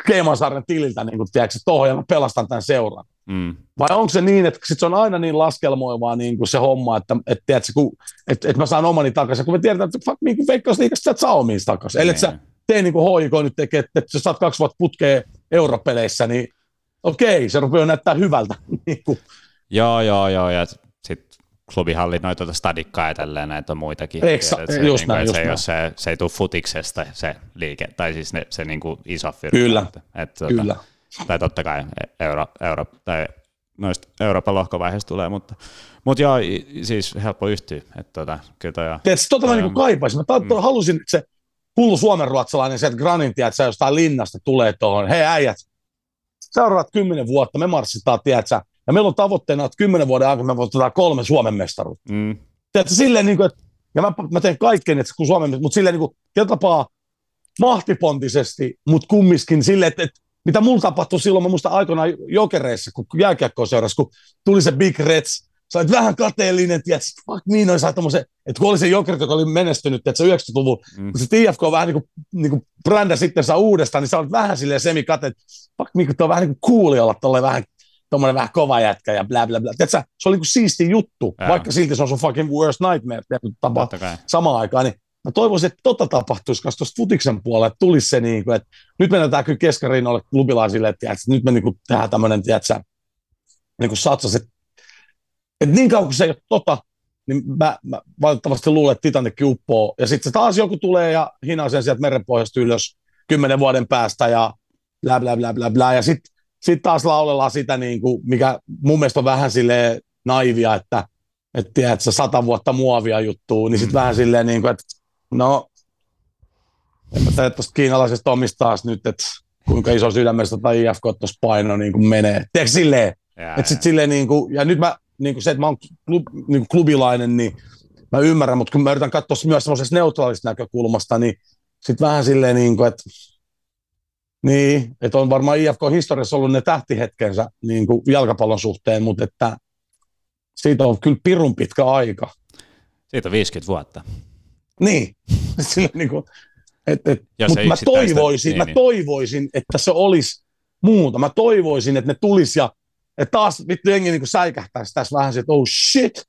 Keemasaaren tililtä, niin kuin, tiedätkö, tohon, ja mä pelastan tämän seuran. Mm. Vai onko se niin, että sit se on aina niin laskelmoivaa niin kuin se homma, että et, tiedätkö, kun, et, et mä saan omani takaisin, kun me tiedetään, että fuck, niin veikkausliikasta sä et saa omiin takaisin. Eli sä tee niin kuin HIK nyt tekee, että, että sä saat kaksi vuotta putkeen europeleissä, niin okei, se rupeaa näyttää hyvältä. niin kuin. Joo, joo, joo, ja sitten klubihalli noita tuota stadikkaa ja tälleen, näitä on muitakin. Eksa, se, just niin kuin, näin, että just se, näin. ole se, se ei tule futiksesta se liike, tai siis ne, se niin kuin iso firma. Kyllä, Että, että, tuota, Kyllä. Tai totta kai euro, euro, tai noista Euroopan lohkovaiheista tulee, mutta, mutta joo, siis helppo yhtyä. Että tota, kyllä toi. Tiedätkö, tota mä niinku kaipaisin. Mä ta- Mm. halusin, että se hullu suomenruotsalainen sieltä Granin, että sä jostain linnasta tulee tuohon. Hei äijät, seuraavat kymmenen vuotta, me marssitaan, tiedätkö, ja meillä on tavoitteena, että kymmenen vuoden aikana me voitetaan kolme Suomen mestaruutta. Mm, Tiedätkö, silleen niin kuin, että, ja mä, mä teen kaikkeen, että kun Suomen, mutta silleen niin kuin, tapaa mahtipontisesti, mutta kumminkin silleen, että, että mitä mulla tapahtui silloin, mä muistan aikoinaan jokereissa, kun jääkiekkoa seurasi, kun tuli se Big Reds, sä olit vähän kateellinen, tiedätkö, fuck niin, noin sai tommosen, että kun oli se jokerit, joka oli menestynyt, että se 90-luvun, mm. kun se TFK vähän niin kuin, niin kuin brändä sitten saa uudestaan, niin sä olet vähän silleen semikate, että fuck, niin kuin, tuo on vähän niin kuin cooli olla tolleen vähän tommonen vähän kova jätkä ja bla bla bla. Tiedätkö, se oli niin kuin siisti juttu, Joo. vaikka silti se on sun fucking worst nightmare Totta kai. samaan aikaan, niin mä toivoisin, että tota tapahtuisi myös tuosta futiksen puolella, että tulisi se niin kuin, että nyt mennään tää kyllä keskariinoille klubilaisille, että, tiedätkö, nyt me niin kuin tehdään tämmöinen, tiedätkö, niin kuin satsas, että, että niin kauan kuin se ei ole tota, niin mä, mä valitettavasti luulen, että Titanic uppoo, ja sitten se taas joku tulee ja hinaa sen sieltä merenpohjasta ylös kymmenen vuoden päästä, ja bla bla bla bla bla, ja sitten sit taas laulellaan sitä, niin kuin, mikä mun mielestä on vähän silleen naivia, että että tiedätkö, sata vuotta muovia juttuu, niin sitten Mm. vähän silleen, niin kuin, että no, en mä tiedä tuosta kiinalaisesta omistaa nyt, että kuinka iso sydämestä tai IFK tuossa paino niin kuin menee. Tiedätkö silleen, että sitten jaa. silleen niin kuin, ja nyt mä, niin kuin se, että mä oon klub, niin kuin klubilainen, niin mä ymmärrän, mutta kun mä yritän katsoa myös semmoisesta neutraalista näkökulmasta, niin sitten vähän silleen niin kuin, että niin, että on varmaan IFK-historiassa ollut ne tähtihetkensä niin kuin jalkapallon suhteen, mutta että siitä on kyllä pirun pitkä aika. Siitä on 50 vuotta. Niin, sillä niin kuin, et, et, mutta mä toivoisin, niin, mä niin. toivoisin, että se olisi muuta. Mä toivoisin, että ne tulisi ja että taas vittu jengi niin säikähtäisi tässä vähän se, että oh shit,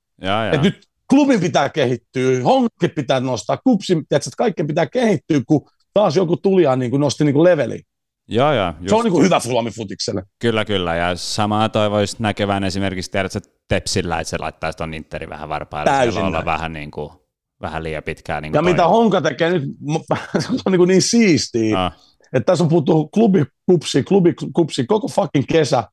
että nyt klubin pitää kehittyä, honkit pitää nostaa, kupsi, tiedätkö, että kaikkien pitää kehittyä, kun taas joku tulija niin kuin nosti niin kuin leveli. Joo, joo. Se on niin kuin hyvä Suomi futikselle. Kyllä, kyllä. Ja samaa toivoisi näkevän esimerkiksi, tiedätkö, Tepsillä, että se laittaisi tuon Interin vähän varpaille. Täysin olla vähän, niin kuin, vähän liian pitkään. Niin Ja kuin mitä Honka tekee nyt, se on niin, kuin niin siistiä, Ah, että tässä on puhuttu klubikupsi, klubikupsi koko fucking kesä,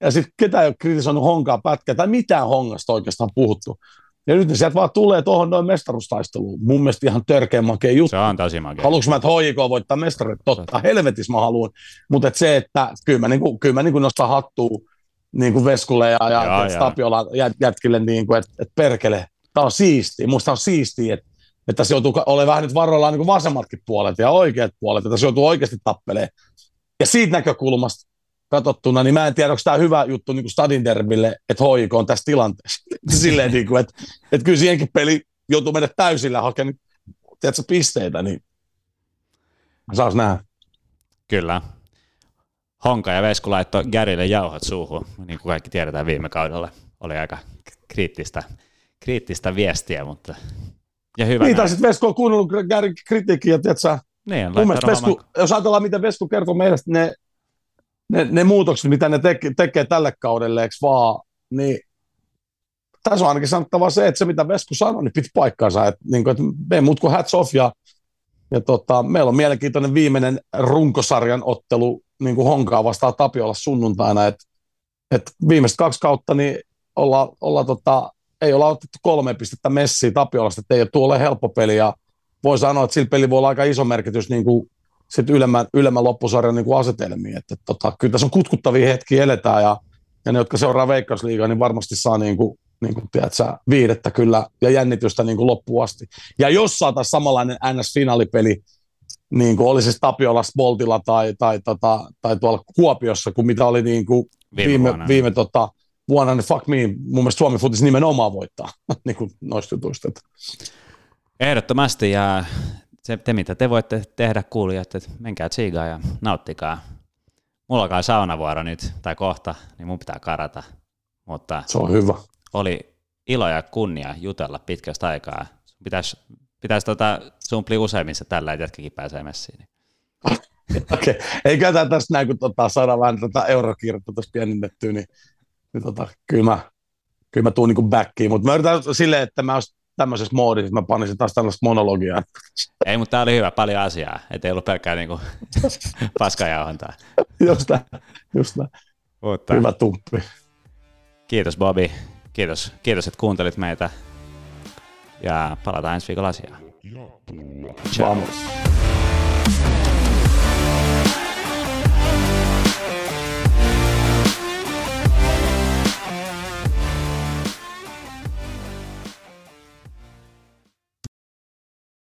ja sitten ketään ei ole kritisoinut Honkaa pätkää, tai mitään Hongasta oikeastaan puhuttu. Ja nyt ne sieltä vaan tulee tuohon noin mestaruustaisteluun. Mun mielestä ihan törkeä makea juttu. se on tosi makea. Haluanko mä, että HJK voittaa mestaruudet? Totta, helvetis mä haluan. Mutta et se, että kyllä mä, niinku, kyllä mä niinku nostan hattua niinku Veskulle ja, ja. Tapiola jät, jätkille, niinku, että et perkele, tämä on siistiä. Musta on siistiä, että että tässä joutuu olemaan vähän nyt varoillaan niin vasemmatkin puolet ja oikeat puolet, että tässä joutuu oikeasti tappelemaan. Ja siitä näkökulmasta katsottuna, niin mä en tiedä, onko tämä hyvä juttu niin Stadin derbille, että HJK on tässä tilanteessa. Silleen, niin kuin, että, että kyllä siihenkin peli joutuu mennä täysillä hakemaan tiedätkö, pisteitä, niin saas nähdä. Kyllä. Honka ja Vesku laittoi Gärille jauhot suuhun, niin kuin kaikki tiedetään viime kaudella. Oli aika kriittistä, kriittistä viestiä, mutta ja hyvä Niin, tai sitten Vesku on kuunnellut Gärin kritiikkiä, tiedätkö, Niin, Vesku, jos ajatellaan, miten Vesku kertoo meille ne, ne, ne muutokset, mitä ne teke, tekee tälle kaudelle, eikö vaan, niin tässä on ainakin sanottava se, että se mitä Vesku sanoi, niin piti paikkaansa, että, niin kuin, että me muut kuin hats off ja, ja tota, meillä on mielenkiintoinen viimeinen runkosarjan ottelu niin kuin Honkaa vastaan Tapiolla sunnuntaina, että, että viimeiset kaksi kautta niin olla, olla tota, ei olla otettu kolme pistettä messiä Tapiolasta, että ei ole tuolle helppo peli. Ja voi sanoa, että sillä peli voi olla aika iso merkitys niin kuin sit ylemmän, ylemmän loppusarjan niin kuin asetelmiin. Että, tota, kyllä tässä on kutkuttavia hetkiä eletään ja, ja ne, jotka seuraa Veikkausliigaa, niin varmasti saa niin kuin, niin kuin, tiedätkö, viidettä kyllä ja jännitystä niin kuin loppuun asti. Ja jos saataisiin samanlainen NS-finaalipeli, niin kuin oli se Tapiola Boltilla tai, tai, tota, tai tuolla Kuopiossa, kuin mitä oli niin kuin Viime viime, vuonna. viime tota, vuonna, niin fuck me, mun mielestä Suomi futis nimenomaan voittaa niin kuin noista jutuista. Ehdottomasti ja se, te mitä te voitte tehdä kuulijat, että menkää tsiigaan ja nauttikaa. Mulla alkaa saunavuoro nyt tai kohta, niin mun pitää karata, mutta se on hyvä. oli ilo ja kunnia jutella pitkästä aikaa. Pitäisi pitäis tota sumpli useimmissa tällä, että jätkäkin pääsee messiin. Okei, okay. eikä tämä tästä näin, kun tota, saadaan vähän tätä tuossa pienennettyä, niin, niin tota, kyllä mä kyllä mä tuun niinku backiin, mutta mä yritän silleen, että mä olisin tämmöisessä moodissa, että mä panisin taas tällaista monologiaa. Ei, mutta tämä oli hyvä, paljon asiaa, ettei ollut pelkkää niinku paskajauhantaa. just näin, just näin. Mutta. Hyvä tumppi. Kiitos Bobby, kiitos, kiitos että kuuntelit meitä ja palataan ensi viikolla asiaan. Ciao. Vamos.